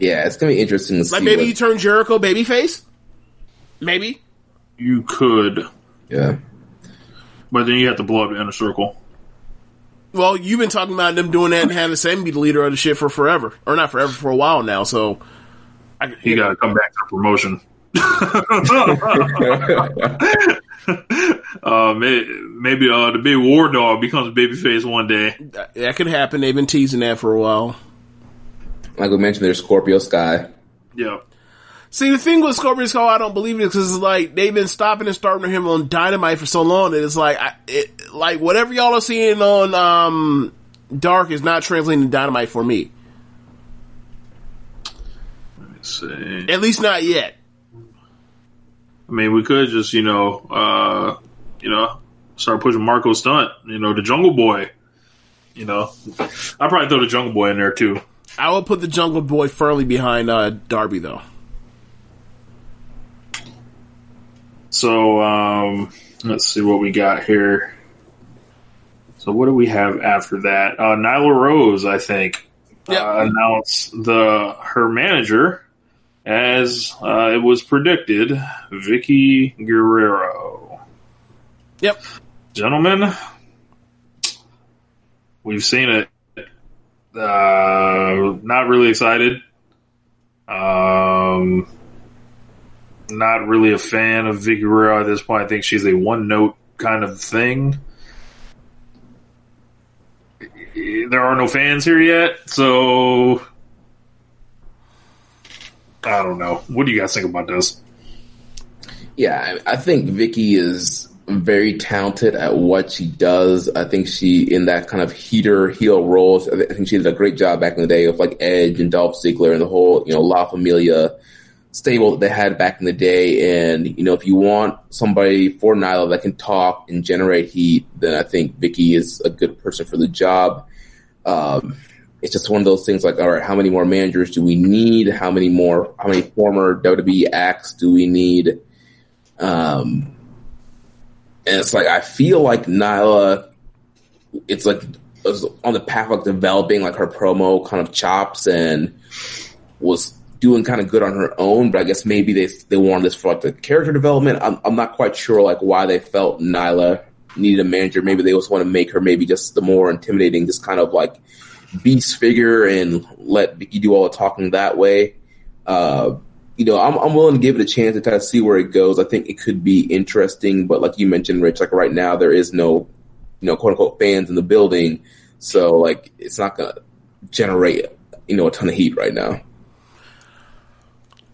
Yeah, it's gonna be interesting to see. Like maybe what- you turn Jericho babyface. Maybe You could, yeah. but then you have to blow up the inner circle. Well, you've been talking about them doing that and having Sam be the leader of the shit for forever, or not forever, for a while now. So, I, He got to come back to promotion. uh, may, maybe uh, the big war dog becomes babyface one day. that, that could happen. They've been teasing that for a while. Like we mentioned, there's Scorpio Sky. Yeah. See, the thing with Scorpio Sky, I don't believe it because it's like they've been stopping and starting him on Dynamite for so long that it's like, I, it, like whatever y'all are seeing on um, Dark is not translating to Dynamite for me. Let's see. At least not yet. I mean, we could just, you know, uh, you know, start pushing Marco Stunt, you know, the Jungle Boy. You know, I'd probably throw the Jungle Boy in there too. I will put the Jungle Boy firmly behind uh, Darby though. So, um, let's see what we got here. So, what do we have after that? Uh, Nyla Rose, I think, Yep. uh, announced the her manager as uh, it was predicted, Vickie Guerrero. Yep. Gentlemen, we've seen it. Uh, not really excited. Um, not really a fan of Vickie at this point. I think she's a one note kind of thing. There are no fans here yet, so I don't know. What do you guys think about this? Yeah, I think Vickie is very talented at what she does. I think she, in that kind of heater heel roles, I think she did a great job back in the day of like Edge and Dolph Ziggler and the whole, you know, La Familia stable that they had back in the day. And, you know, if you want somebody for Nyla that can talk and generate heat, then I think Vickie is a good person for the job. Um, it's just one of those things like, all right, how many more managers do we need? How many more, how many former WWE acts do we need? Um, and it's like, I feel like Nyla, it's like was on the path of developing like her promo kind of chops and was doing kind of good on her own, but I guess maybe they they wanted this for like the character development. I'm I'm not quite sure like why they felt Nyla needed a manager. Maybe they just want to make her maybe just the more intimidating, just kind of like beast figure and let Vickie do all the talking that way. Uh, you know, I'm I'm willing to give it a chance to kind of see where it goes. I think it could be interesting, but like you mentioned, Rich, like right now there is no, you know, quote unquote fans in the building, so like it's not gonna generate you know a ton of heat right now.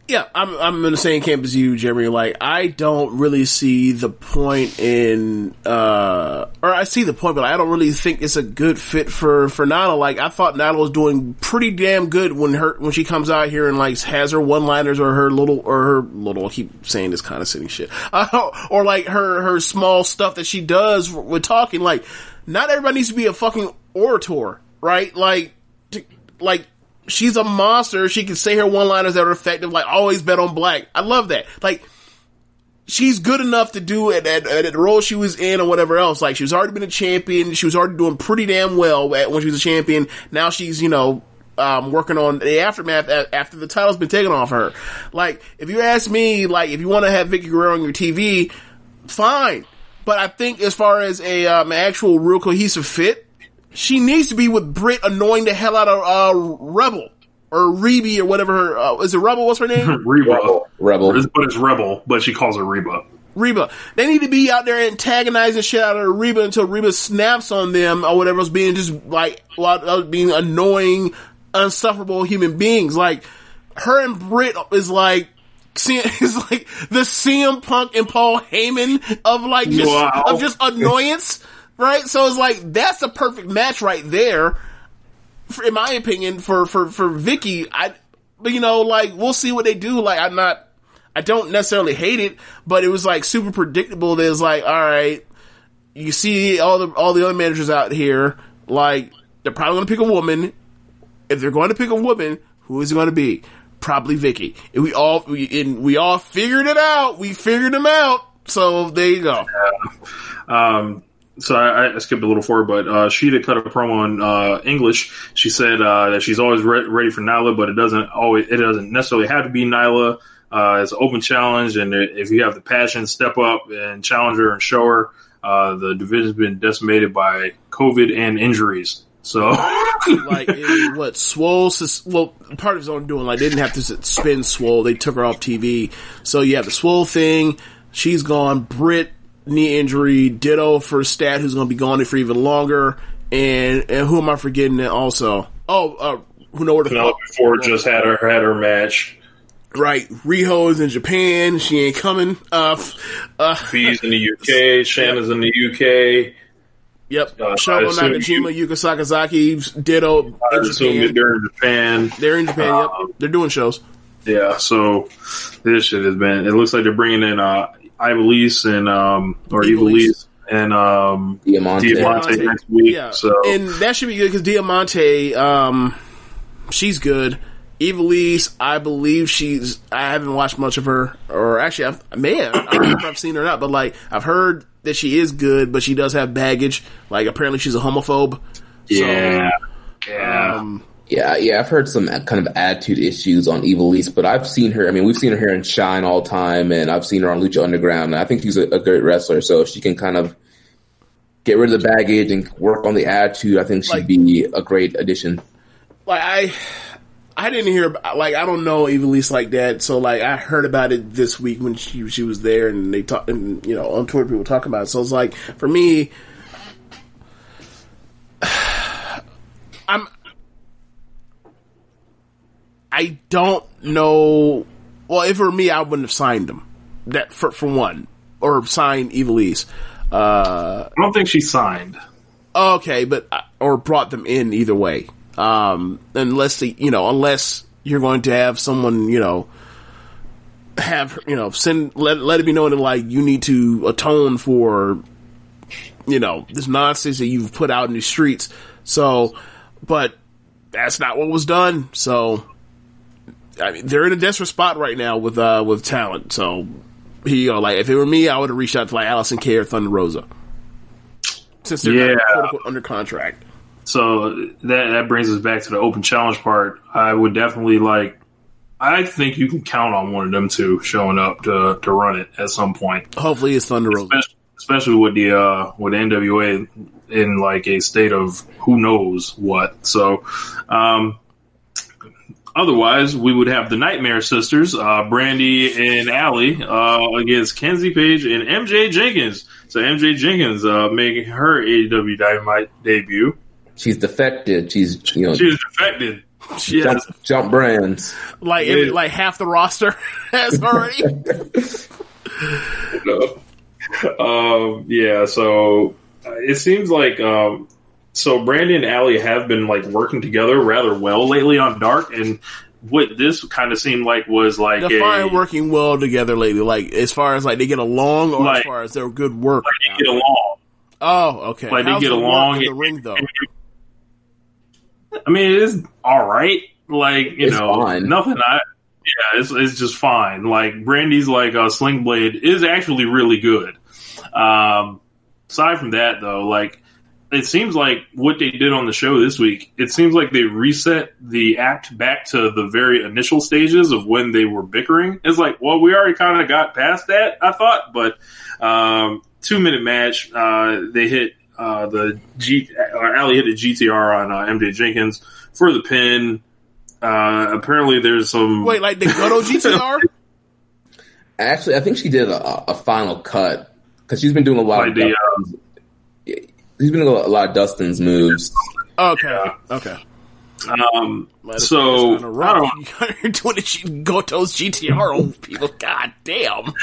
Yeah, I'm I'm in the same camp as you, Jeremy. Like, I don't really see the point in, uh, or I see the point, but I don't really think it's a good fit for for Nana. Like, I thought Nana was doing pretty damn good when her when she comes out here and like has her one liners or her little or her little. I keep saying this kind of silly shit, uh, or like her her small stuff that she does with talking. Like, not everybody needs to be a fucking orator, right? Like, to, like she's a monster. She can say her one liners that are effective, like always bet on black. I love that. Like, she's good enough to do it at, at, the role she was in or whatever else. Like, she's already been a champion. She was already doing pretty damn well at, when she was a champion. Now she's, you know, um, working on the aftermath after the title's been taken off her. Like, if you ask me, like, if you want to have Vickie Guerrero on your TV, fine. But I think as far as a, um, actual real cohesive fit, she needs to be with Britt annoying the hell out of uh, Rebel or Reby or whatever her uh, is it Rebel? What's her name? Reba. Rebel. But it's Rebel, but she calls her Reba. Reba. They need to be out there antagonizing shit out of Reba until Reba snaps on them or whatever else being just like while being annoying, unsufferable human beings. Like her and Britt is like is like the CM Punk and Paul Heyman of like just Wow. of just annoyance, right? So it's like that's a perfect match right there, for, in my opinion, for for for Vickie. I, but you know, like we'll see what they do. Like I'm not, I don't necessarily hate it, but it was like super predictable. There's like, all right, you see all the all the other managers out here, like they're probably going to pick a woman. If they're going to pick a woman, who is it going to be? Probably Vickie. And we all we and we all figured it out. We figured them out. So there you go. Um, so I, I skipped a little forward, but uh, she did cut a promo in uh, English. She said uh, that she's always re- ready for Nyla, but it doesn't always it doesn't necessarily have to be Nyla. Uh, it's an open challenge, and if you have the passion, step up and challenge her and show her. Uh, the division's been decimated by COVID and injuries. So, like it, what Swole? Well, part of his own doing. Like they didn't have to spin Swole. They took her off TV. So you have the Swole thing. She's gone. Brit knee injury. Ditto for Stat, who's going to be gone for even longer. And and who am I forgetting? Also, oh, uh, who know where the Penelope Ford just had her had her match. right? Riho is in Japan. She ain't coming. Uh, uh, in the UK. Shannon's in the UK. yep. Uh, Shoko Nakajima, Yuka Sakazaki, Ditto I in assume Japan. they're in Japan. They're in Japan. Yep. Um, They're doing shows. Yeah, so this shit has been. It looks like they're bringing in uh, Ivelisse and um, or Ivelisse. Ivelisse and um, Diamante. Diamante next week. Yeah, So and that should be good because Diamante, um, she's good. Ivelisse, I believe she's. I haven't watched much of her, or actually, I've, man, I don't know if I've seen her or not, but like I've heard that she is good, but she does have baggage. Like apparently, she's a homophobe. yeah, yeah. Um, Yeah, yeah, I've heard some kind of attitude issues on Ivelisse, but I've seen her. I mean, we've seen her here in Shine all time, and I've seen her on Lucha Underground. And I think she's a, a great wrestler, so if she can kind of get rid of the baggage and work on the attitude. I think she'd Like- be a great addition. like I, I didn't hear about, like I don't know Ivelisse like that, so like I heard about it this week when she she was there and they talked and you know on Twitter people talking about it. So it's like for me, I'm. I don't know. Well, if it were me, I wouldn't have signed them. That for for one, or signed Ivelisse. Uh, I don't think she signed. Okay, but uh, or brought them in either way. Um, unless the you know, unless you're going to have someone you know have you know send let let it be known that like you need to atone for you know this nonsense that you've put out in the streets. So, but that's not what was done. So, I mean, they're in a desperate spot right now with uh with talent. So, he, you know, like if it were me, I would have reached out to like Allysin Kay or Thunder Rosa since they're Yeah. not, quote, unquote, under contract. So that that brings us back to the open challenge part. I would definitely like. I think you can count on one of them two showing up to to run it at some point. Hopefully, it's Thunder Rosa. especially, especially with the uh with the NWA in like a state of who knows what. So, um, otherwise, we would have the Nightmare Sisters, uh, Brandi and Allie, uh, against Kenzie Paige and MJ Jenkins. So MJ Jenkins uh, making her AEW Dynamite debut. She's defected. She's you know she's is defected. She jump, has jump brands. Like Yeah. every, like half the roster has already. um, yeah, so uh, it seems like um, so Brandi and Allie have been like working together rather well lately on Dark, and what this kind of seemed like was like Define a, working well together lately. Like as far as like they get along, or as far as their good work. they get along. Oh, okay. Like they get the along. in the ring though. I mean, it is all right. Like you It's know, fine. nothing. I yeah, it's it's just fine. Like Brandi's like uh, Sling Blade is actually really good. Um, aside from that, though, like it seems like what they did on the show this week, it seems like they reset the act back to the very initial stages of when they were bickering. It's like, well, we already kind of got past that, I thought, but um, two minute match, uh, they hit uh, the G, or Allie hit a GTR on uh, MJ Jenkins for the pin. Uh, apparently, there's some Wait, like the Goto GTR? Actually, I think she did a, a final cut because she's been doing a lot Like of. the, Dustin's- she's been doing a lot of Dustin's moves. Okay, okay. um, so been kinda I don't You're doing the G- Goto's GTR on people. God damn.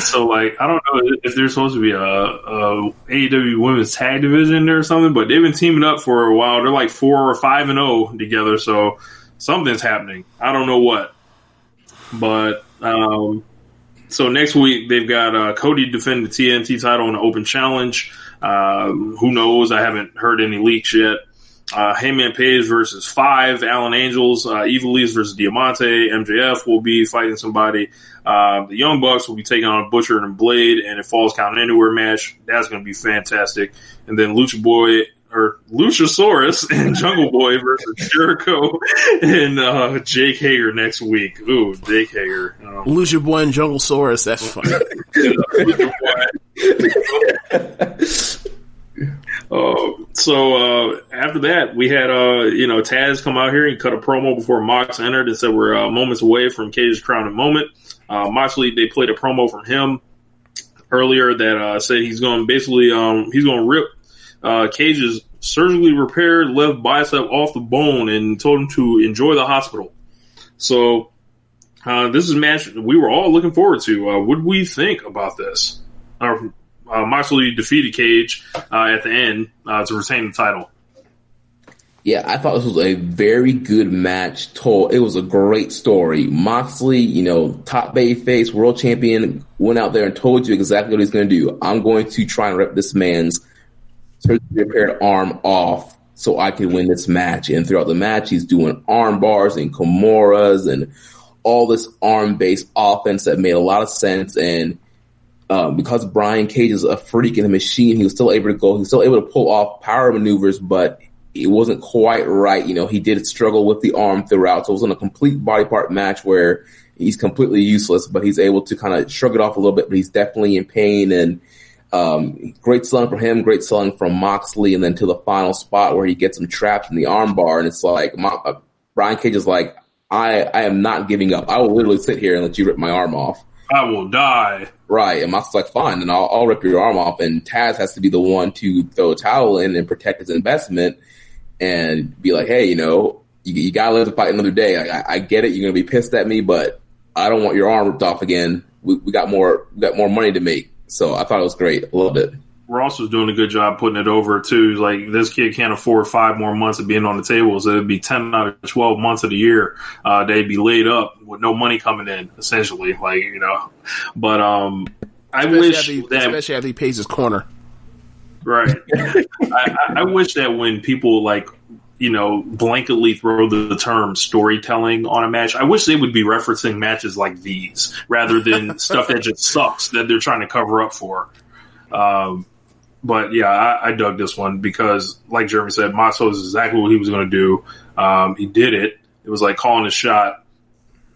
So like I don't know if there's supposed to be a, a AEW women's tag division there or something, but they've been teaming up for a while. They're like four or five and zero together, so something's happening. I don't know what, but um, so next week they've got uh, Cody defend the TNT title in an open challenge. Um, who knows? I haven't heard any leaks yet. Uh, Hangman Page versus five Alan Angels. Uh, Ivelisse versus Diamante. MJF will be fighting somebody. Uh, the Young Bucks will be taking on Butcher and Blade and it Falls Count Anywhere match. That's going to be fantastic. And then Lucha Boy or Luchasaurus and Jungle Boy versus Jericho and uh, Jake Hager next week. Ooh, Jake Hager. Um, Lucha Boy and Jungle Saurus. That's funny. Uh, so uh, after that, we had uh, you know Taz come out here and cut a promo before Mox entered and said we're uh, moments away from Cage's crowning moment. Uh, Moxley they played a promo from him earlier that uh, said he's going to basically um, he's going to rip uh, Cage's surgically repaired left bicep off the bone and told him to enjoy the hospital. So uh, this is a match we were all looking forward to. Uh, what do we think about this? Uh, uh, Moxley defeated Cage uh, at the end uh, to retain the title. Yeah, I thought this was a very good match. Told it was a great story. Moxley, you know, top babyface, world champion, went out there and told you exactly what he's going to do. I'm going to try and rip this man's surgically repaired arm off so I can win this match. And throughout the match, he's doing arm bars and Kimuras and all this arm based offense that made a lot of sense. And um, because Brian Cage is a freak and a machine, he was still able to go, he was still able to pull off power maneuvers, but it wasn't quite right. You know, he did struggle with the arm throughout. So it wasn't a complete body part match where he's completely useless, but he's able to kind of shrug it off a little bit, but he's definitely in pain and, um, great selling from him, great selling from Moxley, and then to the final spot where he gets him trapped in the armbar, and it's like Mo- uh, Brian Cage is like, I, I am not giving up. I will literally sit here and let you rip my arm off. I will die. Right. And Moxley's like, fine, then I'll, I'll rip your arm off. And Taz has to be the one to throw a towel in and protect his investment and be like, hey, you know, you, you gotta live to fight another day. I, I, I get it. You're gonna be pissed at me, but I don't want your arm ripped off again. We, we got more, we got more money to make. So I thought it was great. Loved it. Ross was doing a good job putting it over too. Like this kid can't afford five more months of being on the table, so it'd be ten out of twelve months of the year uh, they'd be laid up with no money coming in, essentially. Like you know, but um, I Especially wish he, that especially after he pays his corner. Right. I, I- I wish that when people like, you know, blanketly throw the, the term storytelling on a match, I wish they would be referencing matches like these rather than stuff that just sucks that they're trying to cover up for. Um, but yeah, I, I dug this one because, like Jeremy said, Maso is exactly what he was going to do. Um, he did it. It was like calling a shot.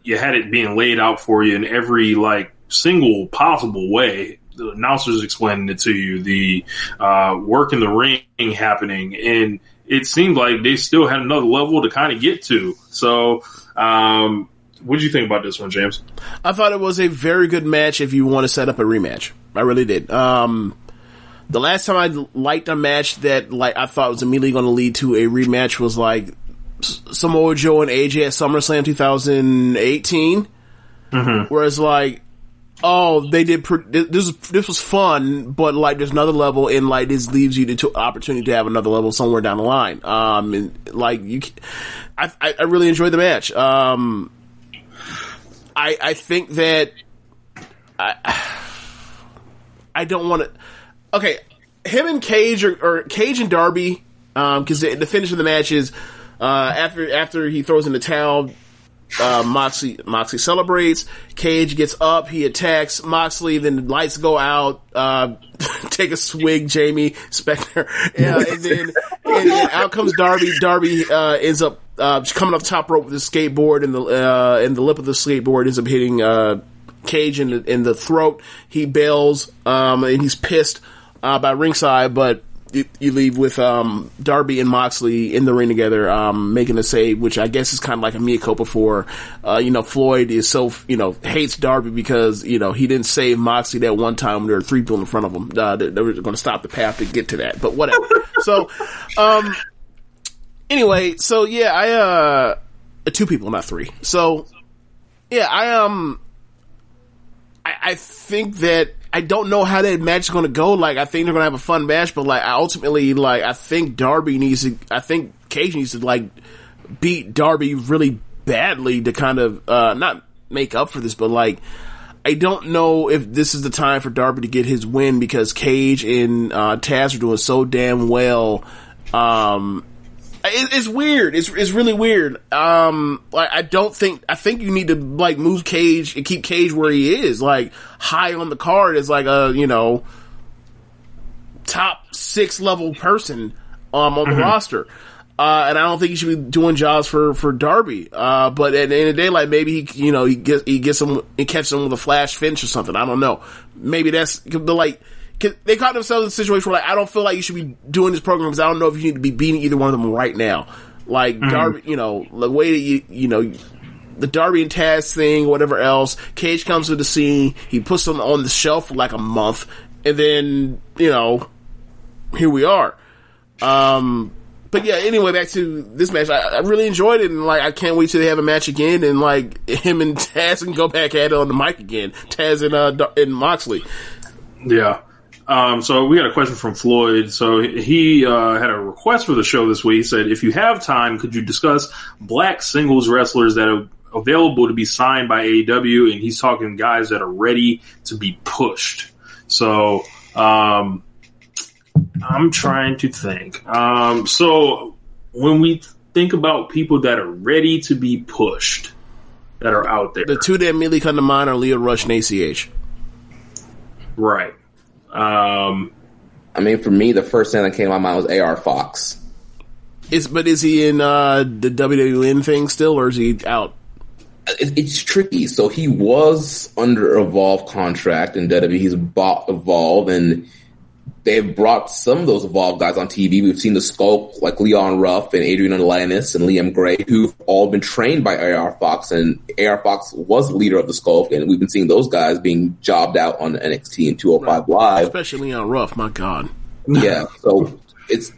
You had it being laid out for you in every like single possible way. The announcers explaining it to you, the uh, work in the ring happening, and it seemed like they still had another level to kind of get to. So, um, what did you think about this one, James? I thought it was a very good match if you want to set up a rematch. I really did. Um, the last time I liked a match that like I thought was immediately going to lead to a rematch was like Samoa Joe and AJ at SummerSlam 2018. Whereas like, oh, they did. This this was fun, but like, there's another level, and like this leaves you the opportunity to have another level somewhere down the line. Um, and like you, I I really enjoyed the match. Um, I I think that I I don't want to. Okay, him and Cage or, or Cage and Darby, because the, the finish of the match is uh, after after he throws in the towel. Uh, Moxley Moxley celebrates. Cage gets up. He attacks Moxley. Then the lights go out. Uh, take a swig, Jamie Specter, yeah, and then and out comes Darby. Darby uh, ends up uh, coming the top rope with his skateboard, and the uh, and the lip of the skateboard ends up hitting uh, Cage in the in the throat. He bails, um, and he's pissed uh, by ringside, but you, you leave with um, Darby and Moxley in the ring together, um, making a save, which I guess is kind of like a mea culpa for, uh, you know, Floyd is so, you know, hates Darby because, you know, he didn't save Moxley that one time when there were three people in front of him. Uh, they, they were going to stop the path to get to that, but whatever. so, um, anyway, so yeah, I, uh, two people, not three. So, yeah, I, um, I, I think that I don't know how that match is going to go. Like, I think they're going to have a fun match, but like, I ultimately, like, I think Darby needs to, I think Cage needs to like beat Darby really badly to kind of, uh, not make up for this, but like, I don't know if this is the time for Darby to get his win because Cage and, uh, Taz are doing so damn well. Um, it, it's weird. It's it's really weird. Um, like I don't think I think you need to like move Cage and keep Cage where he is, like high on the card as like a you know top six level person um on the roster. Uh, and I don't think he should be doing jobs for, for Darby. Uh, but at the end of the day, like maybe he, you know, he gets, he gets him, he catches him with a flash finish or something. I don't know. Maybe that's, but like, they caught themselves in a situation where like, I don't feel like you should be doing this program because I don't know if you need to be beating either one of them right now. Like Darby, you know, the way that you, you know, the Darby and Taz thing, whatever else. Cage comes to the scene. He puts them on the shelf for like a month, and then you know, here we are. Um, but yeah, anyway, back to this match. I, I really enjoyed it, and like I can't wait till they have a match again, and like him and Taz can go back at it on the mic again. Taz and uh and Moxley. Yeah. Um, so we got a question from Floyd. So he uh, had a request for the show this week. He said, "If you have time, could you discuss black singles wrestlers that are available to be signed by AEW?" And he's talking guys that are ready to be pushed. So um, I'm trying to think. Um, so when we think about people that are ready to be pushed, that are out there, The two that immediately come to mind are Lio Rush and ACH. right? Um, I mean, for me, the first thing that came to my mind was AR Fox. Is but is he in uh the WWN thing still, or is he out? It, it's tricky. So he was under Evolve contract, and WWE he's bought Evolve, and they've brought some of those evolved guys on TV. We've seen the Skulk like Leon Ruff and Adrian Alanis and Liam Gray, who've all been trained by AR Fox, and AR Fox was the leader of the Skulk, and we've been seeing those guys being jobbed out on NXT and 205 Live. Especially Leon Ruff. My God. Yeah, so it's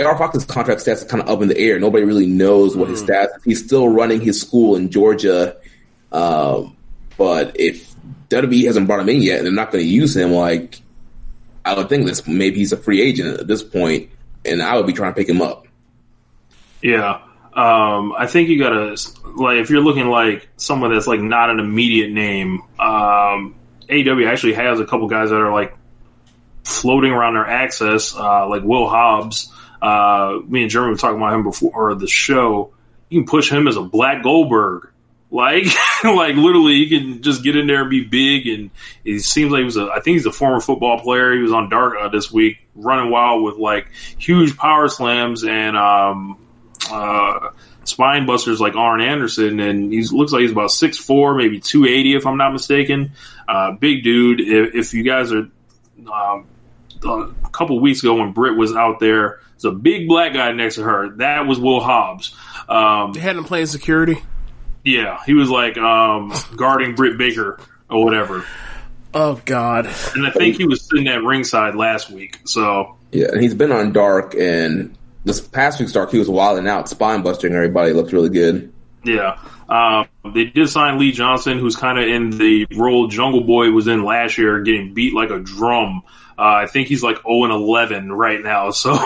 AR Fox's contract stats are kind of up in the air. Nobody really knows what his stats. He's still running his school in Georgia, um, but if WWE hasn't brought him in yet, and they're not going to use him, like I would think this maybe he's a free agent at this point, and I would be trying to pick him up. Yeah. Um, I think you gotta like if you're looking like someone that's like not an immediate name. Um, AEW actually has a couple guys that are like floating around their access, uh, like Will Hobbs. Uh, me and Jeremy were talking about him before the show. You can push him as a Black Goldberg. Like, like literally, he can just get in there and be big. And he seems like he was a, I think he's a former football player. He was on Dark uh, this week, running wild with like huge power slams and, um, uh, spine busters like Arn Anderson. And he looks like he's about 6'4, maybe 280, if I'm not mistaken. Uh, big dude. If, if you guys are, um, a couple weeks ago when Britt was out there, there's a big black guy next to her. That was Will Hobbs. Um, They had him playing security. Yeah, he was like um, guarding Britt Baker or whatever. Oh God. And I think he was sitting at ringside last week. So Yeah, and he's been on Dark, and this past week's Dark, he was wilding out, spine busting everybody. Looked really good. yeah, um, they did sign Lee Johnson, who's kind of in the role Jungle Boy was in last year, getting beat like a drum. Uh, I think he's like 0 and 11 right now. So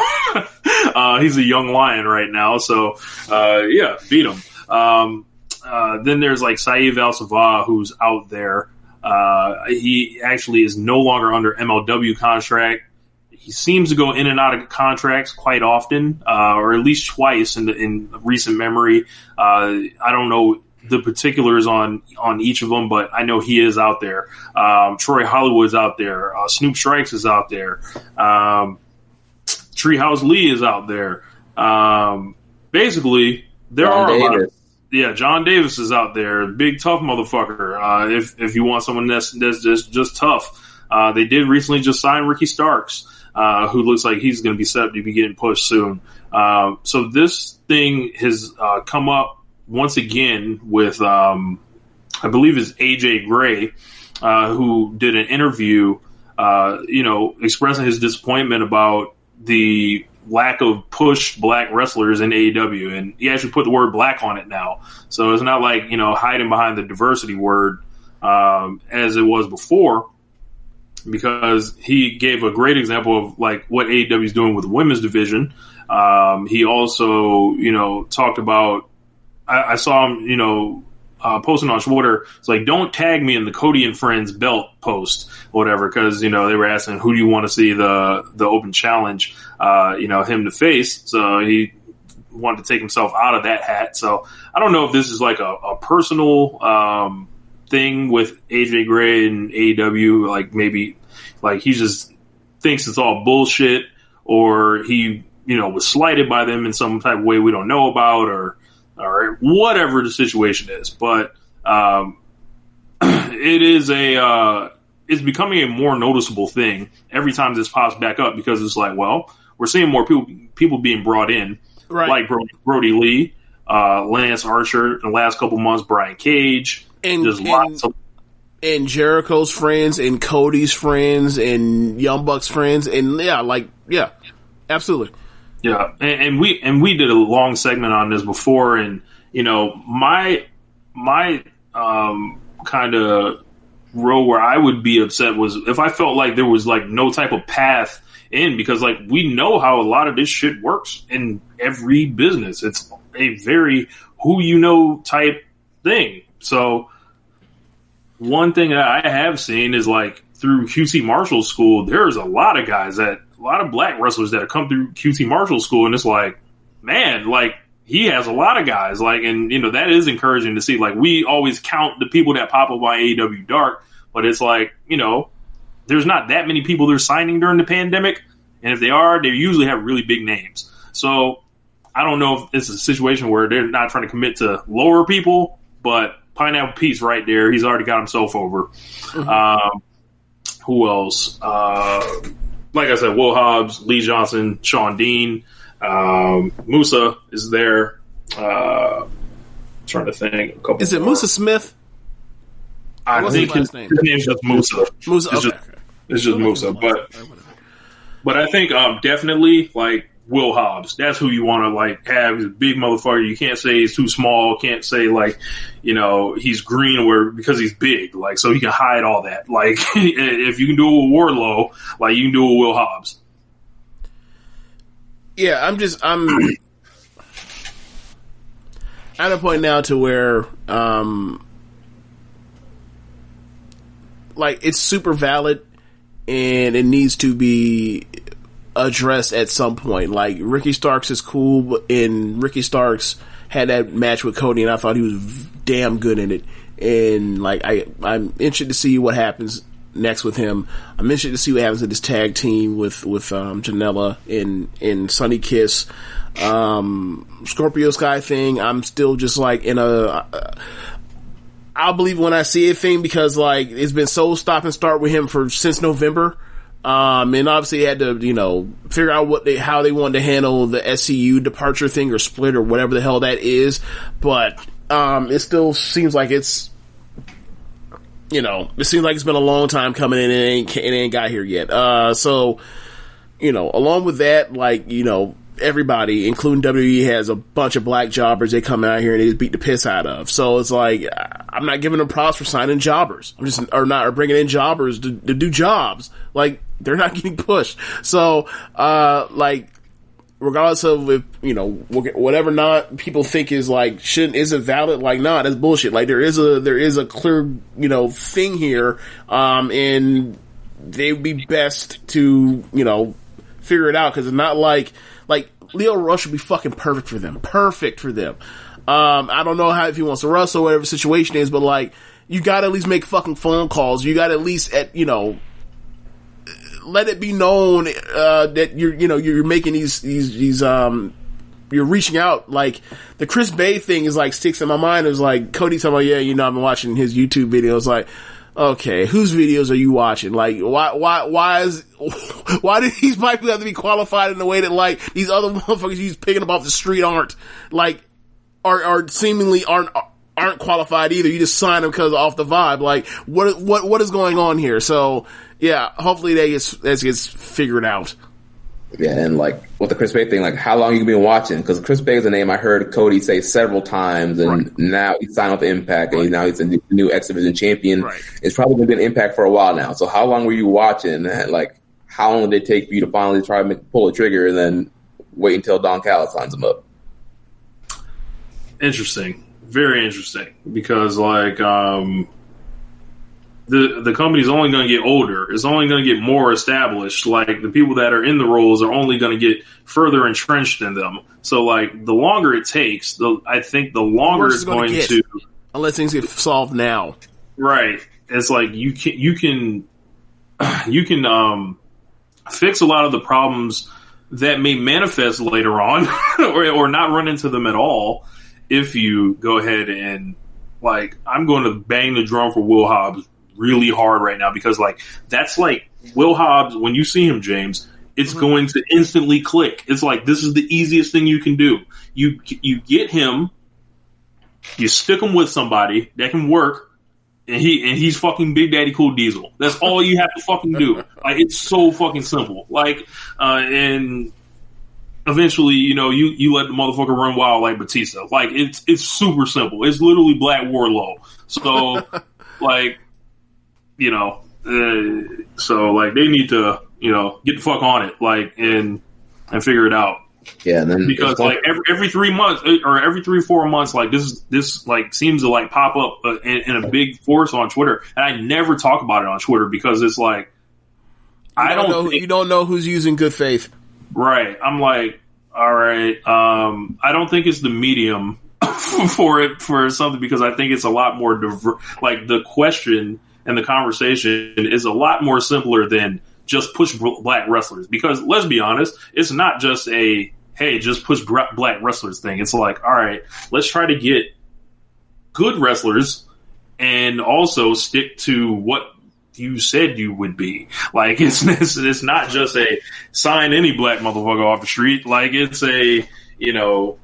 uh, he's a young lion right now. So uh, yeah, beat him. Um, uh, then there's like Saeed Al Sabah, who's out there. Uh, he actually is no longer under MLW contract. He seems to go in and out of contracts quite often, uh, or at least twice in, the, in recent memory. Uh, I don't know the particulars on on each of them, but I know he is out there. Um, Troy Hollywood's out there. Uh, Snoop Strikes is out there. Um, Treehouse Lee is out there. Um, basically, there John are a lot of Davis. Yeah, John Davis is out there, big tough motherfucker. Uh, if if you want someone that's that's just just tough, uh, they did recently just sign Ricky Starks, uh, who looks like he's going to be set up to be getting pushed soon. Uh, so this thing has uh, come up once again with, um, I believe, is AJ Gray, uh, who did an interview, you know, expressing his disappointment about the lack of push black wrestlers in AEW, and he actually put the word black on it now. So it's not like you know hiding behind the diversity word um, as it was before, because he gave a great example of like what AEW is doing with the women's division. Um, he also you know talked about I, I saw him you know uh, posting on Twitter. It's like, don't tag me in the Cody and Friends belt post or whatever, because you know they were asking who do you want to see the the open challenge, uh, you know, him to face. So he wanted to take himself out of that hat. So I don't know if this is like a, a personal um, thing with AJ Gray and AEW, like maybe like he just thinks it's all bullshit, or he you know was slighted by them in some type of way we don't know about, or or whatever the situation is. But um, it is a uh, it's becoming a more noticeable thing every time this pops back up because it's like, well, we're seeing more people people being brought in, Right. like Brodie, Brodie Lee, uh, Lance Archer in the last couple months, Brian Cage. And- There's and- lots of and Jericho's friends and Cody's friends and Young Bucks friends and yeah, like yeah, absolutely. Yeah, and, and we and we did a long segment on this before, and you know my my um, kind of row where I would be upset was if I felt like there was like no type of path in because like we know how a lot of this shit works in every business. It's a very who you know type thing. So one thing that I have seen is like through QT Marshall School, there's a lot of guys that a lot of black wrestlers that have come through QT Marshall School, and it's like, man, like he has a lot of guys, like, and you know that is encouraging to see. Like we always count the people that pop up on AEW Dark, but it's like you know, there's not that many people they're signing during the pandemic, and if they are, they usually have really big names. So I don't know if it's a situation where they're not trying to commit to lower people, but Pineapple Pete's right there. He's already got himself over. Um, who else? Uh, like I said, Will Hobbs, Lee Johnson, Shawn Dean, um, Musa is there. Uh, trying to think. A couple Is it more. Musa Smith? I What's think his, last name? his name's just Musa. Musa. It's Okay. just, it's just Musa. But but I think um, definitely like Will Hobbs. That's who you want to like have. He's a big motherfucker. You can't say he's too small. Can't say like, you know, he's green where because he's big. Like so he can hide all that. Like if you can do it with Warlow, like you can do it with Will Hobbs. Yeah, I'm just I'm at a point now to where um like it's super valid and it needs to be addressed at some point. Like Ricky Starks is cool, and Ricky Starks had that match with Cody, and I thought he was damn good in it. And like I, I'm interested to see what happens next with him. I'm interested to see what happens with this tag team with with um, Janela and and Sonny Kiss. Um, Scorpio Sky thing. I'm still just like in a. Uh, I'll believe when I see it thing because like it's been so stop and start with him for since November. Um, and obviously had to, you know, figure out what they, how they wanted to handle the SCU departure thing or split or whatever the hell that is. But, um, it still seems like it's, you know, it seems like it's been a long time coming in and it ain't, it ain't got here yet. Uh, so, you know, along with that, like, you know, everybody, including WWE, has a bunch of black jobbers they come out here and they just beat the piss out of. So it's like, I'm not giving them props for signing jobbers. I'm just, or not, or bringing in jobbers to, to do jobs. Like, they're not getting pushed. So, uh, like, regardless of if, you know, whatever not people think is like, shouldn't, isn't valid, like, nah, that's bullshit. Like, there is a, there is a clear, you know, thing here, um, and they would be best to, you know, figure it out because it's not like, like, Lio Rush would be fucking perfect for them. Perfect for them. Um, I don't know how, if he wants to wrestle or whatever situation is, but like, you gotta at least make fucking phone calls. You gotta at least, at, you know, let it be known, uh, that you're, you know, you're making these, these, these, um, you're reaching out. Like, the Chris Bey thing is like sticks in my mind. It was like, Cody talking about, yeah, you know, I've been watching his YouTube videos. Like, okay, whose videos are you watching? Like, why, why, why is, why do these white people have to be qualified in the way that like these other motherfuckers he's picking up off the street aren't? Like, are, are seemingly aren't, aren't qualified either. You just sign them because off the vibe. Like, what, what, what is going on here? So, yeah, hopefully that gets, that gets figured out. Yeah, and like with the Chris Bey thing, like how long you been watching? Because Chris Bey is a name I heard Cody say several times, and now he's signed with Impact, and now he's a new, new X Division champion. It's probably been Impact for a while now. So how long were you watching? And, Like how long did it take for you to finally try to make, pull a trigger, and then wait until Don Callis signs him up? Interesting, very interesting. Because like um, the the company's only going to get older. It's only going to get more established. Like the people that are in the roles are only going to get further entrenched in them. So like the longer it takes, the I think the longer it's going get. to Unless things get solved now. Right. It's like you can you can you can um fix a lot of the problems that may manifest later on or or not run into them at all if you go ahead and like I'm going to bang the drum for Will Hobbs really hard right now because like that's like Will Hobbs when you see him James it's going to instantly click. It's like this is the easiest thing you can do. You you get him you stick him with somebody that can work, and he and he's fucking Big Daddy Cool Diesel. That's all you have to fucking do. Like it's so fucking simple. Like uh, and eventually, you know, you you let the motherfucker run wild like Batista. Like it's it's super simple. It's literally Black Warlow. So like you know, uh, so like they need to you know get the fuck on it like and and figure it out Yeah, and then because like every every three months uh, or every three four months, like this this like seems to like pop up uh, in, in a big force on Twitter, and I never talk about it on Twitter because it's like I You don't, know, think, you don't know who's using good faith. right. I'm like, all right, um, I don't think it's the medium for it for something because I think it's a lot more diver- like the question and the conversation is a lot more simpler than just push black wrestlers because let's be honest, it's not just a hey, just push black wrestlers thing. It's like, all right, let's try to get good wrestlers and also stick to what you said you would be. Like it's it's, it's not just a sign any black motherfucker off the street. Like it's a you know,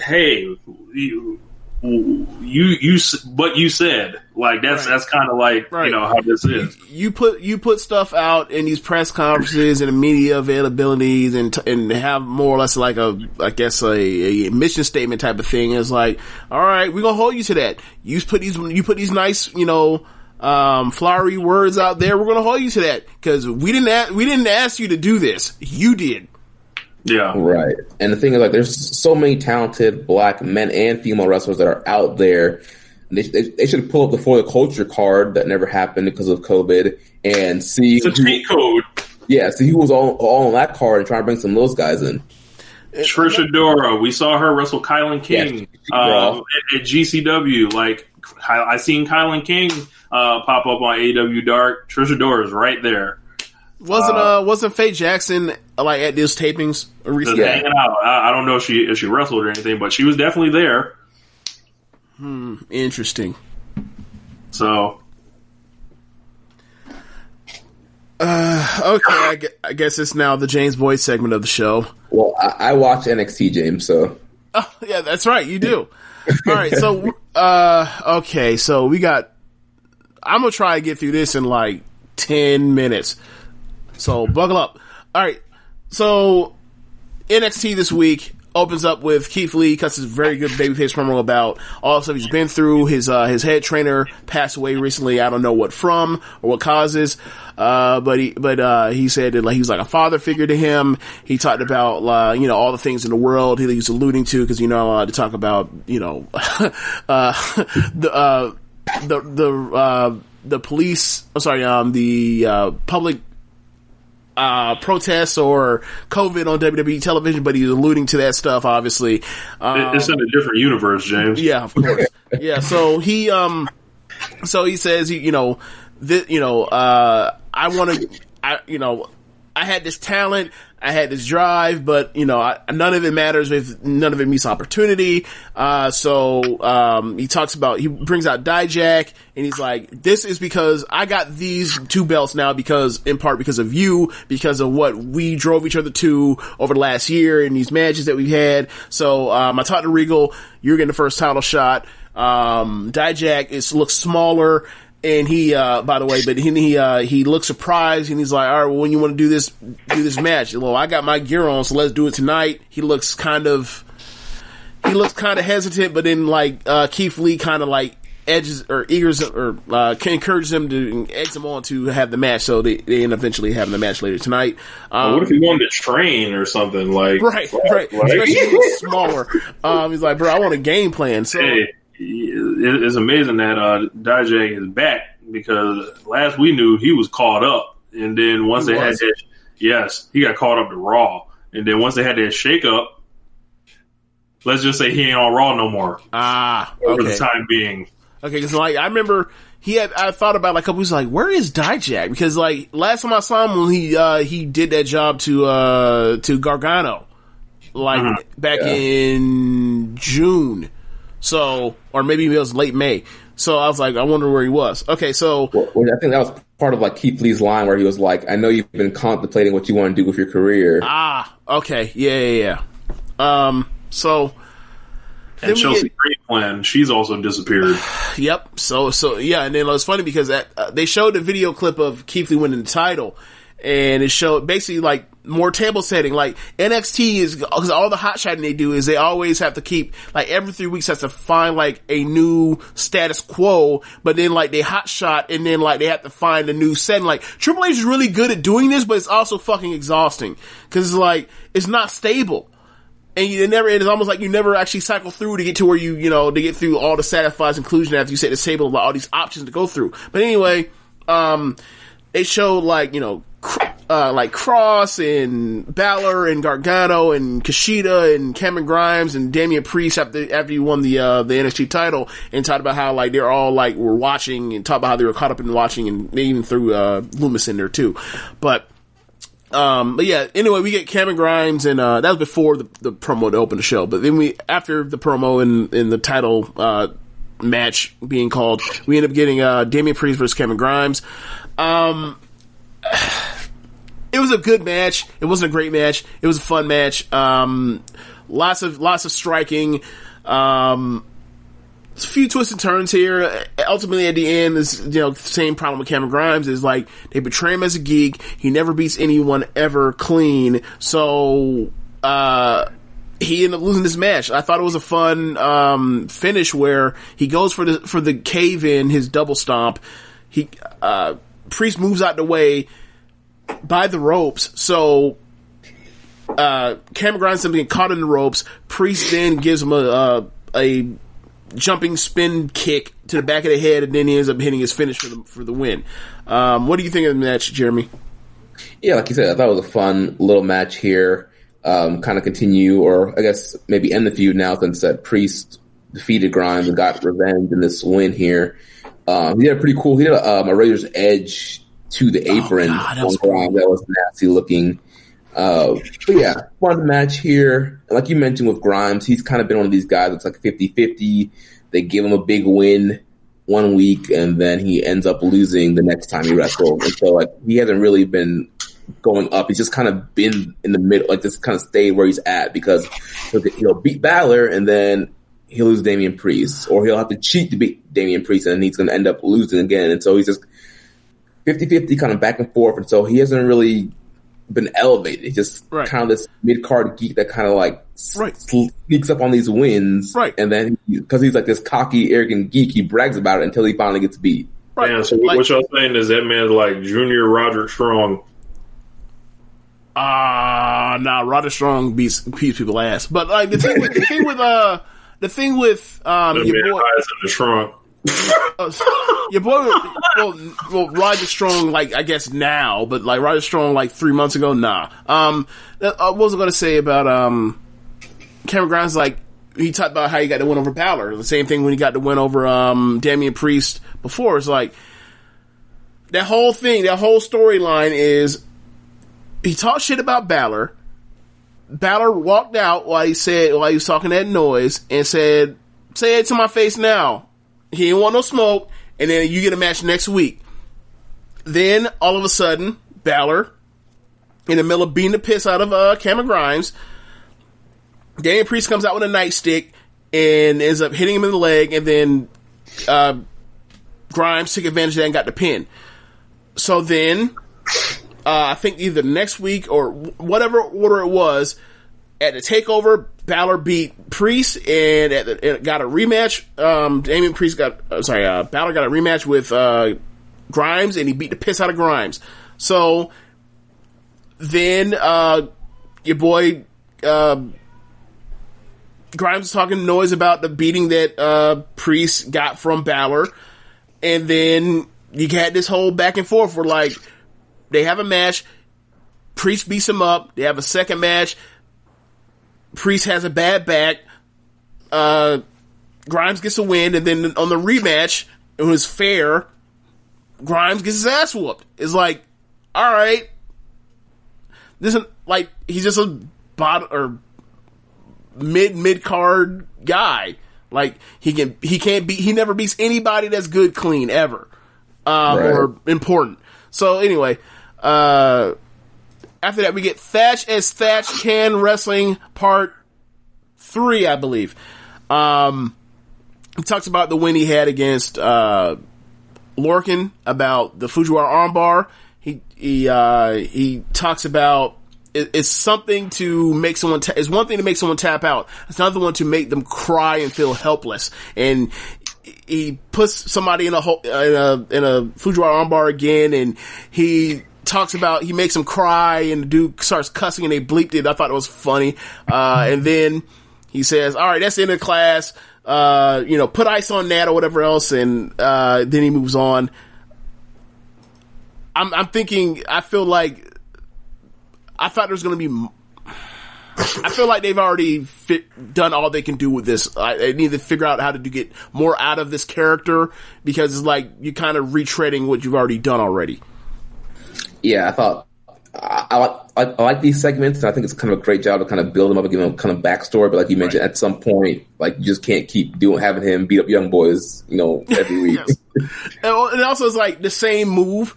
hey, you, you you what you said like that's Right. that's kind of like Right. you know how this is. you put you put stuff out in these press conferences and media availabilities and and have more or less like a I guess a, a mission statement type of thing. is like, all right, we're gonna hold you to that. You put these you put these nice you know um, flowery words out there. We're gonna hold you to that because we didn't we didn't ask you to do this. You did. Yeah, Right. And the thing is, like, there's so many talented black men and female wrestlers that are out there. They, they, they should pull up the For the Culture card that never happened because of COVID and see it's a cheat code. yeah, see who was all, all on that card and try to bring some of those guys in. Trish Adora, we saw her wrestle Kylon King Yeah, um, at, at GCW. Like I, I seen Kylon King uh, pop up on AW Dark. Trish Adora is right there, Wasn't uh, wasn't Faye Jackson like at these tapings just recently? Yeah. hanging out. I, I don't know if she if she wrestled or anything, but she was definitely there. Hmm. Interesting. So Uh, Okay, I, gue- I guess it's now the James Boyd segment of the show. Well, I, I watch NXT, James, so Oh, yeah, that's right. You do. All right. So, uh, okay. So we got, I'm going to try to get through this in like 10 minutes. So buckle up. All right. So NXT this week opens up with Keith Lee cuts his very good babyface promo about all the stuff he's been through. His uh, his head trainer passed away recently. I don't know what from or what causes. Uh, but he but uh, he said that like he was like a father figure to him. He talked about uh, you know all the things in the world he was alluding to because you're not allowed to talk about you know uh, the uh, the the uh, the police. I'm sorry, um, the uh, public uh, protests or COVID on WWE television, but he's alluding to that stuff, obviously. Um, it's in a different universe, James. yeah, of course. yeah, so he, um, so he says, you know, that, you know, uh, I want to, I, you know, I had this talent, I had this drive, but you know, I, none of it matters if none of it meets opportunity. Uh, so um, he talks about he brings out Dijak, and he's like, "This is because I got these two belts now because, in part, because of you, because of what we drove each other to over the last year and these matches that we've had. So um, I talked to Regal, you're getting the first title shot. Um, Dijak is looks smaller." And he, uh, by the way, but he, he, uh, he looks surprised and he's like, all right, well, when you want to do this, do this match? Well, I got my gear on, so let's do it tonight. He looks kind of, he looks kind of hesitant, but then like, uh, Keith Lee kind of like edges or eagers or, uh, can encourage him to edge him on to have the match. So they, they end up eventually having the match later tonight. Um, what if he wanted to train or something like Right, like- right. like- Especially smaller. Um, he's like, bro, I want a game plan. So, Hey, it's amazing that uh, Dijak is back because last we knew he was caught up, and then once He they was? had that, yes, he got caught up to Raw, and then once they had that shake up, let's just say he ain't on Raw no more ah, for the time being. Okay, because like I remember he had I thought about like a couple weeks like where is Dijak because like last time I saw him when he uh he did that job to uh to Gargano like Mhm. back Yeah. in June so or maybe it was late May so I was like I wonder where he was okay so well, well, I think that was part of like Keith Lee's line where he was like, "I know you've been contemplating what you want to do with your career." ah okay yeah yeah yeah um so And Chelsea get- Green plan, she's also disappeared. Yep. So so yeah, and then it was funny because that uh, they showed a video clip of Keith Lee winning the title, and it showed basically like more table setting. Like NXT is because all the hot shotting they do is they always have to keep like every three weeks has to find like a new status quo, but then like they hot shot and then like they have to find a new setting. Like Triple H is really good at doing this, but it's also fucking exhausting because it's like it's not stable and you never it's almost like you never actually cycle through to get to where you you know to get through all the satisfies inclusion after you set the table about all these options to go through but anyway um it showed like you know uh, like Cross and Balor and Gargano and Kushida and Cameron Grimes and Damian Priest after after you won the uh, the NXT title and talked about how like they're all like were watching and talked about how they were caught up in watching and they even threw uh, Lumis in there too, but um, but yeah, anyway, we get Cameron Grimes and, uh, that was before the, the promo to open the show. But then we, after the promo and, and the title, uh, match being called, we end up getting, uh, Damian Priest versus Cameron Grimes. Um, it was a good match. It wasn't a great match. It was a fun match. Um, lots of, lots of striking. Um, a few twists and turns here. Ultimately, at the end, is you know same problem with Cameron Grimes is like they betray him as a geek. He never beats anyone ever clean. So uh, he ended up losing this match. I thought it was a fun um, finish where he goes for the for the cave in his double stomp. He uh, Priest moves out the way by the ropes. So uh, up getting caught in the ropes. Priest then gives him a, a a jumping spin kick to the back of the head, and then he ends up hitting his finish for the for the win. Um, what do you think of the match, Jeremy? Yeah, like you said, I thought it was a fun little match here. Um, kind of continue, or I guess maybe end the feud now since that Priest defeated Grimes and got revenge in this win here. Um, he did a pretty cool. He did a, um, a Razor's Edge to the apron God, that was on Grimes. That was nasty looking. Uh, but yeah, fun match here. And like you mentioned with Grimes, he's kind of been one of these guys that's like 50-50. They give him a big win one week and then he ends up losing the next time he wrestles. And so like he hasn't really been going up. He's just kind of been in the middle, like just kind of stayed where he's at because he'll, get- he'll beat Balor and then he'll lose Damian Priest or he'll have to cheat to beat Damian Priest and then he's going to end up losing again. And so he's just 50-50 kind of back and forth. And so he hasn't really been elevated. He's just Right. kind of this mid card geek that kind of like s- Right. sneaks up on these wins. Right. And then because he's like this cocky, arrogant geek, he brags about it until he finally gets beat. Right. Damn, so Like- what y'all saying is that man's like Junior Roger Strong. Ah, nah, Roger Strong beats beats people ass. But like the thing with the thing with uh the thing with um That your boy in the trunk. your boy well well Roger Strong like I guess now, but like Roger Strong like three months ago, nah. Um uh, what was I gonna say about um Cameron Grimes like he talked about how he got the win over Balor. The same thing when he got the win over um Damian Priest before. It's like that whole thing, that whole storyline is he talked shit about Balor. Balor walked out while he said while he was talking that noise and said, "Say it to my face now." He didn't want no smoke, and then you get a match next week. Then all of a sudden, Balor, in the middle of beating the piss out of uh, Cameron Grimes, Damian Priest comes out with a nightstick and ends up hitting him in the leg, and then uh, Grimes took advantage of that and got the pin. So then, uh, I think either next week or whatever order it was, at the takeover, Balor beat Priest and at the, got a rematch. Um, Damian Priest got, uh, sorry, uh, Balor got a rematch with, uh, Grimes and he beat the piss out of Grimes. So then, uh, your boy, uh, Grimes was talking noise about the beating that, uh, Priest got from Balor. And then you had this whole back and forth where like, they have a match, Priest beats him up, they have a second match, Priest has a bad back. Uh, Grimes gets a win, and then on the rematch, it was fair. Grimes gets his ass whooped. It's like, all right, this is like he's just a bot or mid mid card guy. Like he can he can't beat he never beats anybody that's good clean ever um, Right. or important. So anyway, uh, after that we get Thatch as Thatch Can Wrestling Part Three, I believe. Um, he talks about the win he had against uh, Lorcan about the Fujiwara armbar. He he uh, he talks about it, it's something to make someone. Ta- it's one thing to make someone tap out. It's another one to make them cry and feel helpless. And he puts somebody in a ho- in a in a Fujiwara armbar again, and he talks about he makes him cry, and the dude starts cussing, and they bleeped it. I thought it was funny. Uh, and then he says, "All right, that's the end of the class." Uh, you know, put ice on that or whatever else, and uh, then he moves on. I'm, I'm thinking. I feel like I thought there was going to be. I feel like they've already fit, done all they can do with this. I, I need to figure out how to do, get more out of this character because it's like you're kind of retreading what you've already done already. Yeah, I thought I, I, like- I, like these segments, and I think it's kind of a great job to kind of build them up and give them kind of backstory. But like you mentioned, at some point, like you just can't keep doing having him beat up young boys, you know, every week. And also it's like the same move.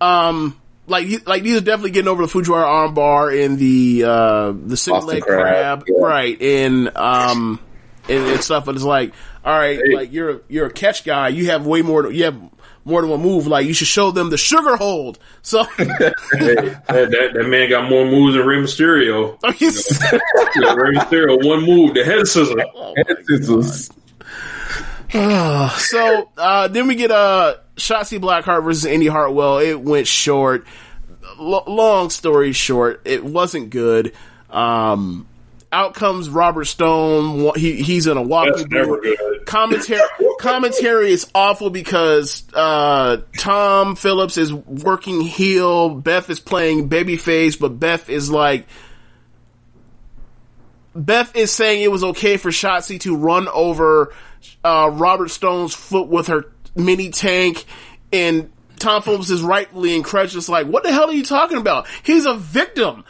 Um, like like these are definitely getting over the Fujiwara armbar and the uh the single leg crab, crab, yeah. right? And um and, and stuff. But it's like, all right, like you're you're a catch guy. You have way more. You have more than one move. Like you should show them the sugar hold. So Hey, that, that, that man got more moves than Rey Mysterio. Rey Mysterio, one move, the head scissor. so uh, then we get uh, Shotzi Blackheart versus Indi Hartwell. It went short. L- long story short, it wasn't good. Um, out comes Robert Stone. He he's in a walking That's never good. Commentary commentary is awful because uh, Tom Phillips is working heel. Beth is playing babyface, but Beth is like. Beth is saying it was okay for Shotzi to run over uh, Robert Stone's foot with her mini tank, and Tom Phillips is rightfully incredulous, like, "What the hell are you talking about? He's a victim."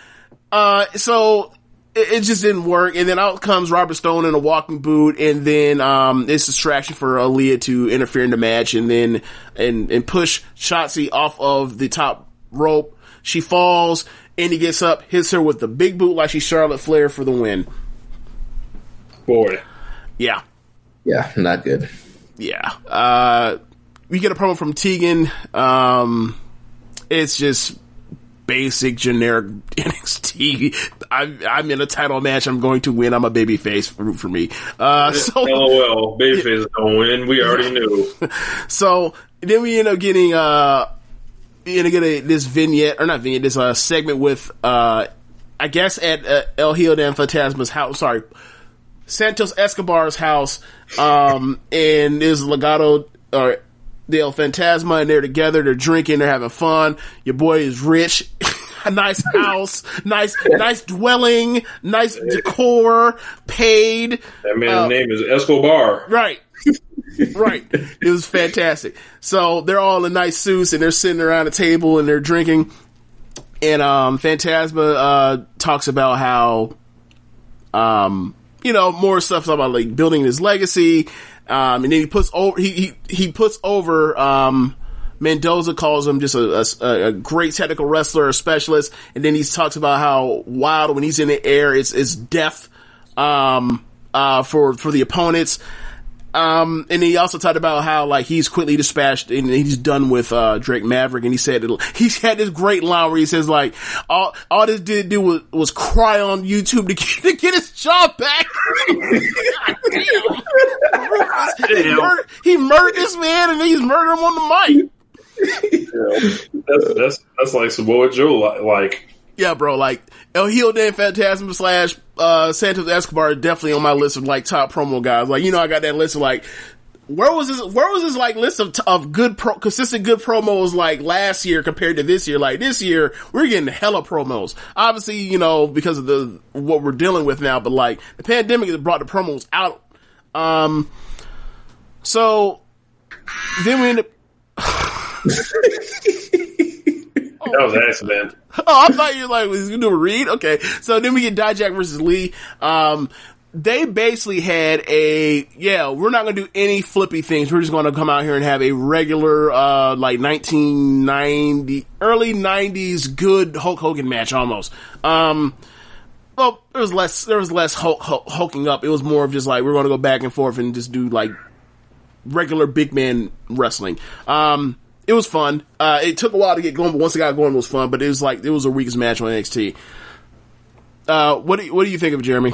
Uh, so it, it just didn't work, and then out comes Robert Stone in a walking boot, and then um, it's distraction for Aaliyah to interfere in the match, and then and and push Shotzi off of the top rope. She falls. and he gets up, hits her with the big boot like she's Charlotte Flair for the win. Boy. Yeah. Yeah, not good. Yeah. Uh, we get a promo from Tegan. Um, it's just basic, generic NXT. I'm, I'm in a title match. I'm going to win. I'm a baby face. Root for me. Uh, so, LOL, babyface don't win. We already knew. so then we end up getting, uh, we end up getting this vignette, or not vignette, this, uh, segment with, uh, I guess at uh, El Hijo del Fantasma's house, sorry, Santos Escobar's house, um, and there's Legado, or the El Fantasma, and they're together, they're drinking, they're having fun. Your boy is rich. A nice house, nice, nice dwelling, nice decor, paid. That man's Uh, name is Escobar. Right. right. It was fantastic. So they're all in nice suits and they're sitting around a table and they're drinking. And um Fantasma uh talks about how um you know, more stuff about like building his legacy. Um and then he puts over he he, he puts over um Mendoza calls him just a, a, a great technical wrestler, a specialist, and then he talks about how Wilde when he's in the air, it's it's death um, uh, for for the opponents. Um, and he also talked about how like he's quickly dispatched and he's done with uh, Drake Maverick. And he said he's had this great line where he says like all all this did do was, was cry on YouTube to get, to get his job back. He, murdered, he murdered this man and he's murdered him on the mic. That's that's that's like Samoa Joe like. Yeah, bro. Like El Hijo de Phantasm slash uh, Santos Escobar definitely on my list of like top promo guys. Like you know, I got that list of like where was this? Where was this like list of of good pro, consistent good promos like last year compared to this year? Like this year, we're getting hella promos. Obviously, you know because of the what we're dealing with now. But like the pandemic has brought the promos out. Um, so then we end up. That was an accident. oh, I thought you were like, was going to do a read? Okay. So then we get Dijak versus Lee. Um, they basically had a, yeah, we're not going to do any flippy things. We're just going to come out here and have a regular, uh, like 1990, early 90s good Hulk Hogan match almost. Um, well, there was less, there was less Hulk, Hulk, hulking up. It was more of just like, we're going to go back and forth and just do like regular big man wrestling. Um, it was fun. Uh, it took a while to get going, but once it got going, it was fun. But it was like it was the weakest match on NXT. Uh, what do you, what do you think of Jeremy?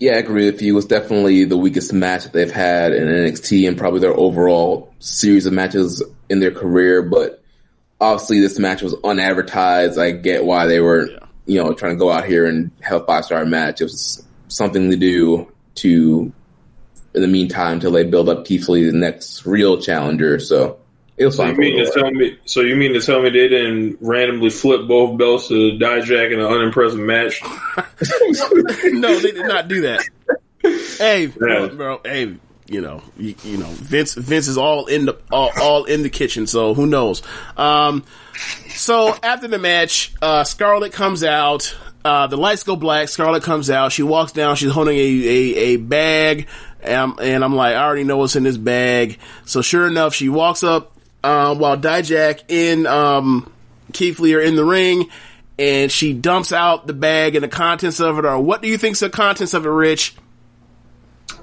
Yeah, I agree with you. It was definitely the weakest match that they've had in NXT and probably their overall series of matches in their career. But obviously, this match was unadvertised. I get why they were, you know, trying to go out here and have a five star match. It was something to do to, in the meantime, until they build up Keith Lee, the next real challenger. So it was So you mean to tell me? So you mean to tell me they didn't randomly flip both belts to Dijak in an unimpressive match? no, they did not do that. Hey, Yeah. bro. Hey, you know, you, you know, Vince. Vince is all in the all, all in the kitchen. So who knows? Um, so after the match, uh, Scarlett comes out. Uh, the lights go black. Scarlett comes out. She walks down. She's holding a a, a bag, and I'm, and I'm like, I already know what's in this bag. So sure enough, she walks up um, while Dijak and um, Keith Lee are in the ring, and she dumps out the bag and the contents of it. Or what do you think's the contents of it, Rich?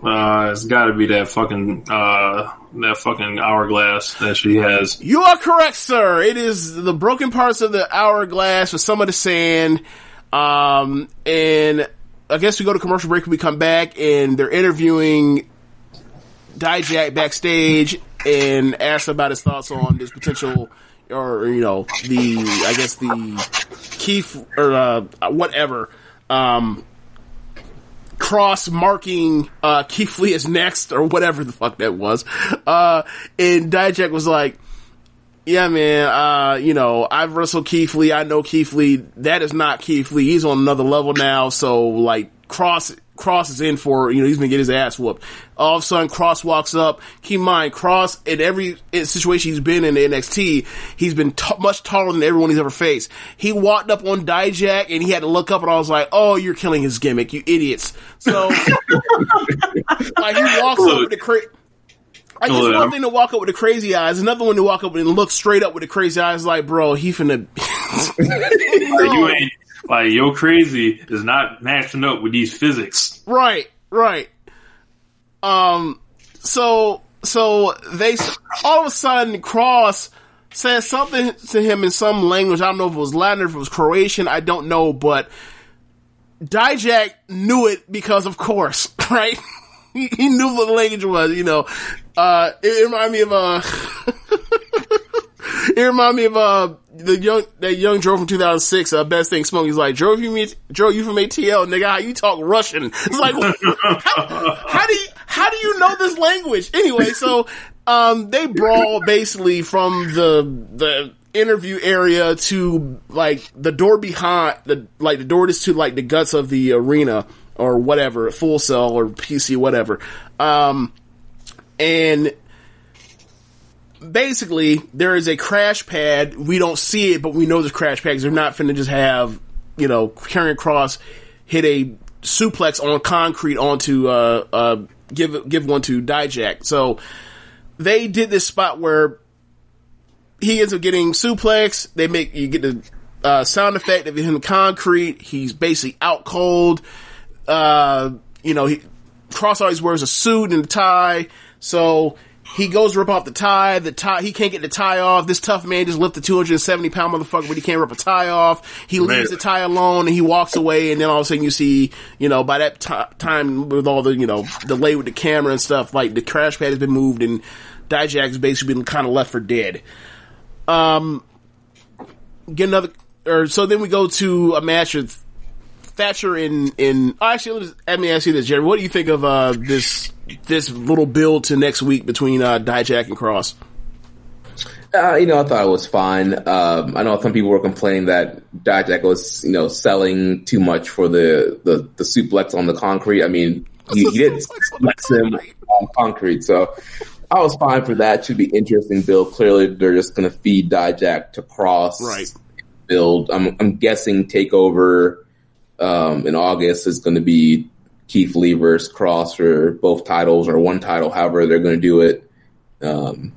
Uh, it's got to be that fucking uh, that fucking hourglass that she has. You are correct, sir. It is the broken parts of the hourglass with some of the sand. Um, and I guess we go to commercial break. We come back and they're interviewing Dijak backstage and asked about his thoughts on this potential, or you know, the I guess the Keith or uh, whatever. Um, cross marking uh, Keith Lee is next or whatever the fuck that was. Uh, and Dijak was like, yeah, man, uh, you know, I've wrestled Keith Lee. I know Keith Lee. That is not Keith Lee. He's on another level now. So like cross, cross is in for, you know, he's gonna get his ass whooped. All of a sudden, Cross walks up. Keep in mind, Cross, in every situation he's been in the NXT, he's been t- much taller than everyone he's ever faced. He walked up on Dijak and he had to look up and I was like, oh, you're killing his gimmick, you idiots. So, like, he walks up with the cra- I guess Look, one thing to walk up with the crazy eyes, another one to walk up and look straight up with the crazy eyes, like, bro, he finna. Like, you ain't like yo crazy is not matching up with these physics. Right, right. Um, so, so they, all of a sudden, Cross says something to him in some language. I don't know if it was Latin or if it was Croatian. I don't know, but Dijak knew it because of course, right? he, knew what the language was, you know. Uh, it, it reminded me of, uh, it reminded me of, uh, the young, that young Joe from 2006, uh, Best Thing Smoke. He's like, Joe, you meet, Joe, you from ATL, nigga, how you talk Russian? It's like, how, how do you, how do you know this language? Anyway, so, um, they brawl basically from the, the interview area to, like, the door behind, the, like, the door is to, like, the guts of the arena or whatever, Full Sail or PC, whatever. Um, and basically there is a crash pad. We don't see it, but we know there's crash pads. They're not finna just have, you know, Karrion Cross hit a suplex on concrete onto, uh, uh, give, give one to Dijak. So they did this spot where he ends up getting suplex. They make, you get the, uh, sound effect of him concrete. He's basically out cold. Uh, you know, he, Cross always wears a suit and a tie. So he goes to rip off the tie. The tie, he can't get the tie off. This tough man just lifted 270 pound motherfucker, but he can't rip a tie off. He leaves the tie alone and he walks away. And then all of a sudden you see, you know, by that ti time with all the, you know, delay with the camera and stuff, like the crash pad has been moved and Dijak's basically been kind of left for dead. Um, get another, or so then we go to a match with Thatcher in in. Oh, actually, let me, let me ask you this, Jerry. What do you think of uh, this this little build to next week between uh, Dijak and Cross? Uh, you know, I thought it was fine. Um, I know some people were complaining that Dijak was, you know, selling too much for the, the, the suplex on the concrete. I mean, he, he did suplex him on concrete, so I was fine for that. Should be interesting build. Clearly, they're just going to feed Dijak to Cross. Right. Build. I'm, I'm guessing Takeover um, in August is going to be Keith Lee versus Cross for both titles or one title, however they're going to do it. Um,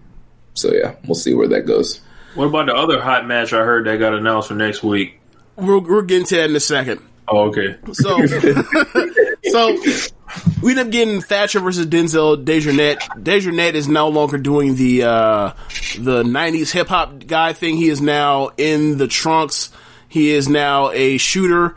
so yeah, we'll see where that goes. What about the other hot match I heard that got announced for next week? We're, we're getting to that in a second. Oh, okay. So, so we end up getting Thatcher versus Denzel Dejournette. Dejournette is no longer doing the uh, the '90s hip hop guy thing. He is now in the trunks. He is now a shooter.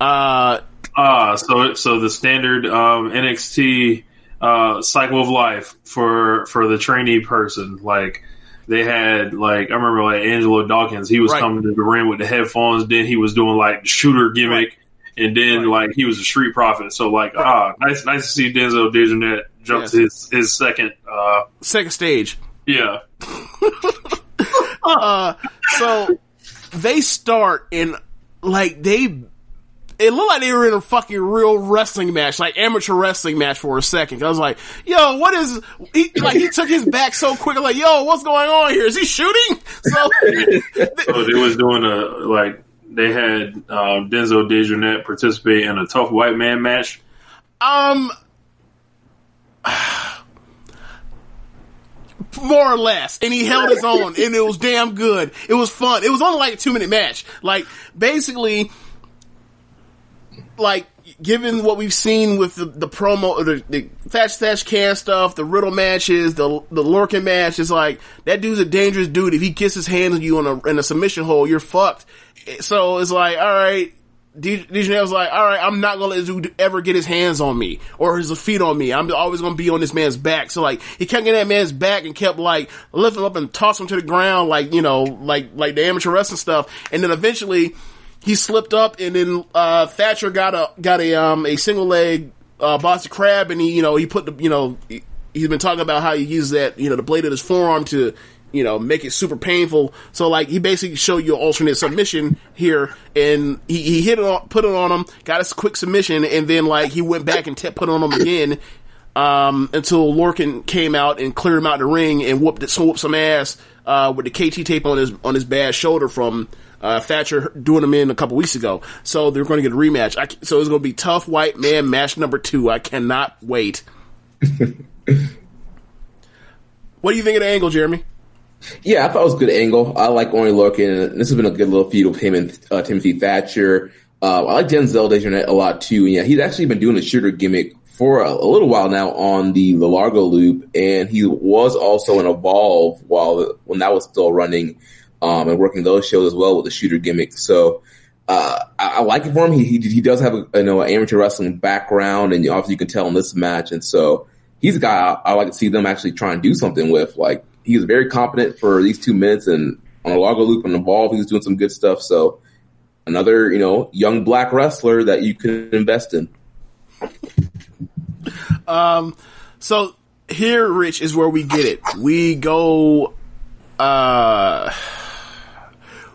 Uh, Ah, so so the standard um, NXT uh, cycle of life for for the trainee person, like they had like I remember like Angelo Dawkins, he was Right. coming to the ring with the headphones, then he was doing like shooter gimmick, and then like he was a Street Profit. So like ah, nice nice to see Denzel Dejournette jump Yes. to his his second. Uh, second stage. yeah, Uh, so they start in like they. It looked like they were in a fucking real wrestling match, like amateur wrestling match for a second. I was like, "Yo, what is?" He like he took his back so quick. I'm like, "Yo, what's going on here? Is he shooting?" So so they was doing a like they had um, Denzel Dejournette participate in a tough white man match. Um, more or less, and he held his own, and it was damn good. It was fun. It was only like a two minute match. Like basically, like given what we've seen with the, the promo, the, the Thatch Thatch Can stuff, the Riddle matches, the the Lorcan match, it's like that dude's a dangerous dude. If he gets his hands on you in a in a submission hole, you're fucked. So it's like, all right. DJ was like, all right, I'm not gonna let this dude ever get his hands on me or his feet on me. I'm always gonna be on this man's back. So like, he kept getting that man's back and kept like lifting him up and tossing him to the ground, like you know, like like the amateur wrestling stuff. And then eventually, he slipped up, and then uh, Thatcher got a got a um a single leg uh, Boston Crab, and he you know he put the you know he, he's been talking about how he uses that you know the blade of his forearm to you know make it super painful. So like he basically showed you an alternate submission here, and he, he hit it on, put it on him, got a quick submission, and then like he went back and t- put it on him again. Um, until Lorcan came out and cleared him out the ring and whooped whooped some ass uh, with the KT tape on his on his bad shoulder from uh, Thatcher doing them in a couple weeks ago. So they're going to get a rematch. I, so it's going to be tough white man match number two. I cannot wait. what do you think of the angle, Jeremy? Yeah, I thought it was a good angle. I like Oney Lorcan. This has been a good little feud with him and uh, Timothy Thatcher. Uh, I like Denzel Dejournette a lot too. And yeah, he's actually been doing the shooter gimmick for a, a, little while now on the, the Largo loop, and he was also in Evolve while when that was still running um, and working those shows as well with the shooter gimmick. So uh, I, I, like it for him. He, he, he does have a you know an amateur wrestling background, and obviously you can tell in this match. And so he's a guy I, I like to see them actually try and do something with. Like he's very competent for these two minutes, and on a Largo loop and Evolve, he's doing some good stuff. So another you know young black wrestler that you can invest in. Um, so here, Rich, is where we get it. We go, uh,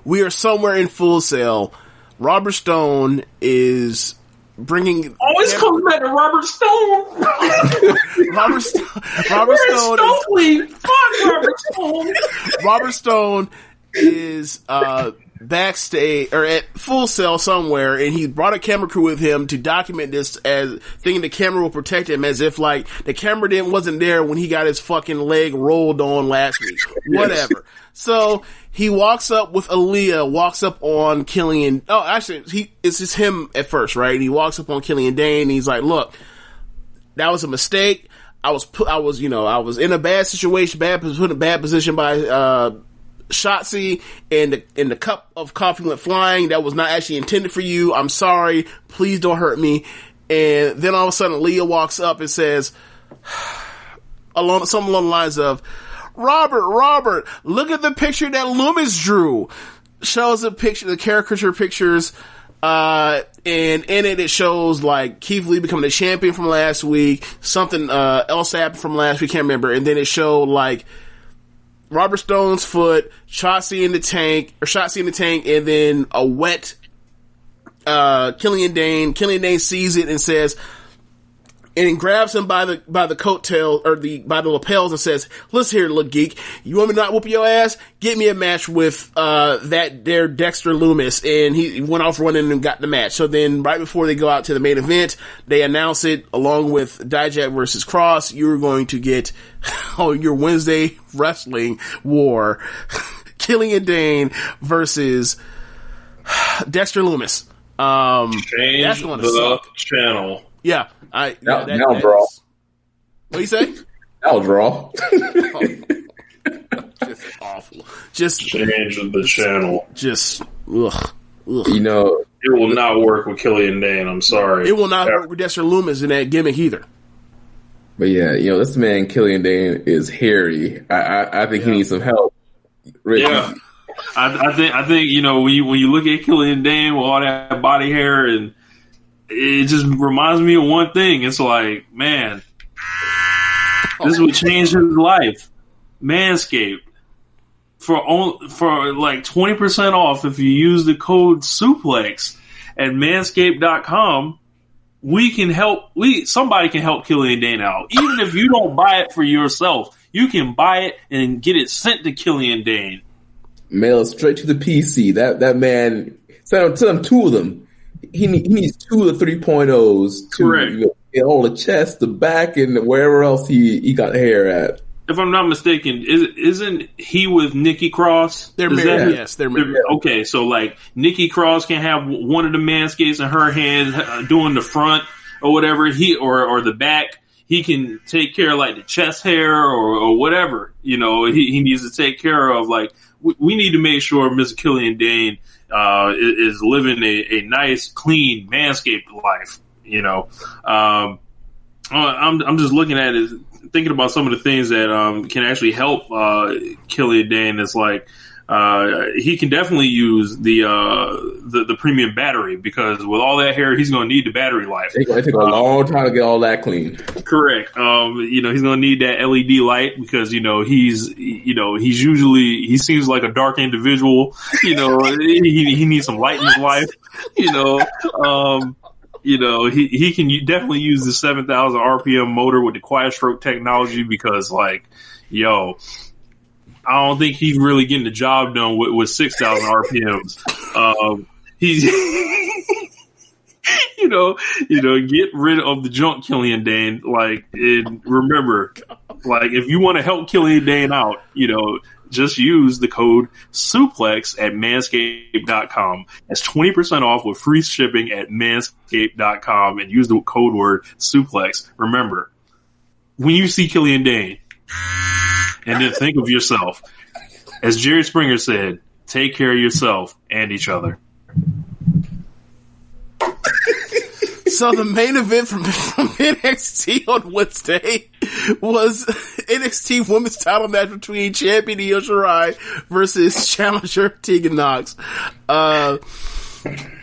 we are somewhere in Full Sail. Robert Stone is bringing. Always every, comes back to Robert Stone. Robert, Stone. Robert Stone. Stone is, Fuck Robert Stone. Robert Stone is uh, backstage or at Full Sail somewhere, and he brought a camera crew with him to document this as thinking the camera will protect him, as if like the camera didn't wasn't there when he got his fucking leg rolled on last week. Whatever. So he walks up with Aliyah, walks up on Killian. Oh, actually, he it's just him at first, right? And he walks up on Killian Dain, and he's like, "Look, that was a mistake." I was put, I was, you know, I was in a bad situation, bad, put in a bad position by, uh, Shotzi and the, and the cup of coffee went flying. That was not actually intended for you. I'm sorry. Please don't hurt me. And then all of a sudden Leah walks up and says, along, some along the lines of, Robert, Robert, look at the picture that Lumis drew. Shows the picture, the caricature pictures, uh, and in it, it shows like Keith Lee becoming the champion from last week, something, uh, else happened from last week, can't remember. And then it showed like, Robert Stone's foot, Shotzi in the tank, or Shotzi in the tank, and then a wet, uh, Killian Dain. Killian Dain sees it and says, and grabs him by the by the coattail or the by the lapels and says, "Listen here, little geek. You want me to not whoop your ass? Get me a match with uh that there Dexter Lumis." And he went off running and got the match. So then, right before they go out to the main event, they announce it along with Dijak versus Cross. You're going to get oh your Wednesday wrestling war, Killian Dain versus Dexter Lumis. Um, Change that's going to suck. Channel. Yeah, I now, yeah, that, now draw. What do you say? Now draw. just awful. Just change the channel. Just ugh, ugh. You know, it will not work with Killian Dain. I'm sorry. It will not yeah. work with Dexter Lumis in that gimmick either. But yeah, you know, this man Killian Dain is hairy. I I, I think yeah. he needs some help. Really. Yeah. I, I, think I think you know when you when you look at Killian Dain with all that body hair and it just reminds me of one thing. It's like, man, this would change his life. Manscaped for only, for like twenty percent off if you use the code suplex at manscaped.com. We can help. We somebody can help Killian Dain out, even if you don't buy it for yourself. You can buy it and get it sent to Killian Dain. Mail straight to the PC. That that man send them two of them he, he needs two of the 3.0s to Correct. You know, on the chest, the back, and wherever else he, he got hair at. if I'm not mistaken, is, isn't he with Nikki Cross? They're Is married. Yes, they're married. Okay, so like Nikki Cross can have one of the manscapes in her hand uh, doing the front or whatever he or or the back. He can take care of like the chest hair or, or whatever you know he, he needs to take care of. Like we, we need to make sure Mr. Killian Dain uh, is, living a, a nice, clean, manscaped life. You know, um, uh, I'm I'm just looking at it, thinking about some of the things that um, can actually help uh, Killian Dain. It's like uh, he can definitely use the, uh, the the premium battery because with all that hair, he's going to need the battery life. It's going to take a long time to get all that clean. Correct. Um, you know, he's going to need that LED light because you know he's you know he's usually he seems like a dark individual. You know, he he needs some light in his life. You know, um, you know he he can definitely use the seven thousand RPM motor with the quiet stroke technology because like yo. I don't think he's really getting the job done with, with six thousand RPMs. Um, he's you know, you know, get rid of the junk Killian Dain. Like, and remember, like, if you want to help Killian Dain out, you know, just use the code suplex at manscaped.com. That's 20% off with free shipping at manscaped.com and use the code word suplex. Remember, when you see Killian Dain, and then think of yourself, as Jerry Springer said, take care of yourself and each other. So the main event from, from NXT on Wednesday was NXT Women's Title match between champion Io Shirai versus challenger Tegan Nox. Uh,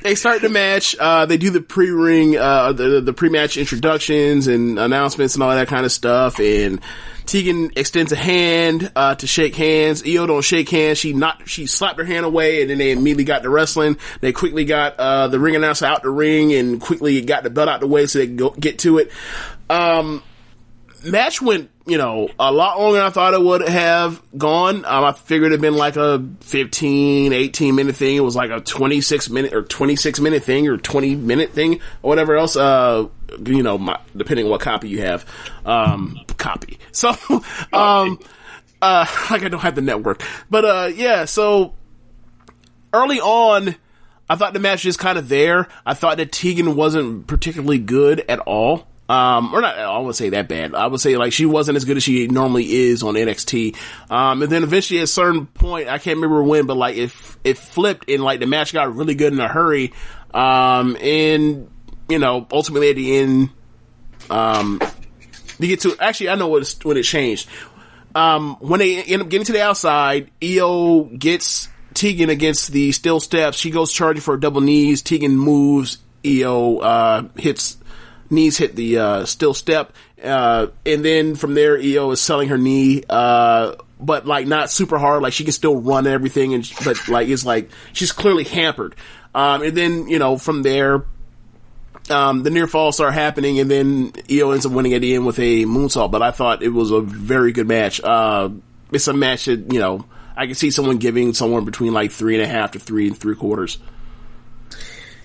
they start the match. Uh, they do the pre-ring, uh, the the pre-match introductions and announcements and all that kind of stuff. And Tegan extends a hand uh, to shake hands. Io don't shake hands. She not she slapped her hand away, and then they immediately got to wrestling. They quickly got uh, the ring announcer out the ring and quickly got the belt out the way so they could go, get to it. Um, match went, you know, a lot longer than I thought it would have gone. Um, I figured it'd been like a 15, 18 minute thing. It was like a 26 minute or 26 minute thing or 20 minute thing or whatever else. Uh, you know, my, depending on what copy you have. Um, copy. So, um, uh, like I don't have the network, but, uh, yeah, so early on, I thought the match was kind of there. I thought that Tegan wasn't particularly good at all. Um, or not, I would say that bad. I would say like she wasn't as good as she normally is on NXT. Um, and then eventually at a certain point, I can't remember when, but like it, it flipped and like the match got really good in a hurry. Um, and you know, ultimately at the end, um, to get to, actually I know what when it changed. Um, when they end up getting to the outside, Io gets Tegan against the steel steps. She goes charging for double knees. Tegan moves. Io, uh, hits, knees hit the, uh, steel step. Uh, and then from there, Io is selling her knee, uh, but like not super hard. Like she can still run everything. And, but like, it's like, she's clearly hampered. Um, and then, you know, from there, um, the near falls start happening, and then Io ends up winning at the end with a moonsault. But I thought it was a very good match. Uh, it's a match that you know I can see someone giving somewhere between like three and a half to three and three quarters.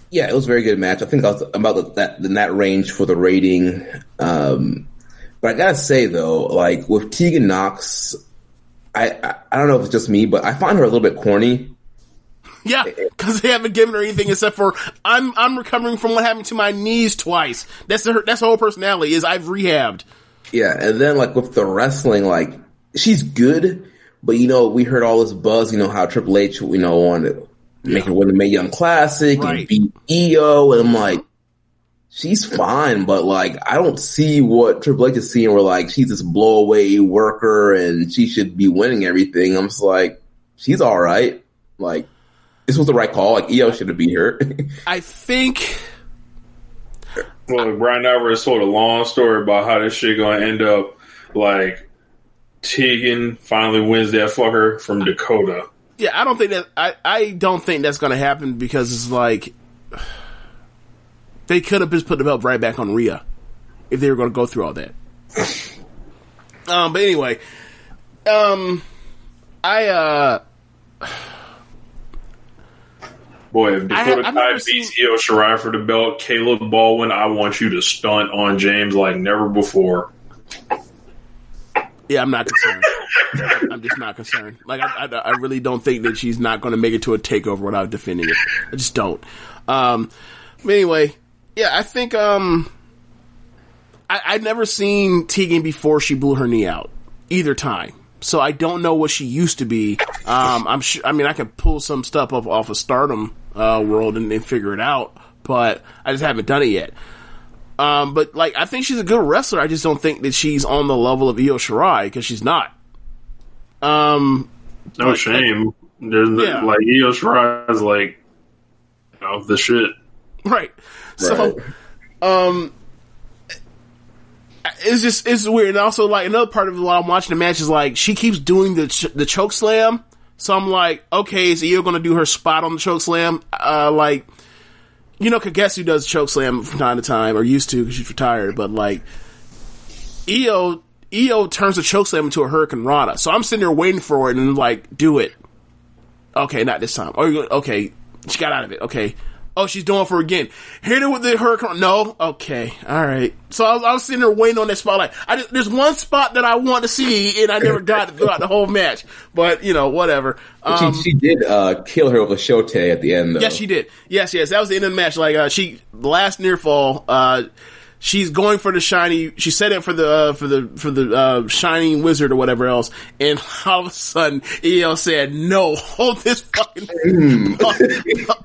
Yeah, it was a very good match. I think I was about that in that range for the rating. Um, but I gotta say though, like with Tegan Nox, I, I I don't know if it's just me, but I find her a little bit corny. Yeah, eh, eh. because they haven't given her anything except for I'm I'm recovering from what happened to my knees twice. That's her that's her whole personality is I've rehabbed. Yeah, and then like with the wrestling, like she's good, but you know we heard all this buzz. You know how Triple H, you know, wanted to make her win the Mae Young Classic Right. and beat Io, and I'm like, she's fine, but like I don't see what Triple H is seeing. Where like she's this blowaway worker and she should be winning everything. I'm just like, she's all right. Like this was the right call. Like Io should have been here. I think Well, Bryan Alvarez told a long story about how this shit gonna end up. Like Tegan finally wins that fucker from Dakota. yeah, I don't think that I, I don't think that's gonna happen because it's like they could have just put the belt right back on Rhea if they were gonna go through all that. um, but anyway, um, I uh, Boy, if I have- Dakota I've Kai never beats Io Shirai for the belt, Caleb Baldwin, I want you to stunt on James like never before. Yeah, I'm not concerned. I'm just not concerned. Like, I, I, I really don't think that she's not going to make it to a takeover without defending it. I just don't. Um, but anyway, yeah, I think um, I, I'd never seen Tegan before she blew her knee out either time. So I don't know what she used to be. Um, I'm sure. I mean, I can pull some stuff up off of Stardom uh, World and, and figure it out, but I just haven't done it yet. Um, but like, I think she's a good wrestler. I just don't think that she's on the level of Io Shirai because she's not. Um, No Like- shame. There's no- Yeah. like Io Shirai is like, you know, the shit. right. So, um, it's just it's weird. And also, like another part of it while I'm watching the match is like she keeps doing the ch- the choke slam. So I'm like, okay, is Io going to do her spot on the choke slam? Uh, like, you know, Kagetsu does choke slam from time to time, or used to because she's retired. But like, Io Io turns the choke slam into a hurricanrana. So I'm sitting there waiting for it and like, do it. Okay, not this time. Or okay, she got out of it. Okay. Oh, she's doing for again. Hit her with the hurricane. No. Okay. All right. So I was, I was sitting there waiting on that spot. Like, I just, there's one spot that I want to see, and I never got it throughout the whole match. But you know, whatever. Um, she, she did uh, kill her with a shotei at the end, though. Yes, she did. Yes, yes. That was the end of the match. Like, uh, she, last near fall, uh, she's going for the shiny, she set it for the, uh, for the, for the, uh, shining wizard or whatever else. And all of a sudden, EL said, no, hold this fucking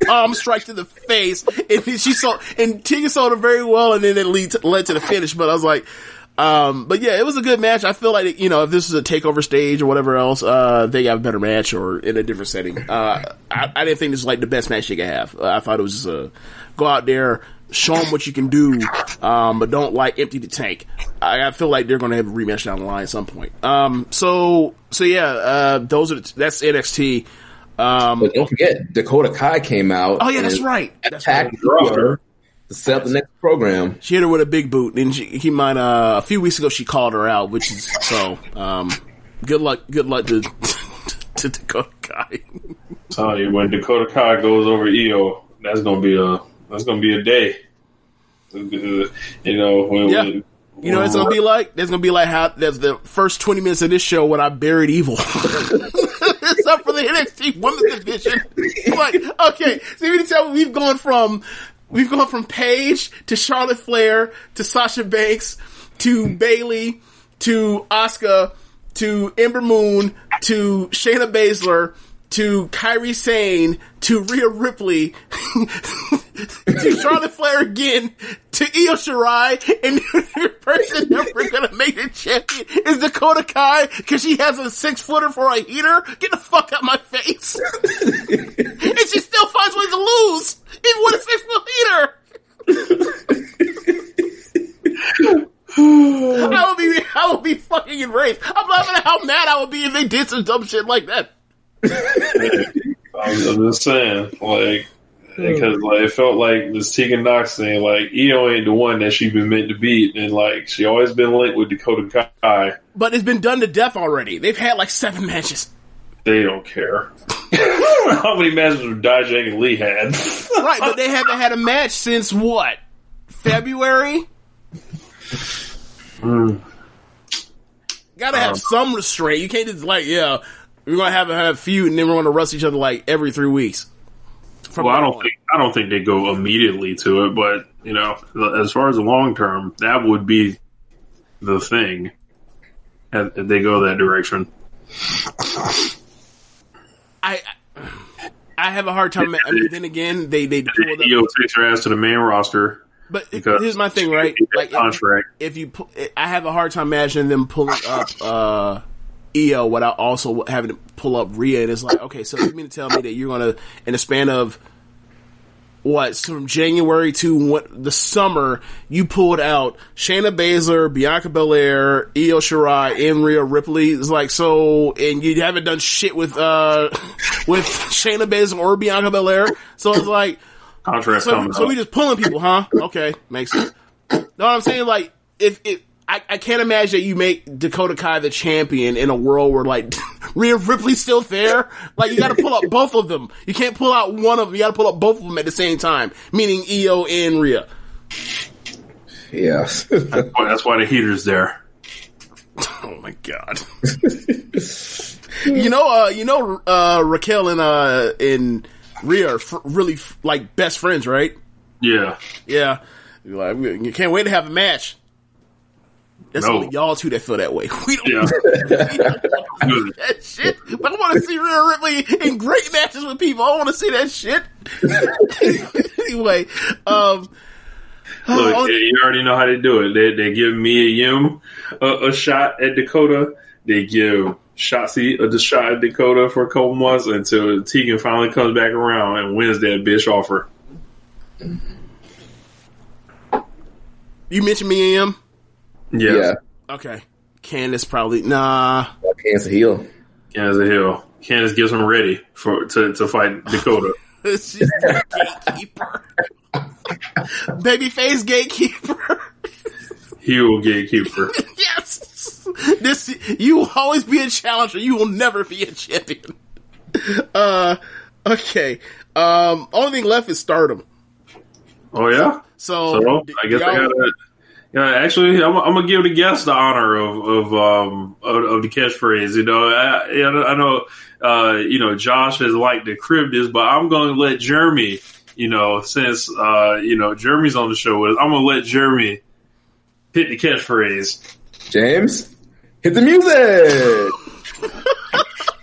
palm strike to the face. And then she saw, and Tegan sold it very well. And then it lead to, led to the finish. But I was like, um, but yeah, it was a good match. I feel like, you know, if this is a takeover stage or whatever else, uh, they got a better match or in a different setting. Uh, I, I didn't think this was like the best match they could have. Uh, I thought it was just a go out there, show them what you can do, um, but don't like empty the tank. I, I feel like they're going to have a rematch down the line at some point. Um, so, so yeah, uh, those are, the, that's NXT. Um, But don't forget, Dakota Kai came out. Oh, yeah, that's and right. That's attacked right. her to set up the next program. She hit her with a big boot, and she, he might. Uh, a few weeks ago, she called her out, which is so. Um, good luck. Good luck to to Dakota Kai. Tell you when Dakota Kai goes over Io, that's gonna be a that's gonna be a day. You know, when, Yeah. when- You know, it's gonna be like. There's gonna be like how there's the first 20 minutes of this show when I buried evil. it's up for the NXT Women's Division. like, okay, so you tell me we've gone from we've gone from Paige to Charlotte Flair to Sasha Banks to Bayley to Asuka to Ember Moon to Shayna Baszler to Kairi Sane to Rhea Ripley to Charlotte Flair again to Io Shirai and the person never gonna make the champion is Dakota Kai because she has a six footer for a heater. Get the fuck out my face! and she still finds ways to lose even with a six foot heater. I would be, I would be fucking enraged. I'm laughing at how mad I would be if they did some dumb shit like that. I'm, just saying, like, because like it felt like this Tegan Nox thing, like Io ain't the one that she been meant to beat, and like she always been linked with Dakota Kai. But it's been done to death already. They've had like seven matches. They don't care. How many matches have Dijak and Lee had? Right, but they haven't had a match since what? February? Mm. Gotta have some restraint. You can't just like, yeah, we're gonna have a, have a feud and then we're gonna wrestle each other like every three weeks. From Well, I don't on. think I don't think they go immediately to it, but you know, as far as the long term, that would be the thing. If if they go that direction. I I have a hard time. I mean, then again, they they pulled up. Io takes her ass to the main roster. But because here's my thing, right? Like, if, contract. if you, pu- I have a hard time imagining them pulling up uh Io without also having to pull up Rhea, and it's like, okay, so you mean to tell me that you're gonna, in the span of what, from January to what the summer, you pulled out Shayna Baszler, Bianca Belair, Io Shirai, and Rhea Ripley. It's like so, and you haven't done shit with uh with Shayna Baszler or Bianca Belair. So it's like. So, so we just pulling people, huh? Okay, makes sense. No, I'm saying? Like, if if I, I can't imagine that you make Dakota Kai the champion in a world where like Rhea Ripley's still there. Like, you got to pull up both of them. You can't pull out one of them. You got to pull up both of them at the same time, meaning Io and Rhea. Yeah. Well, that's why the heater's there. Oh my god. you know, uh, you know, uh, Raquel and uh, and Rhea are f- really f- like best friends, right? Yeah. Yeah. You're like, you can't wait to have a match. That's No. only y'all two that feel that way. We don't, Yeah. we don't that shit. But I want to see Rhea Ripley in great matches with people. I want to see that shit. anyway, um, Look, oh, you already know how they do it. They they give Mia Yim a, a shot at Dakota. They give Shotzi a shot at Dakota for a couple months until Tegan finally comes back around and wins that bitch off her. you mentioned Mia Yim. Yeah. Yeah. Okay. Candice probably nah. Cancer heel. Kansas Hill. Candice gets him ready for to, to fight Dakota. She's the gatekeeper. Babyface gatekeeper. Heel gatekeeper. yes. This you will always be a challenger. You will never be a champion. Uh okay. Um only thing left is stardom. Oh yeah. So, So I guess I gotta. Yeah, actually, I'm, I'm gonna give the guest the honor of of um of, of the catchphrase. You know, I, know, I know, uh, you know, Josh has liked to crib this, but I'm gonna let Jeremy. You know, since uh, you know Jeremy's on the show with us, I'm gonna let Jeremy hit the catchphrase. James, hit the music.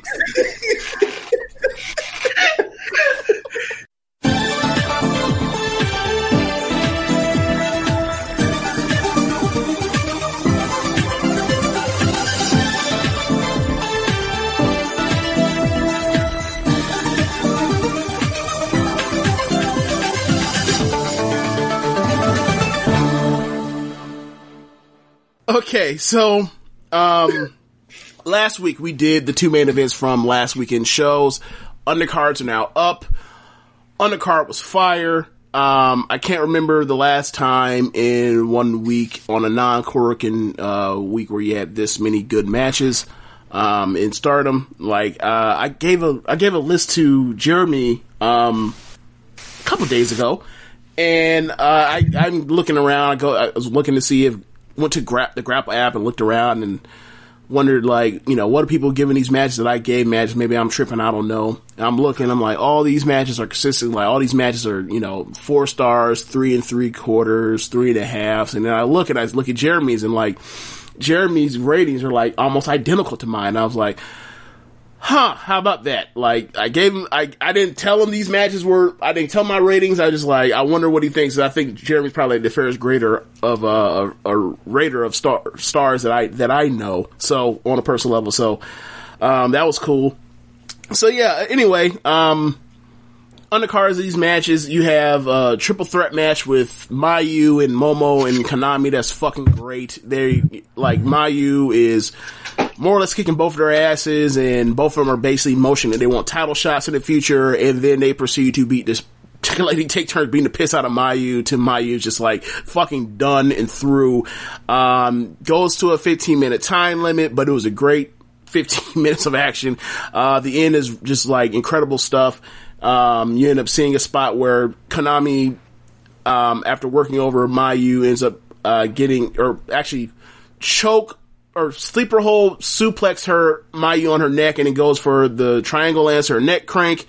Okay, so um last week we did the two main events from last weekend shows. Undercards are now up. Undercard was fire. Um, I can't remember the last time in one week on a non-Korakuen uh, week where you had this many good matches um, in Stardom. Like uh, I gave a I gave a list to Jeremy um, a couple days ago, and uh, I, I'm looking around. I go. I was looking to see if went to grab the Grapple app and looked around and wondered like, you know, what are people giving these matches that I gave matches? Maybe I'm tripping. I don't know. And I'm looking. I'm like, all these matches are consistent. Like all these matches are, you know, four stars, three and three quarters, three and a half. And then I look and I look at Jeremy's and like. Jeremy's ratings are like almost identical to mine. I was like, huh, how about that? Like, I gave him, I, I didn't tell him these matches were, I didn't tell my ratings. I just like, I wonder what he thinks. I think Jeremy's probably the fairest grader of, uh, a, a rater of star, stars that I, that I know. So, on a personal level. So, um, that was cool. So yeah, anyway, um, undercards of these matches, you have a triple threat match with Mayu and Momo and Konami. That's fucking great. They like Mayu is more or less kicking both of their asses, and both of them are basically motioning that they want title shots in the future, and then they proceed to beat this. They take turns beating the piss out of Mayu to Mayu just like fucking done and through. Um, goes to a 15 minute time limit, but it was a great 15 minutes of action. Uh, the end is just like incredible stuff. Um, you end up seeing a spot where Konami, um, after working over Mayu, ends up uh, getting, or actually choke or sleeper hold, suplex her Mayu on her neck, and it goes for the triangle or neck crank.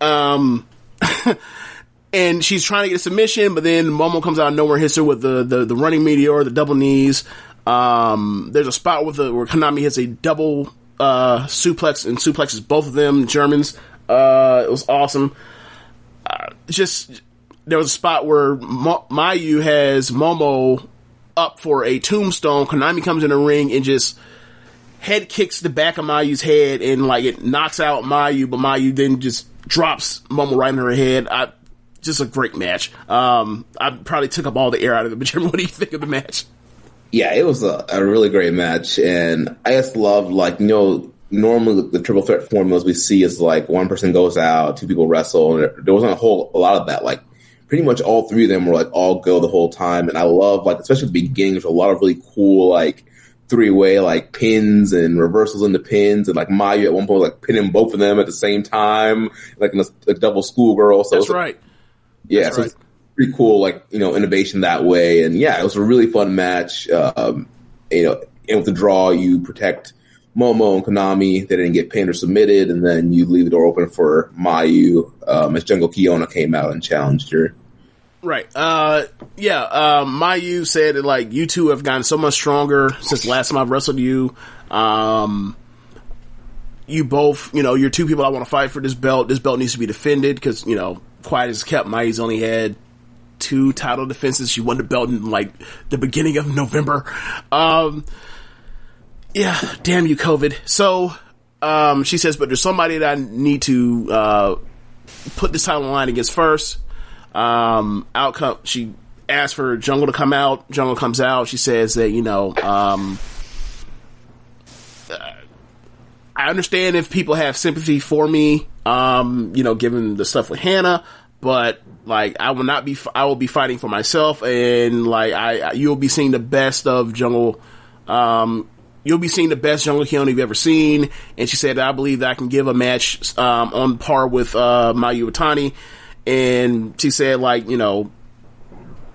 Um, and she's trying to get a submission, but then Momo comes out of nowhere, hits her with the the, the running meteor, the double knees. Um, there's a spot with the where Konami hits a double uh, suplex and suplexes both of them Germans. Uh, it was awesome. Uh, just there was a spot where Mayu has Momo up for a tombstone. Konami comes in the ring and just head kicks the back of Mayu's head and like it knocks out Mayu, but Mayu then just drops Momo right in her head. I, just a great match. Um, I probably took up all the air out of it, but Jim, what do you think of the match? Yeah, it was a, a really great match, and I just love like you know normally the triple threat formulas we see is like one person goes out, two people wrestle, and there- wasn't a whole a lot of that. Like pretty much all three of them were like all go the whole time, and I love like especially at the beginning, there's a lot of really cool like three way like pins and reversals into pins, and like Mayu at one point was, like pinning both of them at the same time, like in a, a double schoolgirl. So That's was, right. yeah, That's so it's pretty cool, like you know, innovation that way, and yeah, it was a really fun match. Um, you know, and with the draw, you protect Momo and Konami. They didn't get pinned or submitted, and then you leave the door open for Mayu um, as Jungle Kyona came out and challenged her. Right. Uh, yeah. Um, Mayu said that like you two have gotten so much stronger since last time I've wrestled you. Um, you both, you know, you're two people I want to fight for this belt. This belt needs to be defended because you know, quiet as kept. Mayu's only had two title defenses. She won the belt in like the beginning of November. Um, yeah, damn you, COVID. So, um, she says, but there's somebody that I need to, uh, put this title line against first. Um, outcome, she asked for Jungle to come out. Jungle comes out. She says that, you know, um, I understand if people have sympathy for me, um, you know, given the stuff with Hana, but like I will not be, I will be fighting for myself, and like I, you'll be seeing the best of Jungle, um, you'll be seeing the best Jungle Kyona you've ever seen. And she said, I believe that I can give a match, um, on par with, uh, Mayu Iwatani. And she said, like, you know,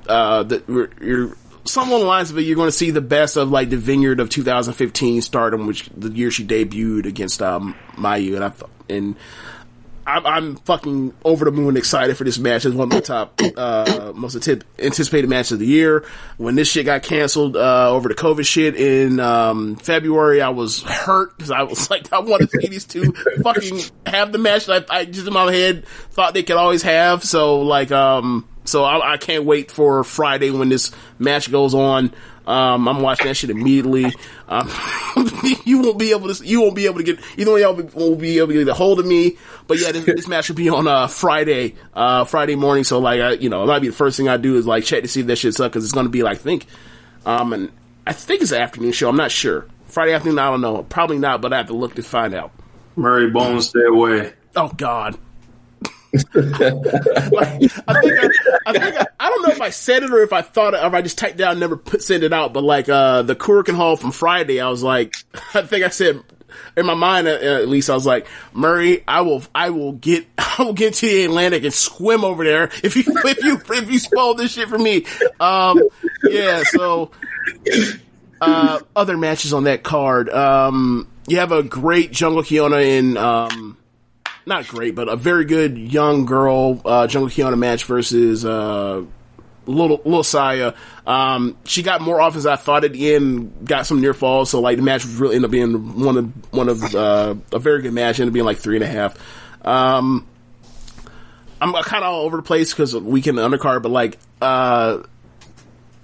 uh, that you're, you're some the lines of it, you're going to see the best of like the vineyard of 2015 stardom, which the year she debuted against, um, Mayu. And I and, I'm, I'm fucking over the moon excited for this match. It's one of my top, uh, most anticipated matches of the year. When this shit got canceled, uh, over the COVID shit in, um, February, I was hurt because I was like, I wanted to see these two fucking have the match that I, I just in my head thought they could always have. So like, um, so I, I can't wait for Friday when this match goes on. Um, I'm watching that shit immediately. Um, you won't be able to, you won't be able to get, either one of y'all won't be able to get a hold of me. But yeah, this, this match will be on, uh, Friday, uh, Friday morning. So like, I, you know, it might be the first thing I do is like check to see if that shit's up because it's going to be like, I think, um, and I think it's an afternoon show. I'm not sure. Friday afternoon, I don't know. Probably not, but I have to look to find out. Murray Bones, stay away. Oh God. Like, I think I, I think I, I don't know if I said it or if I thought it or if I just typed it down never put send it out. But like uh the Korakuen Hall from Friday, I was like, I think I said in my mind uh, at least I was like, Murray, I will I will get I will get to the Atlantic and swim over there if you if you if you spoil this shit for me. Um, yeah, so uh, other matches on that card. Um, you have a great Jungle Kyona in um not great, but a very good young girl uh, Jungle Kyona match versus uh, little little Saya. Um, she got more offense than I thought at the end. Got some near falls, so like the match really ended up being one of one of uh, a very good match. Ended up being like three and a half. Um, I'm kind of all over the place because weekend undercard, but like uh,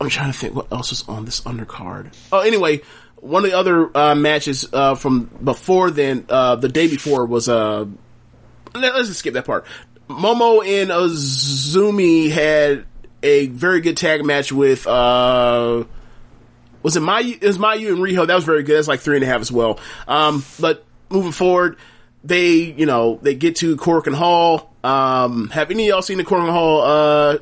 I'm trying to think what else was on this undercard. Oh, anyway. One of the other uh, matches uh, from before then, uh, the day before was uh, let, us just skip that part. Momo and Azumi had a very good tag match with uh was it Mayu it was Mayu and Riho, that was very good. That's like three and a half as well. Um but moving forward, they, you know, they get to Korakuen Hall. Um have any of y'all seen the Korakuen Hall uh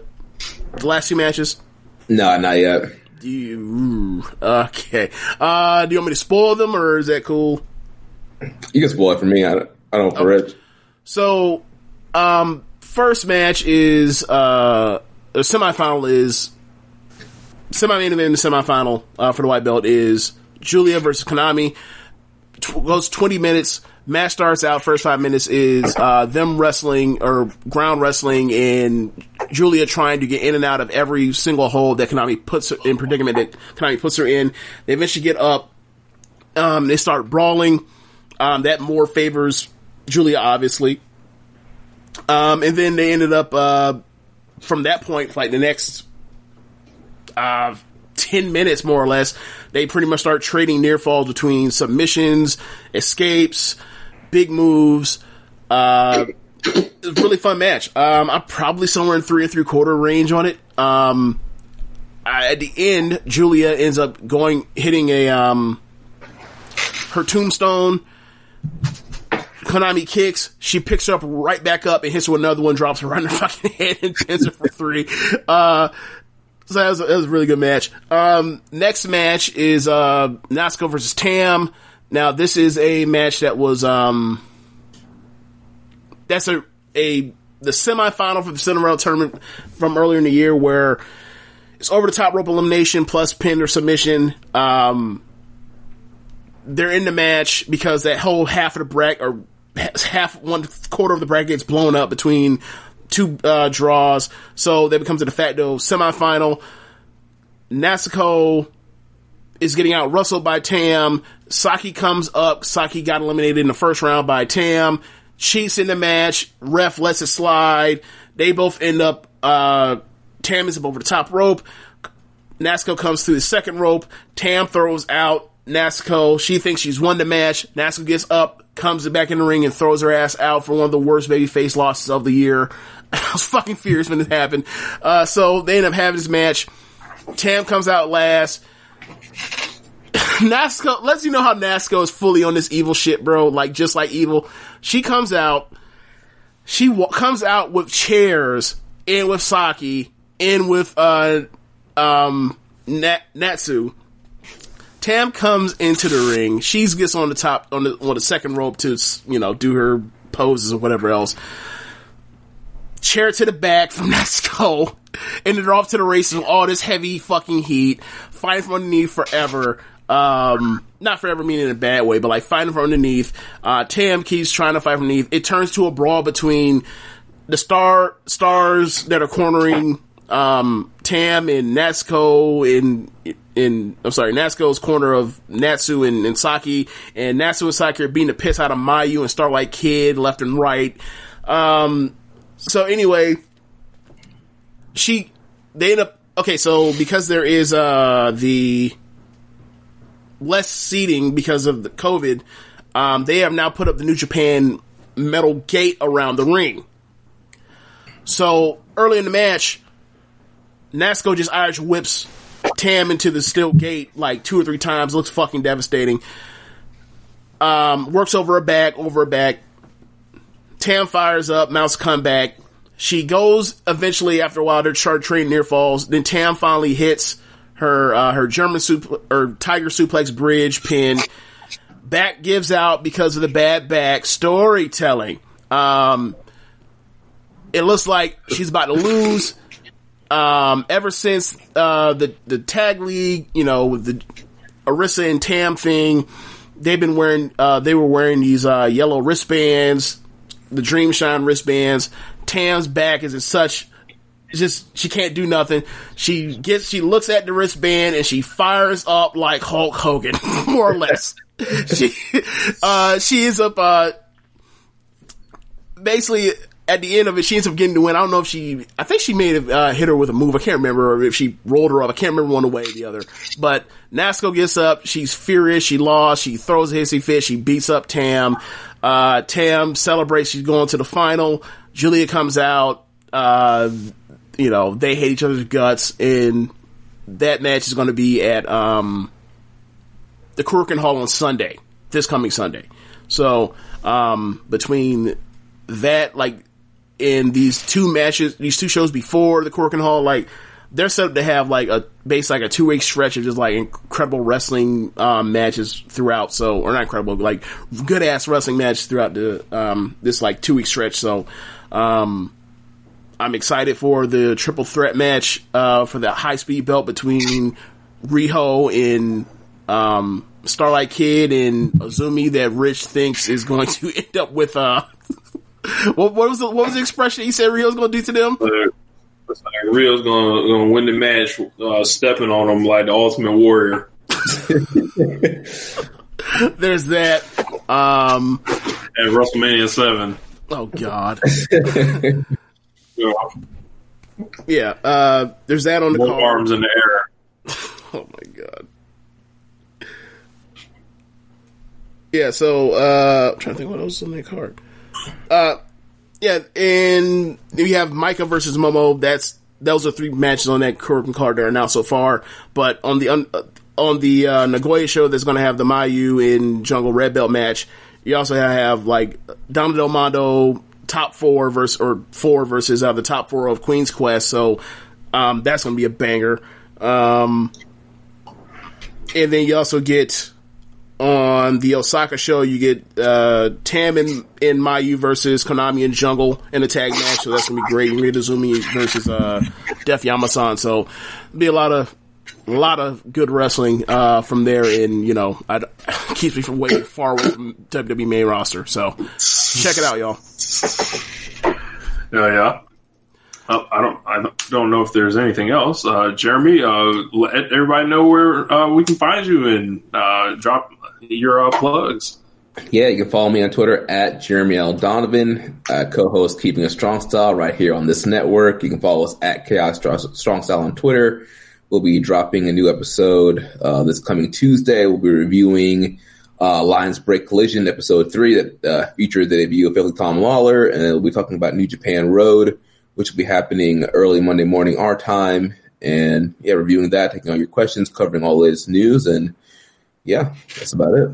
the last two matches? No, not yet. You, okay. Uh do you want me to spoil them or is that cool? You can spoil it for me. I don't, I don't for Rich. So, um, first match is, uh, the semifinal is, semi-main event in the semifinal, uh, for the white belt is Julia versus Konami. Goes 20 minutes. Match starts out, first five minutes is, uh, them wrestling, or ground wrestling, and Julia trying to get in and out of every single hole that Konami puts her in predicament that Konami puts her in. They eventually get up, um, they start brawling. Um, that more favors Julia, obviously. Um, and then they ended up, uh, from that point, like the next, uh, 10 minutes more or less, they pretty much start trading near falls between submissions, escapes, big moves. Uh, really fun match. Um, I'm probably somewhere in three and three quarter range on it. Um, I, at the end, Julia ends up going, hitting a, um, her tombstone, Konami kicks, she picks her up right back up and hits her with another one, drops her in the fucking head and pins her for three. Uh, so that was, a, that was a really good match. Um, next match is, uh, Natsuko versus Tam. Now, this is a match that was, um, that's a, a, the semifinal for the Cinderella tournament from earlier in the year where it's over the top rope elimination plus pin or submission. Um, they're in the match because that whole half of the bracket or half one quarter of the bracket gets blown up between two uh, draws, so that becomes a de facto semifinal. Natsuko is getting out rustled by Tam. Saki comes up. Saki got eliminated in the first round by Tam. Cheats in the match. Ref lets it slide. They both end up, uh, Tam is up over the top rope. Natsuko comes through the second rope. Tam throws out Natsuko. She thinks she's won the match. Natsuko gets up, comes back in the ring and throws her ass out for one of the worst babyface losses of the year. I was fucking furious when it happened. Uh, so they end up having this match. Tam comes out last. Natsuko lets you know how Natsuko is fully on this evil shit, bro. Like just like evil. She comes out. She wa- comes out with chairs and with Saki and with uh um Nat- Natsu. Tam comes into the ring. She gets on the top on the on the second rope to you know do her poses or whatever else. Chair to the back from Natsuko. And they're off to the races with all this heavy fucking heat. Fighting from underneath forever. Um, not forever meaning in a bad way, but like fighting from underneath. Uh, Tam keeps trying to fight from underneath. It turns to a brawl between the star stars that are cornering um, Tam and Natsuko in in I'm sorry, Natsuko's corner of Natsu and, and Saki, and Natsu and Saki are beating the piss out of Mayu and Starlight Kid left and right. Um, so anyway, she they end up okay. So because there is uh the less seating because of the COVID, um, they have now put up the New Japan metal gate around the ring. So early in the match, Natsuko just Irish whips Tam into the steel gate like two or three times. Looks fucking devastating. Um, works over her back, over her back. Tam fires up, mounts a comeback. She goes eventually after a while. Their chart train near falls. Then Tam finally hits her uh, her German sup- or Tiger suplex bridge pin. Back gives out because of the bad back storytelling. Um, it looks like she's about to lose. Um, ever since uh, the the tag league, you know, with the Arisa and Tam thing, they've been wearing. Uh, they were wearing these uh, yellow wristbands, the Dream Shine wristbands. Tam's back is in such. Just she can't do nothing. She gets she looks at the wristband and she fires up like Hulk Hogan, more or less. she uh she ends up uh basically at the end of it, she ends up getting the win. I don't know if she, I think she may have uh, hit her with a move. I can't remember or if she rolled her up. I can't remember one way or the other. But Natsuko gets up. She's furious. She lost. She throws a hissy fit. She beats up Tam. Uh, Tam celebrates. She's going to the final. Julia comes out. Uh, you know, they hate each other's guts. And that match is going to be at, um, the Korakuen Hall on Sunday, this coming Sunday. So, um, between that, like, in these two matches, these two shows before the Korakuen Hall, like, they're set up to have like a base like a two week stretch of just like incredible wrestling um, matches throughout. So or not incredible, like good ass wrestling matches throughout the um, this like two week stretch. So um, I'm excited for the triple threat match uh, for the high speed belt between Riho and um, Starlight Kid and Azumi that Rich thinks is going to end up with uh what, what was the what was the expression he said Riho's going to do to them? It's like Riho's gonna, gonna win the match, uh, stepping on them like the Ultimate Warrior. There's that. Um, At WrestleMania Seven. oh God. Know, Yeah. Uh, there's that on the both card. arms in the air. Oh my god. Yeah, so uh I'm trying to think what else is on the card. Uh yeah, and we have Micah versus Momo. That's those are three matches on that current card that are now so far. But on the uh, on the uh, Nagoya show, that's going to have the Mayu and Jungle Red Belt match. You also have like Donna Del Mondo top four versus or four versus uh, the top four of Queen's Quest. So um, that's going to be a banger. Um, and then you also get on the Osaka show, you get uh, Tam and, and Mayu versus Konami and Jungle in a tag match, so that's gonna be great. Rita Zumi versus uh, Death Yama-san, so be a lot of a lot of good wrestling uh, from there, and you know, I, keeps me from way far away from WWE main roster. So check it out, y'all. Yeah, yeah. Uh, I don't. I don't know if there's anything else. Uh, Jeremy, uh, let everybody know where uh, we can find you and uh, drop your uh, plugs. Yeah, you can follow me on Twitter at Jeremy L. Donovan, uh, co-host Keeping a Strong Style right here on this network. You can follow us at Chaos Strong Style on Twitter. We'll be dropping a new episode uh, this coming Tuesday. We'll be reviewing uh, Lions Break Collision episode three that uh, featured the debut of Filthy Tom Lawlor, and we'll be talking about New Japan Road, which will be happening early Monday morning our time. And yeah, reviewing that, taking all your questions, covering all the latest news, and yeah, that's about it.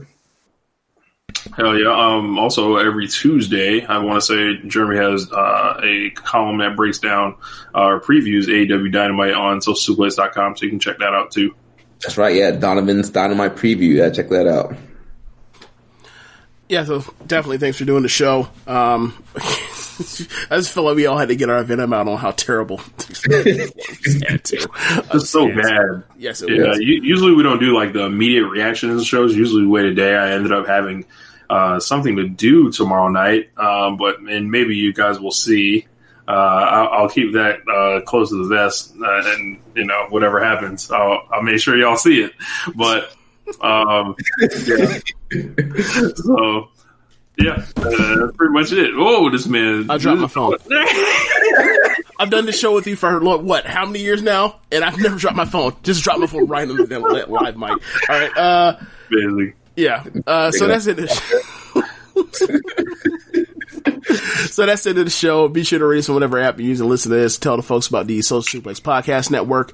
Hell yeah. Um, also, every Tuesday, I want to say Jeremy has uh, a column that breaks down uh, or previews AEW Dynamite on socialsuplex.com, so you can check that out too. That's right. Yeah, Donovan's Dynamite preview. Yeah, check that out. Yeah, so definitely thanks for doing the show. Um, I just feel like we all had to get our venom out on how terrible It's so bad. Yes, it yeah, was. usually we don't do like the immediate reactions shows. Usually we wait a day. I ended up having uh, something to do tomorrow night, um, but and maybe you guys will see. Uh, I'll, I'll keep that uh, close to the vest, uh, and you know whatever happens, I'll, I'll make sure y'all see it. But um, yeah, so yeah, uh, that's pretty much it. Oh, this man! I dropped my phone. I've done this show with you for Lord, what? How many years now? And I've never dropped my phone. Just dropped my phone right on the live mic. All right. Uh, Basically. yeah. Uh, so that's it. so that's it of the show. Be sure to rate us on whatever app you use and listen to this. Tell the folks about the Social Suplex Podcast Network.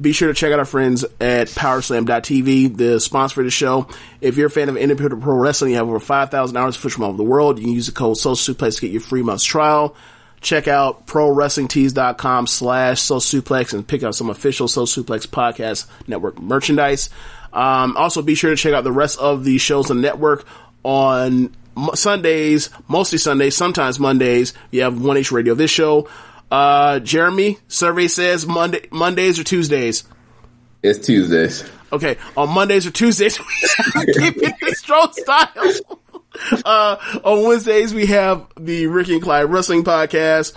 Be sure to check out our friends at Powerslam.tv, the sponsor for the show. If you're a fan of independent pro wrestling, you have over 5,000 hours of footage from all over the world. You can use the code Social Suplex to get your free month's trial. Check out ProWrestlingTees.com slash Social Suplex and pick up some official Social Suplex Podcast Network merchandise. Um, also, be sure to check out the rest of the shows on the network on Sundays, mostly Sundays, sometimes Mondays. You have One H Radio. This show, uh, Jeremy, survey says Monday, Mondays or Tuesdays. It's Tuesdays. Okay, on Mondays or Tuesdays, we keep it the strong style. Uh, on Wednesdays, we have the Ricky and Clyde Wrestling Podcast.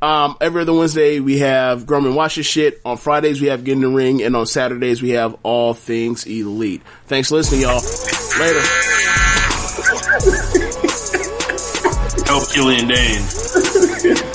Um, every other Wednesday, we have Grumman Watches Shit. On Fridays, we have Get in the Ring. And on Saturdays, we have All Things Elite. Thanks for listening, y'all. Later. Help Killian Dain.